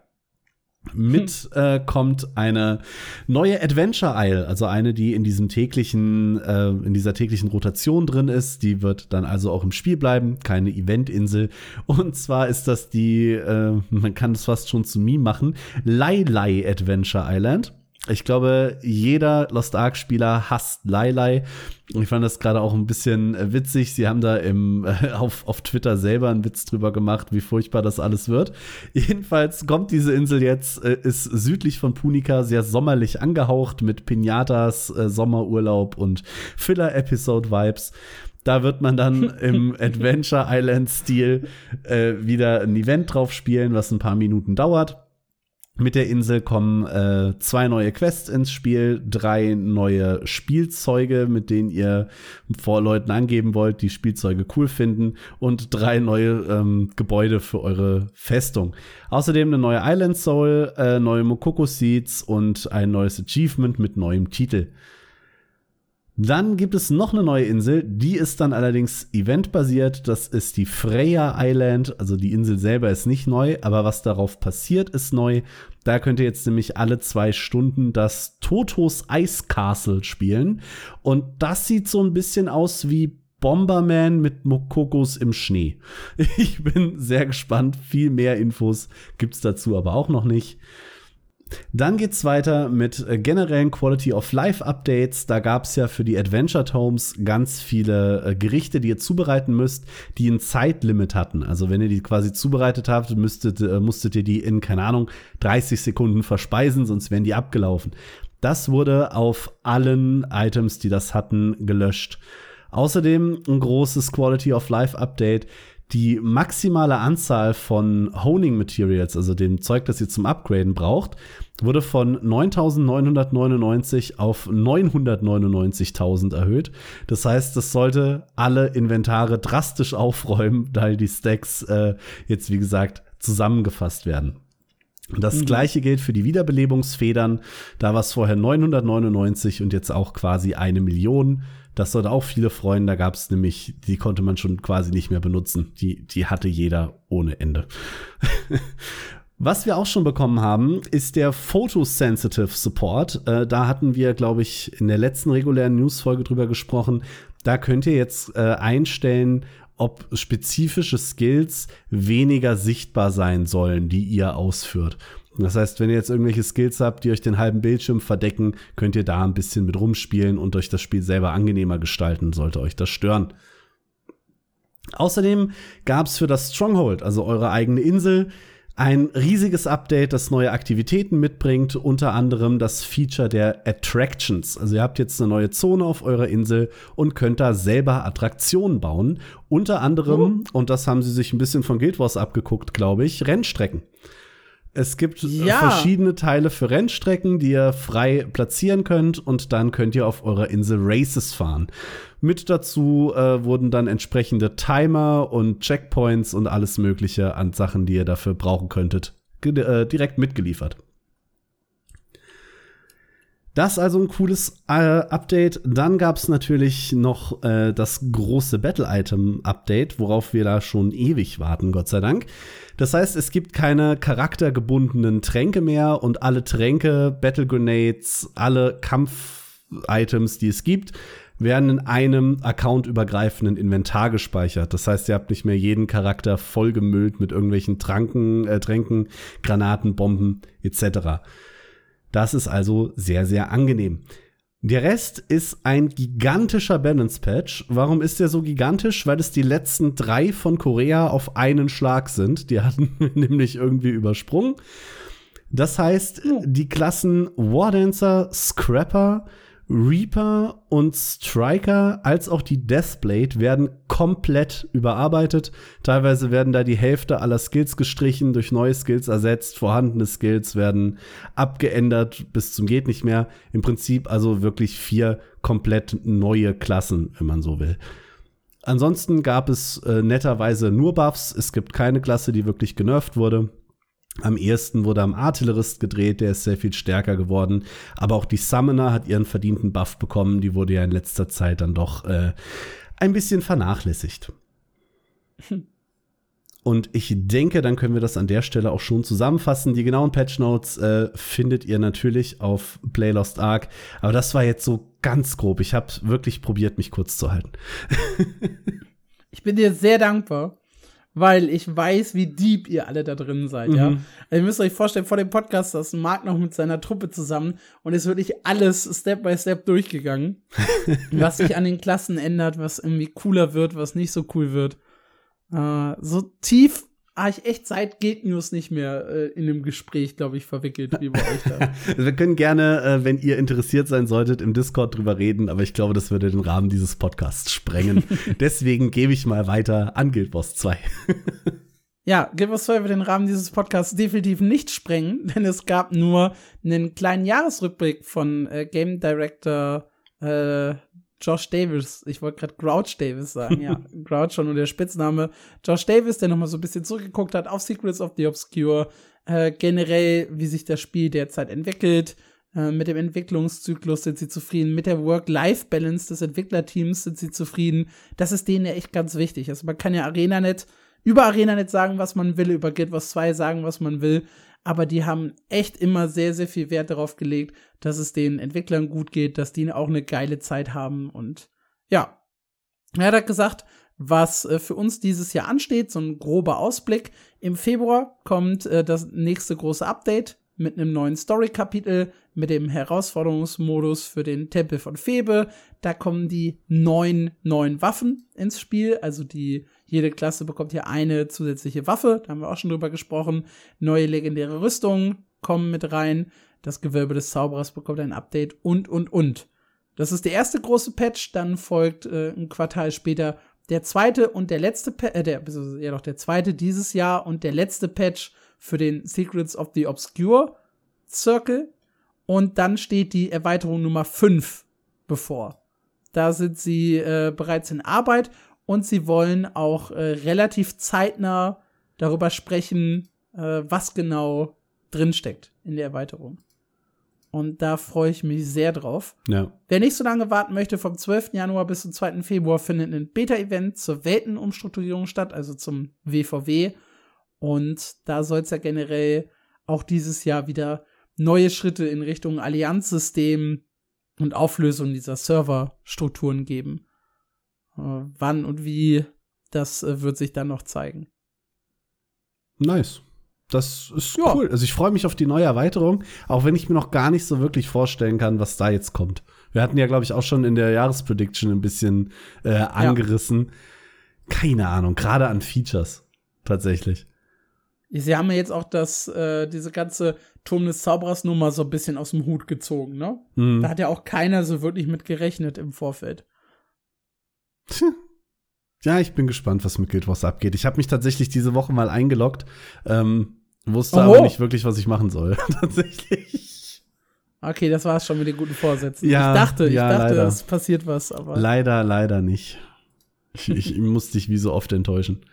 Mit hm. äh, kommt eine neue Adventure Isle, also eine, die in diesem täglichen, äh, in dieser täglichen Rotation drin ist. Die wird dann also auch im Spiel bleiben, keine Eventinsel. Und zwar ist das die, äh, man kann es fast schon zu Meme machen, Lai Lai Adventure Island. Ich glaube, jeder Lost Ark-Spieler hasst Lailai. Ich fand das gerade auch ein bisschen äh, witzig. Sie haben da im, äh, auf, auf Twitter selber einen Witz drüber gemacht, wie furchtbar das alles wird. Jedenfalls kommt diese Insel jetzt, äh, ist südlich von Punica sehr sommerlich angehaucht mit Pinatas, äh, Sommerurlaub und Filler-Episode-Vibes. Da wird man dann im Adventure Island-Stil äh, wieder ein Event drauf spielen, was ein paar Minuten dauert. Mit der Insel kommen äh, zwei neue Quests ins Spiel, drei neue Spielzeuge, mit denen ihr vor Leuten angeben wollt, die Spielzeuge cool finden, und drei neue ähm, Gebäude für eure Festung. Außerdem eine neue Island Soul, äh, neue Mokoko Seeds und ein neues Achievement mit neuem Titel. Dann gibt es noch eine neue Insel, die ist dann allerdings eventbasiert. Das ist die Freya Island. Also die Insel selber ist nicht neu, aber was darauf passiert, ist neu. Da könnt ihr jetzt nämlich alle zwei Stunden das Totos Ice Castle spielen. Und das sieht so ein bisschen aus wie Bomberman mit Mokokos im Schnee. Ich bin sehr gespannt. Viel mehr Infos gibt's dazu aber auch noch nicht. Dann geht's weiter mit äh, generellen Quality of Life Updates. Da gab's ja für die Adventure Tomes ganz viele äh, Gerichte, die ihr zubereiten müsst, die ein Zeitlimit hatten. Also wenn ihr die quasi zubereitet habt, müsstet, äh, musstet ihr die in, keine Ahnung, 30 Sekunden verspeisen, sonst wären die abgelaufen. Das wurde auf allen Items, die das hatten, gelöscht. Außerdem ein großes Quality of Life Update die maximale Anzahl von Honing Materials, also dem Zeug, das ihr zum Upgraden braucht, wurde von 9.999 auf 999.000 erhöht. Das heißt, das sollte alle Inventare drastisch aufräumen, da die Stacks äh, jetzt, wie gesagt, zusammengefasst werden. Das mhm. gleiche gilt für die Wiederbelebungsfedern. Da war es vorher 999 und jetzt auch quasi eine Million. Das sollte auch viele freuen. Da gab es nämlich, die konnte man schon quasi nicht mehr benutzen. Die, die hatte jeder ohne Ende. Was wir auch schon bekommen haben, ist der Photosensitive Support. Äh, da hatten wir, glaube ich, in der letzten regulären Newsfolge drüber gesprochen. Da könnt ihr jetzt äh, einstellen, ob spezifische Skills weniger sichtbar sein sollen, die ihr ausführt. Das heißt, wenn ihr jetzt irgendwelche Skills habt, die euch den halben Bildschirm verdecken, könnt ihr da ein bisschen mit rumspielen und euch das Spiel selber angenehmer gestalten, sollte euch das stören. Außerdem gab es für das Stronghold, also eure eigene Insel, ein riesiges Update, das neue Aktivitäten mitbringt, unter anderem das Feature der Attractions. Also ihr habt jetzt eine neue Zone auf eurer Insel und könnt da selber Attraktionen bauen. Unter anderem, uh. und das haben sie sich ein bisschen von Guild Wars abgeguckt, glaube ich, Rennstrecken. Es gibt äh, ja. verschiedene Teile für Rennstrecken, die ihr frei platzieren könnt und dann könnt ihr auf eurer Insel Races fahren. Mit dazu äh, wurden dann entsprechende Timer und Checkpoints und alles Mögliche an Sachen, die ihr dafür brauchen könntet, äh, direkt mitgeliefert. Das also ein cooles äh, Update. Dann gab es natürlich noch äh, das große Battle-Item-Update, worauf wir da schon ewig warten, Gott sei Dank. Das heißt, es gibt keine charaktergebundenen Tränke mehr und alle Tränke, Battle Grenades, alle Kampf-Items, die es gibt, werden in einem accountübergreifenden Inventar gespeichert. Das heißt, ihr habt nicht mehr jeden Charakter vollgemüllt mit irgendwelchen Tranken, äh, Tränken, Granaten, Bomben etc. Das ist also sehr, sehr angenehm. Der Rest ist ein gigantischer Balance-Patch. Warum ist der so gigantisch? Weil es die letzten drei von Korea auf einen Schlag sind. Die hatten wir nämlich irgendwie übersprungen. Das heißt, die Klassen Wardancer, Scrapper, Reaper und Striker als auch die Deathblade werden komplett überarbeitet. Teilweise werden da die Hälfte aller Skills gestrichen, durch neue Skills ersetzt, vorhandene Skills werden abgeändert bis zum geht nicht mehr. Im Prinzip also wirklich vier komplett neue Klassen, wenn man so will. Ansonsten gab es äh, netterweise nur Buffs. Es gibt keine Klasse, die wirklich genervt wurde. Am ersten wurde am Artillerist gedreht, der ist sehr viel stärker geworden. Aber auch die Summoner hat ihren verdienten Buff bekommen. Die wurde ja in letzter Zeit dann doch äh, ein bisschen vernachlässigt. Und ich denke, dann können wir das an der Stelle auch schon zusammenfassen. Die genauen Patch Notes äh, findet ihr natürlich auf Playlost Arc. Aber das war jetzt so ganz grob. Ich habe wirklich probiert, mich kurz zu halten. ich bin dir sehr dankbar weil ich weiß, wie deep ihr alle da drin seid, mhm. ja. Also ihr müsst euch vorstellen, vor dem Podcast saß Marc noch mit seiner Truppe zusammen und ist wirklich alles Step by Step durchgegangen, was sich an den Klassen ändert, was irgendwie cooler wird, was nicht so cool wird. Äh, so tief habe ich echt seit Geht News nicht mehr äh, in dem Gespräch, glaube ich, verwickelt wie bei euch da. Wir können gerne, äh, wenn ihr interessiert sein solltet, im Discord drüber reden, aber ich glaube, das würde den Rahmen dieses Podcasts sprengen. Deswegen gebe ich mal weiter an Guild Wars 2. Ja, Guild Wars 2 wird den Rahmen dieses Podcasts definitiv nicht sprengen, denn es gab nur einen kleinen Jahresrückblick von äh, Game Director äh, Josh Davis, ich wollte gerade Grouch Davis sagen, ja, Grouch schon nur der Spitzname. Josh Davis, der nochmal so ein bisschen zurückgeguckt hat auf Secrets of the Obscure, äh, generell, wie sich das Spiel derzeit entwickelt. Äh, mit dem Entwicklungszyklus sind sie zufrieden, mit der Work-Life-Balance des Entwicklerteams sind sie zufrieden. Das ist denen ja echt ganz wichtig. Also man kann ja ArenaNet, über ArenaNet sagen, was man will, über Guild Wars 2 sagen, was man will aber die haben echt immer sehr, sehr viel Wert darauf gelegt, dass es den Entwicklern gut geht, dass die auch eine geile Zeit haben und ja. Er hat gesagt, was äh, für uns dieses Jahr ansteht, so ein grober Ausblick. Im Februar kommt äh, das nächste große Update mit einem neuen Story-Kapitel, mit dem Herausforderungsmodus für den Tempel von Febe. Da kommen die neun neuen Waffen ins Spiel. Also die, jede Klasse bekommt hier eine zusätzliche Waffe. Da haben wir auch schon drüber gesprochen. Neue legendäre Rüstungen kommen mit rein. Das Gewölbe des Zauberers bekommt ein Update und, und, und. Das ist der erste große Patch. Dann folgt äh, ein Quartal später der zweite und der letzte, pa äh, der, ja doch, der zweite dieses Jahr und der letzte Patch für den Secrets of the Obscure Circle. Und dann steht die Erweiterung Nummer 5 bevor. Da sind sie äh, bereits in Arbeit und sie wollen auch äh, relativ zeitnah darüber sprechen, äh, was genau drinsteckt in der Erweiterung. Und da freue ich mich sehr drauf. Ja. Wer nicht so lange warten möchte, vom 12. Januar bis zum 2. Februar findet ein Beta-Event zur Weltenumstrukturierung statt, also zum WVW. Und da soll es ja generell auch dieses Jahr wieder neue Schritte in Richtung Allianzsystem und Auflösung dieser Serverstrukturen geben. Äh, wann und wie, das äh, wird sich dann noch zeigen. Nice. Das ist ja. cool. Also ich freue mich auf die neue Erweiterung, auch wenn ich mir noch gar nicht so wirklich vorstellen kann, was da jetzt kommt. Wir hatten ja, glaube ich, auch schon in der Jahresprediction ein bisschen äh, angerissen. Ja. Keine Ahnung, gerade an Features tatsächlich. Sie haben ja jetzt auch das, äh, diese ganze Turm des Zauberers Nummer so ein bisschen aus dem Hut gezogen, ne? Mhm. Da hat ja auch keiner so wirklich mit gerechnet im Vorfeld. Tja, ja, ich bin gespannt, was mit Guild Wars abgeht. Ich habe mich tatsächlich diese Woche mal eingeloggt, ähm, wusste Oho. aber nicht wirklich, was ich machen soll. tatsächlich. Okay, das war's schon mit den guten Vorsätzen. Ja, ich dachte, ja, ich dachte, leider. es passiert was, aber. Leider, leider nicht. Ich, ich muss dich wie so oft enttäuschen.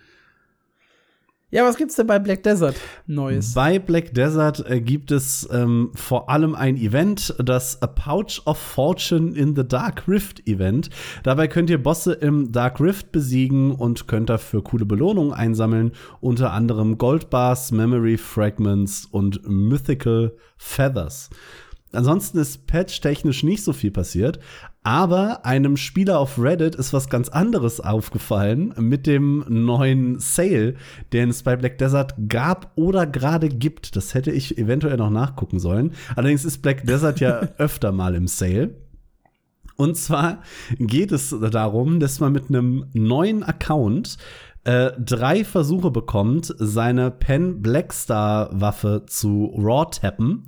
Ja, was gibt's denn bei Black Desert Neues? Bei Black Desert äh, gibt es ähm, vor allem ein Event, das A Pouch of Fortune in the Dark Rift Event. Dabei könnt ihr Bosse im Dark Rift besiegen und könnt dafür coole Belohnungen einsammeln, unter anderem Goldbars, Memory Fragments und Mythical Feathers. Ansonsten ist patch-technisch nicht so viel passiert, aber einem Spieler auf Reddit ist was ganz anderes aufgefallen mit dem neuen Sale, den es bei Black Desert gab oder gerade gibt. Das hätte ich eventuell noch nachgucken sollen. Allerdings ist Black Desert ja öfter mal im Sale. Und zwar geht es darum, dass man mit einem neuen Account äh, drei Versuche bekommt, seine Pen Blackstar Waffe zu raw tappen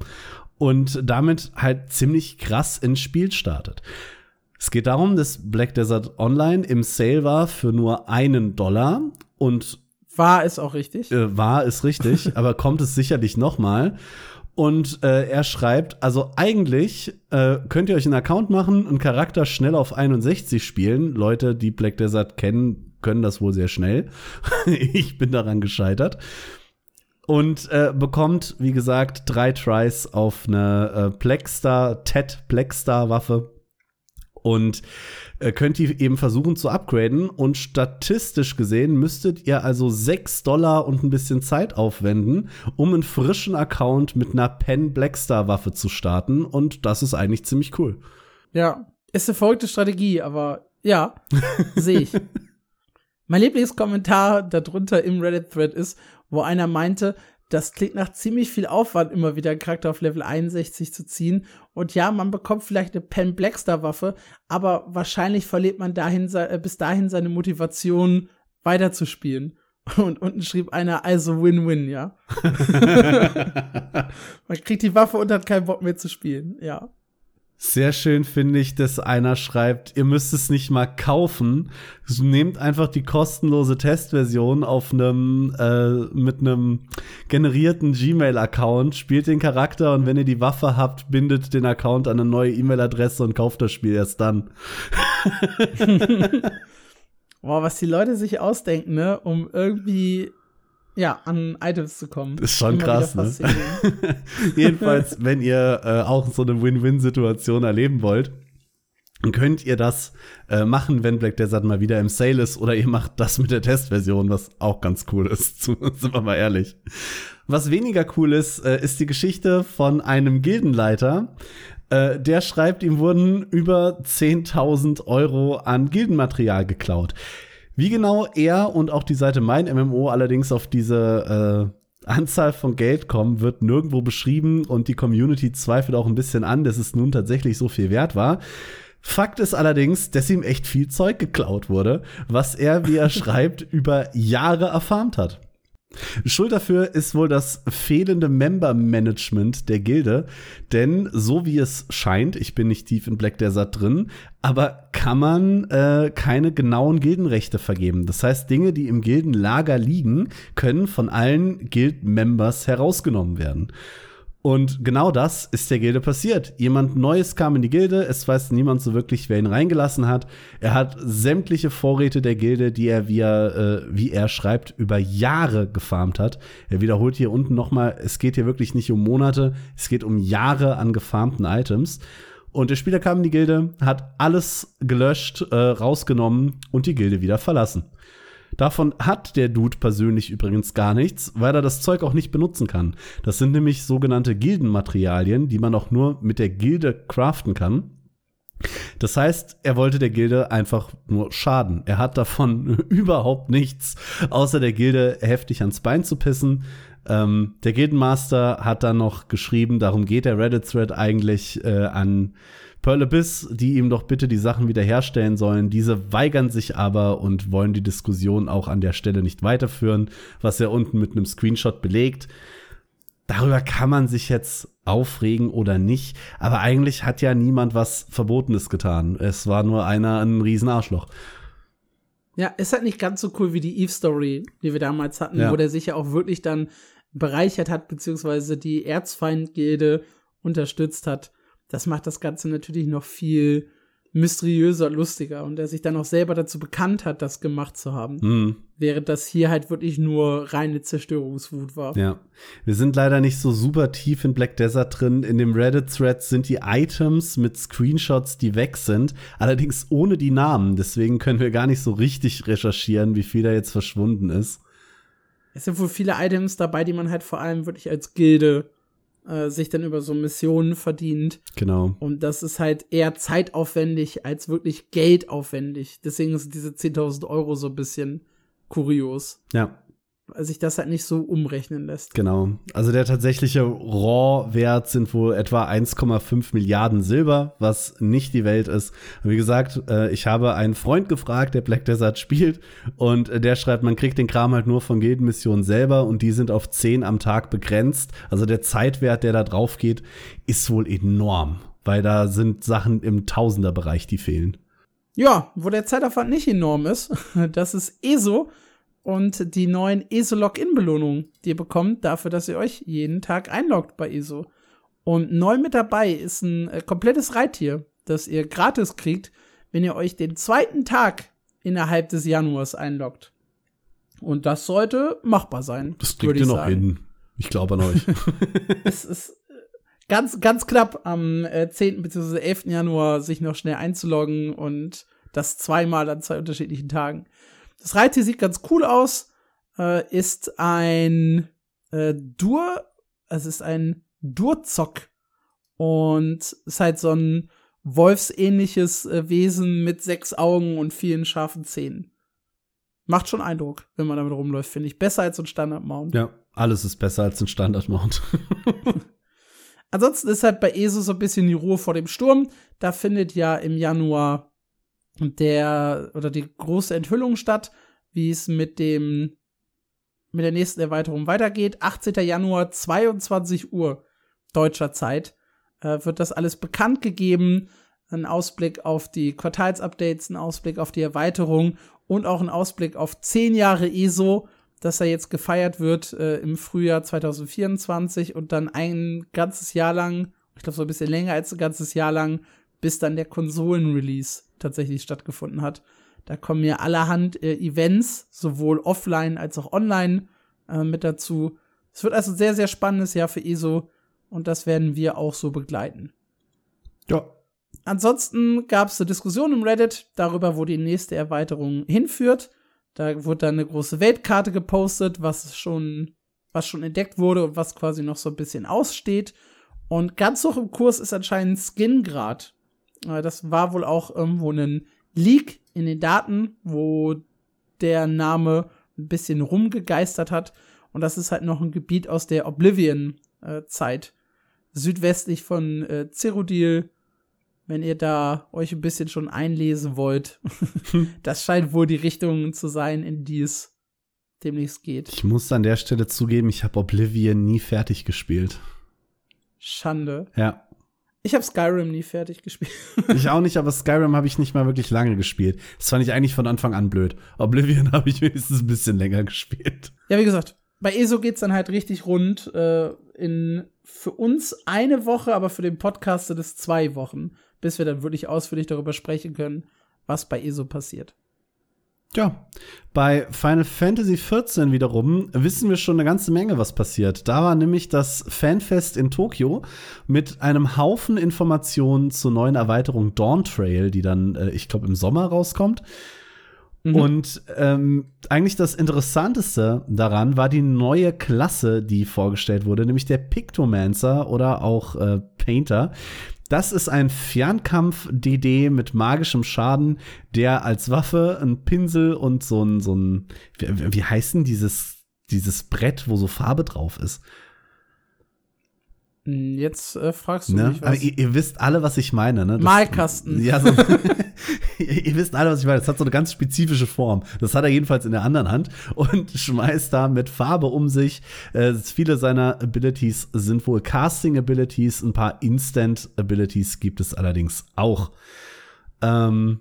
und damit halt ziemlich krass ins Spiel startet. Es geht darum, dass Black Desert Online im Sale war für nur einen Dollar und war es auch richtig? Äh, war es richtig, aber kommt es sicherlich noch mal. Und äh, er schreibt, also eigentlich äh, könnt ihr euch einen Account machen, einen Charakter schnell auf 61 spielen. Leute, die Black Desert kennen, können das wohl sehr schnell. ich bin daran gescheitert und äh, bekommt, wie gesagt, drei Tries auf eine äh, Plexstar, Ted Plexstar Waffe und äh, könnt ihr eben versuchen zu upgraden. Und statistisch gesehen müsstet ihr also 6 Dollar und ein bisschen Zeit aufwenden, um einen frischen Account mit einer Pen Blackstar Waffe zu starten. Und das ist eigentlich ziemlich cool. Ja, ist eine verrückte Strategie, aber ja, sehe ich. Mein Lieblingskommentar darunter im Reddit-Thread ist, wo einer meinte, das klingt nach ziemlich viel Aufwand, immer wieder einen Charakter auf Level 61 zu ziehen. Und ja, man bekommt vielleicht eine Pen Blackstar Waffe, aber wahrscheinlich verliert man dahin, äh, bis dahin seine Motivation weiterzuspielen. Und unten schrieb einer, also Win-Win, ja. man kriegt die Waffe und hat keinen Bock mehr zu spielen, ja. Sehr schön finde ich, dass einer schreibt, ihr müsst es nicht mal kaufen. Nehmt einfach die kostenlose Testversion auf einem äh, mit einem generierten Gmail-Account, spielt den Charakter und wenn ihr die Waffe habt, bindet den Account an eine neue E-Mail-Adresse und kauft das Spiel erst dann. Boah, was die Leute sich ausdenken, ne, um irgendwie ja, an Items zu kommen. Das ist schon Immer krass, ne? Jedenfalls, wenn ihr äh, auch so eine Win-Win-Situation erleben wollt, könnt ihr das äh, machen, wenn Black Desert mal wieder im Sale ist, oder ihr macht das mit der Testversion, was auch ganz cool ist, sind wir mal ehrlich. Was weniger cool ist, äh, ist die Geschichte von einem Gildenleiter. Äh, der schreibt, ihm wurden über 10.000 Euro an Gildenmaterial geklaut. Wie genau er und auch die Seite Mein MMO allerdings auf diese Anzahl von Geld kommen wird nirgendwo beschrieben und die Community zweifelt auch ein bisschen an, dass es nun tatsächlich so viel wert war. Fakt ist allerdings, dass ihm echt viel Zeug geklaut wurde, was er, wie er schreibt, über Jahre erfarmt hat. Schuld dafür ist wohl das fehlende Member-Management der Gilde, denn so wie es scheint, ich bin nicht tief in Black Desert drin, aber kann man äh, keine genauen Gildenrechte vergeben. Das heißt, Dinge, die im Gildenlager liegen, können von allen Guild-Members herausgenommen werden. Und genau das ist der Gilde passiert. Jemand Neues kam in die Gilde, es weiß niemand so wirklich, wer ihn reingelassen hat. Er hat sämtliche Vorräte der Gilde, die er, wie er, äh, wie er schreibt, über Jahre gefarmt hat. Er wiederholt hier unten nochmal, es geht hier wirklich nicht um Monate, es geht um Jahre an gefarmten Items. Und der Spieler kam in die Gilde, hat alles gelöscht, äh, rausgenommen und die Gilde wieder verlassen. Davon hat der Dude persönlich übrigens gar nichts, weil er das Zeug auch nicht benutzen kann. Das sind nämlich sogenannte Gildenmaterialien, die man auch nur mit der Gilde craften kann. Das heißt, er wollte der Gilde einfach nur schaden. Er hat davon überhaupt nichts, außer der Gilde heftig ans Bein zu pissen. Ähm, der Gildenmaster hat dann noch geschrieben, darum geht der Reddit-Thread eigentlich äh, an Pearl Abyss, die ihm doch bitte die Sachen wiederherstellen sollen. Diese weigern sich aber und wollen die Diskussion auch an der Stelle nicht weiterführen, was er unten mit einem Screenshot belegt. Darüber kann man sich jetzt aufregen oder nicht, aber eigentlich hat ja niemand was Verbotenes getan. Es war nur einer ein Riesenarschloch. Ja, ist halt nicht ganz so cool wie die Eve-Story, die wir damals hatten, ja. wo der sich ja auch wirklich dann bereichert hat, beziehungsweise die Erzfeindgilde unterstützt hat das macht das Ganze natürlich noch viel mysteriöser, lustiger und der sich dann auch selber dazu bekannt hat, das gemacht zu haben. Mhm. Während das hier halt wirklich nur reine Zerstörungswut war. Ja. Wir sind leider nicht so super tief in Black Desert drin. In dem Reddit-Thread sind die Items mit Screenshots, die weg sind, allerdings ohne die Namen. Deswegen können wir gar nicht so richtig recherchieren, wie viel da jetzt verschwunden ist. Es sind wohl viele Items dabei, die man halt vor allem wirklich als Gilde äh, sich dann über so Missionen verdient. Genau. Und das ist halt eher zeitaufwendig als wirklich geldaufwendig. Deswegen ist diese 10.000 Euro so ein bisschen kurios. Ja sich das halt nicht so umrechnen lässt. Genau. Also der tatsächliche Raw-Wert sind wohl etwa 1,5 Milliarden Silber, was nicht die Welt ist. wie gesagt, äh, ich habe einen Freund gefragt, der Black Desert spielt, und der schreibt, man kriegt den Kram halt nur von Gildenmissionen selber und die sind auf 10 am Tag begrenzt. Also der Zeitwert, der da drauf geht, ist wohl enorm, weil da sind Sachen im Tausenderbereich, die fehlen. Ja, wo der Zeitaufwand nicht enorm ist, das ist ESO und die neuen ESO-Login-Belohnungen, die ihr bekommt dafür, dass ihr euch jeden Tag einloggt bei ESO. Und neu mit dabei ist ein äh, komplettes Reittier, das ihr gratis kriegt, wenn ihr euch den zweiten Tag innerhalb des Januars einloggt. Und das sollte machbar sein. Das kriegt ihr noch sagen. hin. Ich glaube an euch. es ist äh, ganz, ganz knapp am äh, 10. bzw. 11. Januar sich noch schnell einzuloggen und das zweimal an zwei unterschiedlichen Tagen. Das Reittier sieht ganz cool aus. Äh, ist ein äh, Dur, es ist ein Durzock. Und ist halt so ein wolfsähnliches äh, Wesen mit sechs Augen und vielen scharfen Zähnen. Macht schon Eindruck, wenn man damit rumläuft, finde ich. Besser als ein Standard-Mount. Ja, alles ist besser als ein Standard-Mount. Ansonsten ist halt bei ESO so ein bisschen die Ruhe vor dem Sturm. Da findet ja im Januar der oder die große Enthüllung statt, wie es mit dem mit der nächsten Erweiterung weitergeht. 18. Januar, 22 Uhr deutscher Zeit äh, wird das alles bekannt gegeben. Ein Ausblick auf die Quartalsupdates, ein Ausblick auf die Erweiterung und auch ein Ausblick auf 10 Jahre ESO, das er jetzt gefeiert wird äh, im Frühjahr 2024 und dann ein ganzes Jahr lang, ich glaube so ein bisschen länger als ein ganzes Jahr lang, bis dann der Konsolen-Release tatsächlich stattgefunden hat. Da kommen ja allerhand äh, Events, sowohl offline als auch online, äh, mit dazu. Es wird also ein sehr, sehr spannendes Jahr für ESO und das werden wir auch so begleiten. Ja. Ansonsten gab es eine Diskussion im Reddit darüber, wo die nächste Erweiterung hinführt. Da wurde dann eine große Weltkarte gepostet, was schon, was schon entdeckt wurde und was quasi noch so ein bisschen aussteht. Und ganz hoch im Kurs ist anscheinend Skingrad. Äh, das war wohl auch irgendwo ein Leak in den Daten, wo der Name ein bisschen rumgegeistert hat. Und das ist halt noch ein Gebiet aus der Oblivion-Zeit. südwestlich von äh, Cyrodiil. Wenn ihr da euch ein bisschen schon einlesen wollt. das scheint wohl die Richtung zu sein, in die es demnächst geht. Ich muss an der Stelle zugeben, ich habe Oblivion nie fertig gespielt. Schande. Ja. Ich habe Skyrim nie fertig gespielt. ich auch nicht, aber Skyrim habe ich nicht mal wirklich lange gespielt. Das fand ich eigentlich von Anfang an blöd. Oblivion habe ich wenigstens ein bisschen länger gespielt. Ja, wie gesagt, bei ESO geht's dann halt richtig rund. Äh, in für uns eine Woche, aber für den Podcast sind es zwei Wochen, bis wir dann wirklich ausführlich darüber sprechen können, was bei ESO passiert. Ja, bei Final Fantasy XIV wiederum wissen wir schon eine ganze Menge, was passiert. Da war nämlich das Fanfest in Tokio mit einem Haufen Informationen zur neuen Erweiterung Dawn Trail, die dann, äh, ich glaube, im Sommer rauskommt. Mhm. Und ähm, eigentlich das Interessanteste daran war die neue Klasse, die vorgestellt wurde, nämlich der Pictomancer oder auch äh, Painter. Das ist ein Fernkampf-DD mit magischem Schaden, der als Waffe ein Pinsel und so ein, so ein, wie, wie heißt denn dieses, dieses Brett, wo so Farbe drauf ist? Hm, jetzt äh, fragst du ne? mich was. Aber ihr, ihr, wisst alle, was ich meine, ne? Das, Malkasten. Ja, so, ihr wisst alle, was ich meine. Das hat so eine ganz spezifische Form. Das hat er jedenfalls in der anderen Hand und schmeißt da mit Farbe um sich. Äh, viele seiner Abilities sind wohl Casting Abilities. Ein paar Instant Abilities gibt es allerdings auch. Ähm,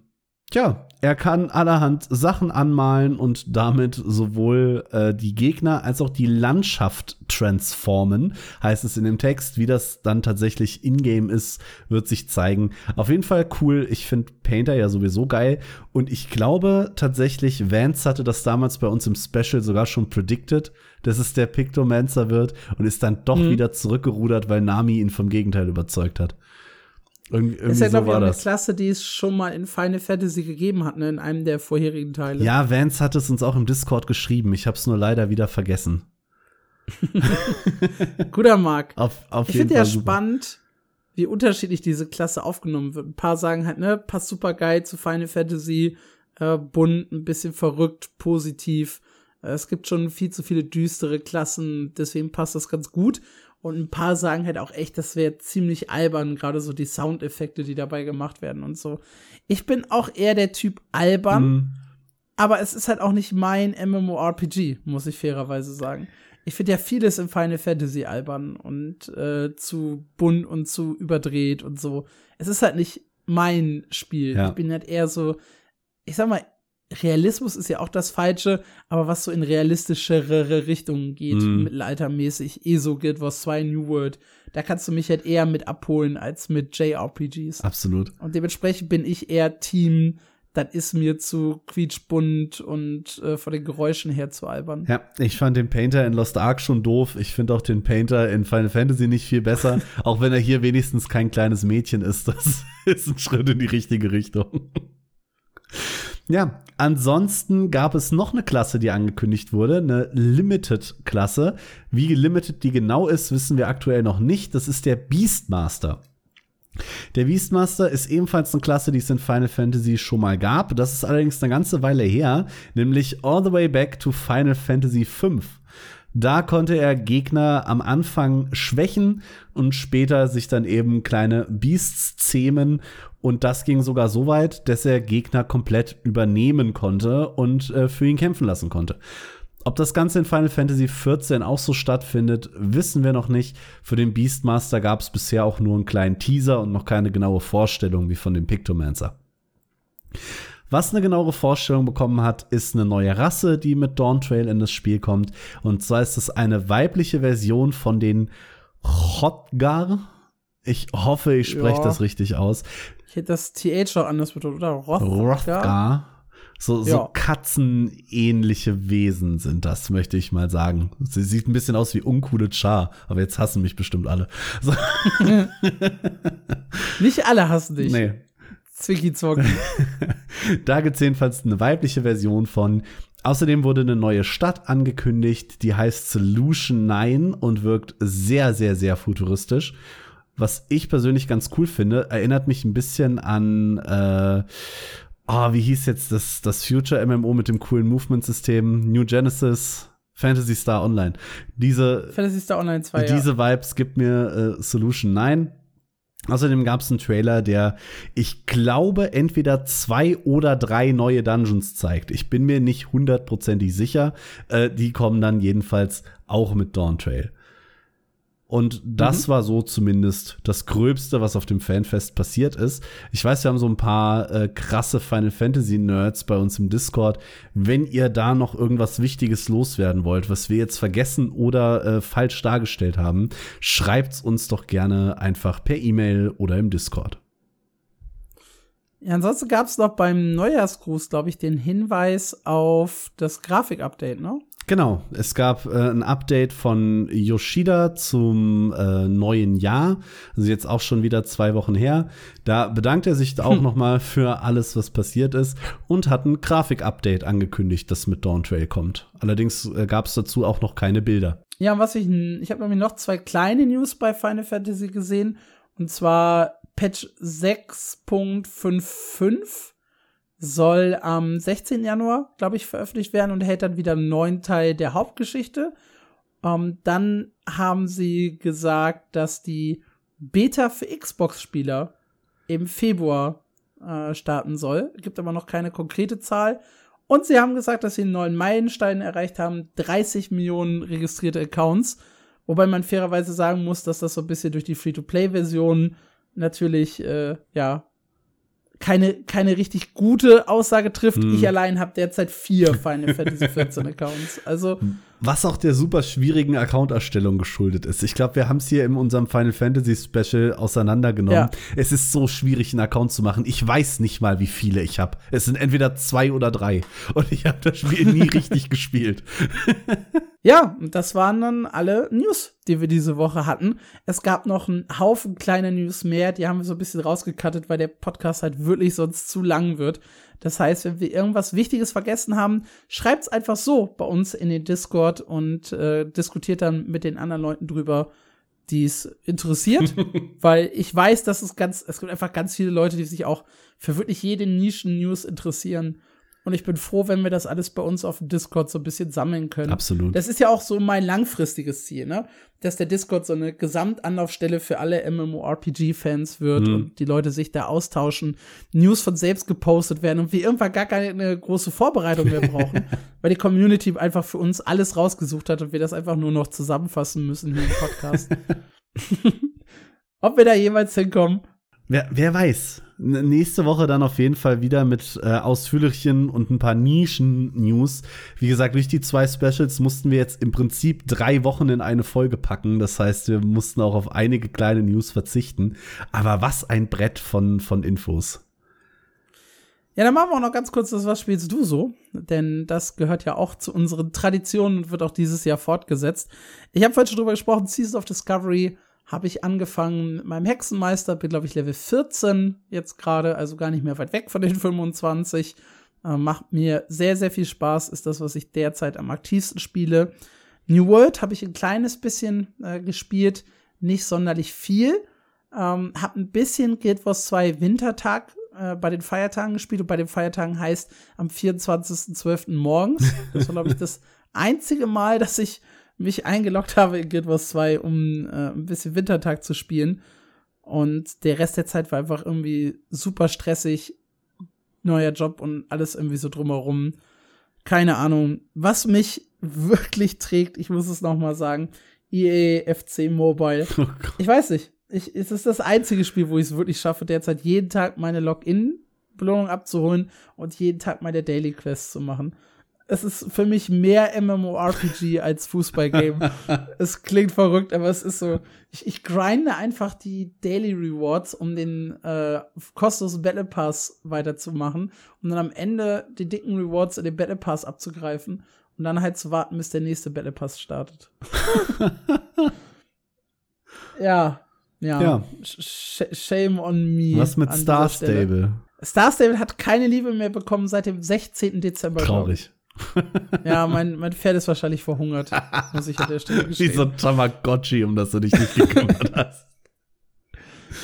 ja, er kann allerhand Sachen anmalen und damit sowohl äh, die Gegner als auch die Landschaft transformen, heißt es in dem Text. Wie das dann tatsächlich in-game ist, wird sich zeigen. Auf jeden Fall cool. Ich finde Painter ja sowieso geil. Und ich glaube tatsächlich, Vance hatte das damals bei uns im Special sogar schon predicted, dass es der Pictomancer wird und ist dann doch mhm. wieder zurückgerudert, weil Nami ihn vom Gegenteil überzeugt hat. Irgendwie, irgendwie ist ja, glaube so ich, eine Klasse, die es schon mal in Final Fantasy gegeben hat, ne, in einem der vorherigen Teile. Ja, Vance hat es uns auch im Discord geschrieben. Ich habe es nur leider wieder vergessen. Guter Mark. Auf, auf ich finde ja super. spannend, wie unterschiedlich diese Klasse aufgenommen wird. Ein paar sagen halt, ne, passt super geil zu Final Fantasy, äh, bunt, ein bisschen verrückt, positiv. Äh, es gibt schon viel zu viele düstere Klassen, deswegen passt das ganz gut. Und ein paar sagen halt auch echt, das wäre ziemlich albern, gerade so die Soundeffekte, die dabei gemacht werden und so. Ich bin auch eher der Typ albern, mhm. aber es ist halt auch nicht mein MMORPG, muss ich fairerweise sagen. Ich finde ja vieles im Final Fantasy albern und äh, zu bunt und zu überdreht und so. Es ist halt nicht mein Spiel. Ja. Ich bin halt eher so, ich sag mal, Realismus ist ja auch das Falsche, aber was so in realistischere Richtungen geht, mm. mittelaltermäßig, ESO, Guild Wars 2, New World, da kannst du mich halt eher mit abholen als mit JRPGs. Absolut. Und dementsprechend bin ich eher Team, das ist mir zu quietschbunt und äh, von den Geräuschen her zu albern. Ja, ich fand den Painter in Lost Ark schon doof. Ich finde auch den Painter in Final Fantasy nicht viel besser, auch wenn er hier wenigstens kein kleines Mädchen ist. Das ist ein Schritt in die richtige Richtung. Ja, ansonsten gab es noch eine Klasse, die angekündigt wurde, eine Limited-Klasse. Wie limited die genau ist, wissen wir aktuell noch nicht. Das ist der Beastmaster. Der Beastmaster ist ebenfalls eine Klasse, die es in Final Fantasy schon mal gab. Das ist allerdings eine ganze Weile her, nämlich all the way back to Final Fantasy V. Da konnte er Gegner am Anfang schwächen und später sich dann eben kleine Beasts zähmen. Und das ging sogar so weit, dass er Gegner komplett übernehmen konnte und äh, für ihn kämpfen lassen konnte. Ob das Ganze in Final Fantasy XIV auch so stattfindet, wissen wir noch nicht. Für den Beastmaster gab es bisher auch nur einen kleinen Teaser und noch keine genaue Vorstellung wie von dem Pictomancer. Was eine genauere Vorstellung bekommen hat, ist eine neue Rasse, die mit Dawn Trail in das Spiel kommt. Und zwar ist es eine weibliche Version von den Rotgar. Ich hoffe, ich spreche ja. das richtig aus. Ich hätte das TH noch anders betont, oder? Rothgar. So, so ja. katzenähnliche Wesen sind das, möchte ich mal sagen. Sie sieht ein bisschen aus wie uncoole Char, aber jetzt hassen mich bestimmt alle. So. Nicht alle hassen dich. Nee, Zwicky Zwocky. da gibt es jedenfalls eine weibliche Version von. Außerdem wurde eine neue Stadt angekündigt, die heißt Solution 9 und wirkt sehr, sehr, sehr futuristisch. Was ich persönlich ganz cool finde, erinnert mich ein bisschen an, äh, oh, wie hieß jetzt das, das Future MMO mit dem coolen Movement-System? New Genesis. Fantasy Star Online. Diese, Fantasy Star Online 2, diese ja. Vibes gibt mir äh, Solution 9. Außerdem gab es einen Trailer, der, ich glaube, entweder zwei oder drei neue Dungeons zeigt. Ich bin mir nicht hundertprozentig sicher. Äh, die kommen dann jedenfalls auch mit Dawn Trail. Und das mhm. war so zumindest das Gröbste, was auf dem Fanfest passiert ist. Ich weiß, wir haben so ein paar äh, krasse Final Fantasy Nerds bei uns im Discord. Wenn ihr da noch irgendwas Wichtiges loswerden wollt, was wir jetzt vergessen oder äh, falsch dargestellt haben, schreibt's uns doch gerne einfach per E-Mail oder im Discord. Ja, ansonsten gab es noch beim Neujahrsgruß, glaube ich, den Hinweis auf das Grafik-Update, ne? Genau, es gab äh, ein Update von Yoshida zum äh, neuen Jahr, also jetzt auch schon wieder zwei Wochen her. Da bedankt er sich auch hm. noch mal für alles, was passiert ist und hat ein Grafik-Update angekündigt, das mit Dawn Trail kommt. Allerdings äh, gab es dazu auch noch keine Bilder. Ja, was ich, ich habe nämlich noch zwei kleine News bei Final Fantasy gesehen und zwar Patch 6.55 soll am 16. Januar, glaube ich, veröffentlicht werden und hält dann wieder einen neuen Teil der Hauptgeschichte. Ähm, dann haben sie gesagt, dass die Beta für Xbox-Spieler im Februar äh, starten soll. Gibt aber noch keine konkrete Zahl. Und sie haben gesagt, dass sie einen neuen Meilenstein erreicht haben, 30 Millionen registrierte Accounts. Wobei man fairerweise sagen muss, dass das so ein bisschen durch die Free-to-Play-Version natürlich, äh, ja, keine, keine richtig gute Aussage trifft. Hm. Ich allein habe derzeit vier Final Fantasy 14 Accounts. Also was auch der super schwierigen Account-Erstellung geschuldet ist. Ich glaube, wir haben es hier in unserem Final Fantasy Special auseinandergenommen. Ja. Es ist so schwierig, einen Account zu machen. Ich weiß nicht mal, wie viele ich habe. Es sind entweder zwei oder drei. Und ich habe das Spiel nie richtig gespielt. Ja, das waren dann alle News, die wir diese Woche hatten. Es gab noch einen Haufen kleiner News mehr, die haben wir so ein bisschen rausgekattet, weil der Podcast halt wirklich sonst zu lang wird. Das heißt, wenn wir irgendwas Wichtiges vergessen haben, schreibt's einfach so bei uns in den Discord und äh, diskutiert dann mit den anderen Leuten drüber, die es interessiert, weil ich weiß, dass es ganz, es gibt einfach ganz viele Leute, die sich auch für wirklich jede Nischen-News interessieren und ich bin froh, wenn wir das alles bei uns auf dem Discord so ein bisschen sammeln können. Absolut. Das ist ja auch so mein langfristiges Ziel, ne? Dass der Discord so eine Gesamtanlaufstelle für alle MMORPG-Fans wird mhm. und die Leute sich da austauschen, News von selbst gepostet werden und wir irgendwann gar keine große Vorbereitung mehr brauchen, weil die Community einfach für uns alles rausgesucht hat und wir das einfach nur noch zusammenfassen müssen hier im Podcast. Ob wir da jemals hinkommen, Wer, wer weiß. Nächste Woche dann auf jeden Fall wieder mit äh, ausführlichen und ein paar Nischen-News. Wie gesagt, durch die zwei Specials mussten wir jetzt im Prinzip drei Wochen in eine Folge packen. Das heißt, wir mussten auch auf einige kleine News verzichten. Aber was ein Brett von, von Infos. Ja, dann machen wir auch noch ganz kurz das, was spielst du so? Denn das gehört ja auch zu unseren Traditionen und wird auch dieses Jahr fortgesetzt. Ich habe vorhin schon drüber gesprochen, Season of Discovery habe ich angefangen mit meinem Hexenmeister, bin, glaube ich, Level 14 jetzt gerade, also gar nicht mehr weit weg von den 25. Äh, macht mir sehr, sehr viel Spaß, ist das, was ich derzeit am aktivsten spiele. New World habe ich ein kleines bisschen äh, gespielt, nicht sonderlich viel. Ähm, hab ein bisschen Guild Wars 2 Wintertag äh, bei den Feiertagen gespielt und bei den Feiertagen heißt am 24.12. morgens. Das war, glaube ich, das einzige Mal, dass ich mich eingeloggt habe in Guild Wars 2, um äh, ein bisschen Wintertag zu spielen. Und der Rest der Zeit war einfach irgendwie super stressig. Neuer Job und alles irgendwie so drumherum. Keine Ahnung, was mich wirklich trägt, ich muss es noch mal sagen, EA FC Mobile. Oh ich weiß nicht. Ich, es ist das einzige Spiel, wo ich es wirklich schaffe, derzeit jeden Tag meine Login-Belohnung abzuholen und jeden Tag meine Daily Quest zu machen es ist für mich mehr MMORPG als Fußballgame. es klingt verrückt, aber es ist so, ich, ich grinde einfach die Daily Rewards, um den äh, kostenlosen Battle Pass weiterzumachen und dann am Ende die dicken Rewards in den Battle Pass abzugreifen und dann halt zu warten, bis der nächste Battle Pass startet. ja, ja. ja. Sh shame on me. Was mit Star Stable? Star Stable hat keine Liebe mehr bekommen seit dem 16. Dezember. Traurig ja, mein, mein Pferd ist wahrscheinlich verhungert, muss ich an der Stelle gestehen. Wie so ein Tamagotchi, um das du dich nicht gekümmert hast.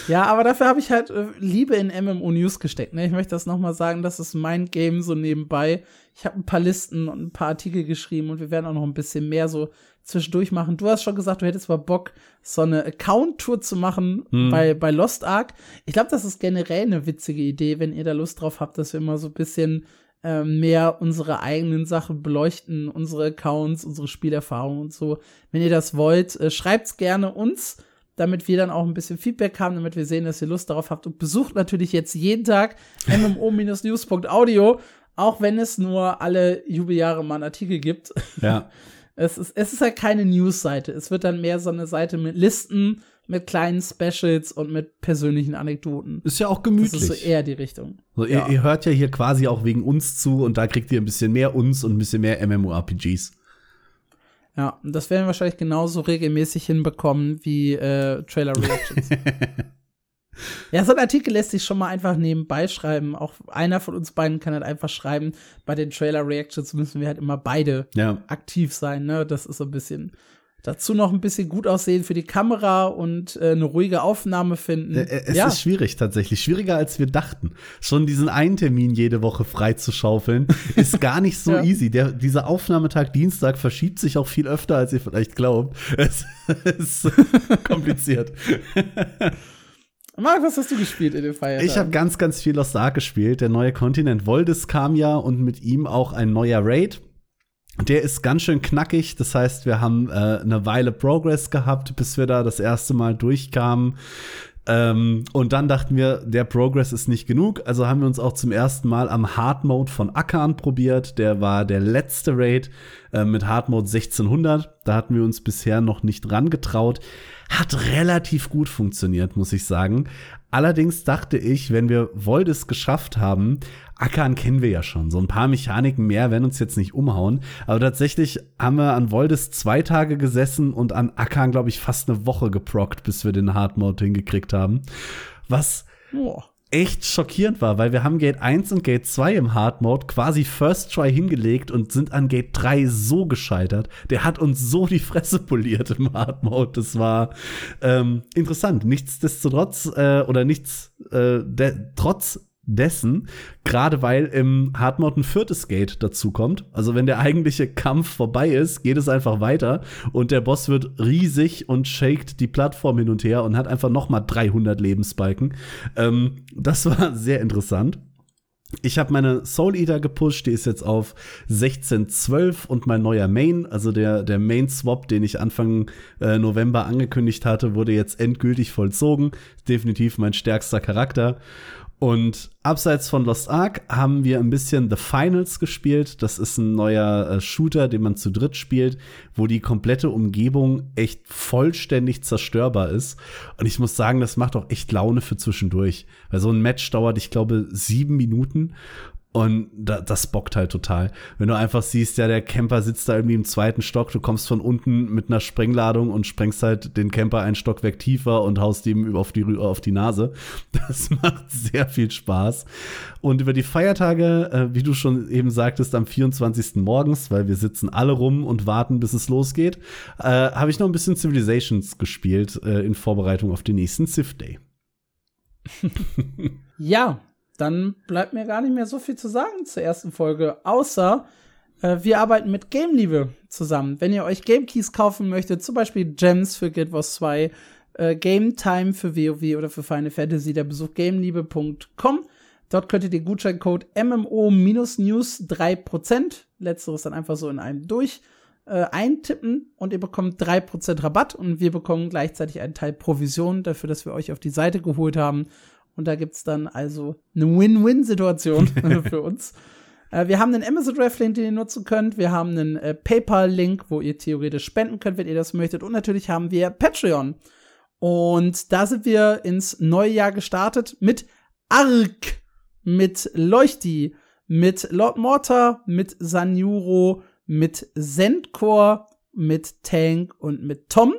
Ja, aber dafür habe ich halt äh, Liebe in MMO News gesteckt. Ne? Ich möchte das nochmal sagen, das ist mein Game so nebenbei. Ich habe ein paar Listen und ein paar Artikel geschrieben und wir werden auch noch ein bisschen mehr so zwischendurch machen. Du hast schon gesagt, du hättest mal Bock, so eine Account-Tour zu machen hm. bei, bei Lost Ark. Ich glaube, das ist generell eine witzige Idee, wenn ihr da Lust drauf habt, dass wir mal so ein bisschen äh, mehr unsere eigenen Sachen beleuchten, unsere Accounts, unsere Spielerfahrungen und so. Wenn ihr das wollt, äh, schreibt's gerne uns damit wir dann auch ein bisschen Feedback haben, damit wir sehen, dass ihr Lust darauf habt. Und besucht natürlich jetzt jeden Tag mmo-news.audio, auch wenn es nur alle Jubeljahre mal einen Artikel gibt. Ja. Es ist, es ist halt keine News-Seite. Es wird dann mehr so eine Seite mit Listen, mit kleinen Specials und mit persönlichen Anekdoten. Ist ja auch gemütlich. Das ist so eher die Richtung. So, ja. ihr, ihr, hört ja hier quasi auch wegen uns zu und da kriegt ihr ein bisschen mehr uns und ein bisschen mehr MMORPGs. Ja, und das werden wir wahrscheinlich genauso regelmäßig hinbekommen wie äh, Trailer Reactions. ja, so ein Artikel lässt sich schon mal einfach nebenbei schreiben. Auch einer von uns beiden kann halt einfach schreiben, bei den Trailer Reactions müssen wir halt immer beide ja. aktiv sein, ne? Das ist so ein bisschen Dazu noch ein bisschen gut aussehen für die Kamera und äh, eine ruhige Aufnahme finden. Äh, es ja. ist schwierig tatsächlich, schwieriger als wir dachten. Schon diesen einen Termin jede Woche frei zu schaufeln, ist gar nicht so ja. easy. Der, dieser Aufnahmetag Dienstag verschiebt sich auch viel öfter, als ihr vielleicht glaubt. Es ist kompliziert. Marc, was hast du gespielt in den Feiertagen? Ich habe ganz, ganz viel Lost Ark gespielt. Der neue Kontinent Voldes kam ja und mit ihm auch ein neuer Raid. Der ist ganz schön knackig. Das heißt, wir haben äh, eine Weile Progress gehabt, bis wir da das erste Mal durchkamen. Ähm, und dann dachten wir, der Progress ist nicht genug. Also haben wir uns auch zum ersten Mal am Hard Mode von Akan probiert. Der war der letzte Raid äh, mit Hard Mode 1600. Da hatten wir uns bisher noch nicht rangetraut. Hat relativ gut funktioniert, muss ich sagen. Allerdings dachte ich, wenn wir Voldes geschafft haben, Ackern kennen wir ja schon. So ein paar Mechaniken mehr werden uns jetzt nicht umhauen. Aber tatsächlich haben wir an Voldes zwei Tage gesessen und an Ackern, glaube ich, fast eine Woche geprockt, bis wir den Hard Mode hingekriegt haben. Was Boah. Echt schockierend war, weil wir haben Gate 1 und Gate 2 im Hard Mode quasi First Try hingelegt und sind an Gate 3 so gescheitert. Der hat uns so die Fresse poliert im Hard Mode. Das war ähm, interessant. Nichtsdestotrotz äh, oder nichts äh, trotz dessen, gerade weil im Hardmode ein viertes Gate dazu kommt. Also wenn der eigentliche Kampf vorbei ist, geht es einfach weiter und der Boss wird riesig und shakt die Plattform hin und her und hat einfach noch mal 300 Lebensbalken. Ähm, das war sehr interessant. Ich habe meine Soul Eater gepusht, die ist jetzt auf 1612 und mein neuer Main, also der, der Main Swap, den ich Anfang äh, November angekündigt hatte, wurde jetzt endgültig vollzogen. Definitiv mein stärkster Charakter. Und abseits von Lost Ark haben wir ein bisschen The Finals gespielt. Das ist ein neuer äh, Shooter, den man zu dritt spielt, wo die komplette Umgebung echt vollständig zerstörbar ist. Und ich muss sagen, das macht auch echt Laune für zwischendurch. Weil so ein Match dauert, ich glaube, sieben Minuten. Und da, das bockt halt total. Wenn du einfach siehst, ja, der Camper sitzt da irgendwie im zweiten Stock, du kommst von unten mit einer Sprengladung und sprengst halt den Camper einen Stockwerk tiefer und haust ihm auf die, auf die Nase. Das macht sehr viel Spaß. Und über die Feiertage, äh, wie du schon eben sagtest, am 24. morgens, weil wir sitzen alle rum und warten, bis es losgeht, äh, habe ich noch ein bisschen Civilizations gespielt äh, in Vorbereitung auf den nächsten Civ Day. ja, dann bleibt mir gar nicht mehr so viel zu sagen zur ersten Folge, außer äh, wir arbeiten mit Game Liebe zusammen. Wenn ihr euch Game Keys kaufen möchtet, zum Beispiel Gems für Guild Wars 2, äh, Game Time für WoW oder für Final Fantasy, dann besucht gameliebe.com. Dort könnt ihr den Gutscheincode MMO-News 3%, letzteres dann einfach so in einem durch, äh, eintippen und ihr bekommt 3% Rabatt und wir bekommen gleichzeitig einen Teil Provision dafür, dass wir euch auf die Seite geholt haben und da gibt es dann also eine Win-Win-Situation für uns. Äh, wir haben einen Amazon Reflink, den ihr nutzen könnt. Wir haben einen äh, PayPal-Link, wo ihr theoretisch spenden könnt, wenn ihr das möchtet. Und natürlich haben wir Patreon. Und da sind wir ins neue Jahr gestartet mit Ark, mit Leuchti, mit Lord Mortar, mit Sanjuro, mit Zendcore, mit Tank und mit Tom.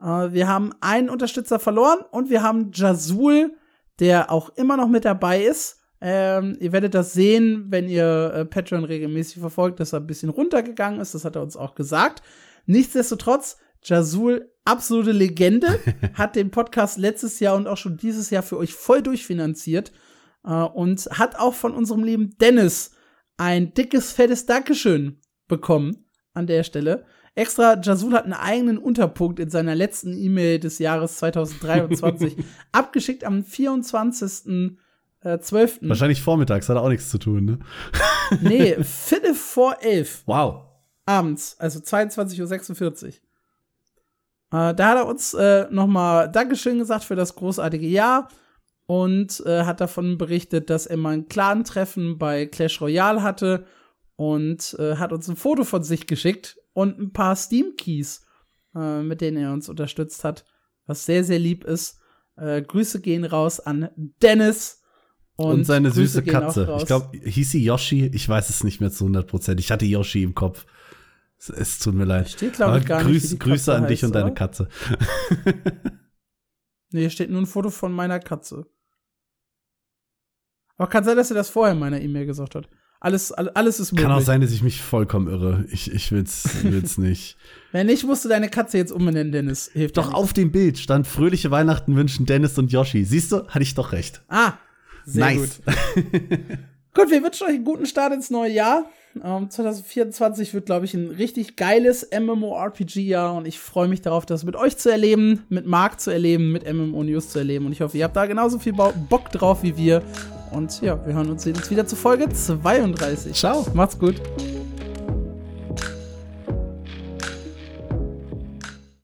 Äh, wir haben einen Unterstützer verloren und wir haben Jazul der auch immer noch mit dabei ist. Ähm, ihr werdet das sehen, wenn ihr äh, Patreon regelmäßig verfolgt, dass er ein bisschen runtergegangen ist. Das hat er uns auch gesagt. Nichtsdestotrotz, Jasul, absolute Legende, hat den Podcast letztes Jahr und auch schon dieses Jahr für euch voll durchfinanziert äh, und hat auch von unserem lieben Dennis ein dickes, fettes Dankeschön bekommen an der Stelle. Extra, Jasul hat einen eigenen Unterpunkt in seiner letzten E-Mail des Jahres 2023 abgeschickt am 24. Äh, 12. Wahrscheinlich vormittags, hat er auch nichts zu tun, ne? nee, Viertel vor elf. Wow. Abends, also 22.46 Uhr. Äh, da hat er uns äh, nochmal Dankeschön gesagt für das großartige Jahr und äh, hat davon berichtet, dass er mal ein Clan-Treffen bei Clash Royale hatte und äh, hat uns ein Foto von sich geschickt und ein paar Steam-Keys, äh, mit denen er uns unterstützt hat, was sehr, sehr lieb ist. Äh, Grüße gehen raus an Dennis. Und, und seine Grüße süße Katze. Ich glaube, hieß sie Yoshi? Ich weiß es nicht mehr zu 100 Prozent. Ich hatte Yoshi im Kopf. Es, es tut mir leid. Steht, glaube ich, gar Grüß, nicht. Grüße an dich heißt, und deine Katze. nee, hier steht nur ein Foto von meiner Katze. Aber kann sein, dass er das vorher in meiner E-Mail gesagt hat. Alles, alles ist möglich. Kann auch sein, dass ich mich vollkommen irre. Ich, ich will's, will's nicht. Wenn nicht, musst du deine Katze jetzt umbenennen, Dennis. Hilft doch auf dem Bild stand fröhliche Weihnachten wünschen Dennis und Yoshi. Siehst du, hatte ich doch recht. Ah, sehr nice. gut. gut, wir wünschen euch einen guten Start ins neue Jahr. Um, 2024 wird, glaube ich, ein richtig geiles MMORPG-Jahr und ich freue mich darauf, das mit euch zu erleben, mit Marc zu erleben, mit MMO News zu erleben und ich hoffe, ihr habt da genauso viel Bock drauf wie wir und ja, wir hören uns jetzt wieder zu Folge 32. Ciao. Macht's gut.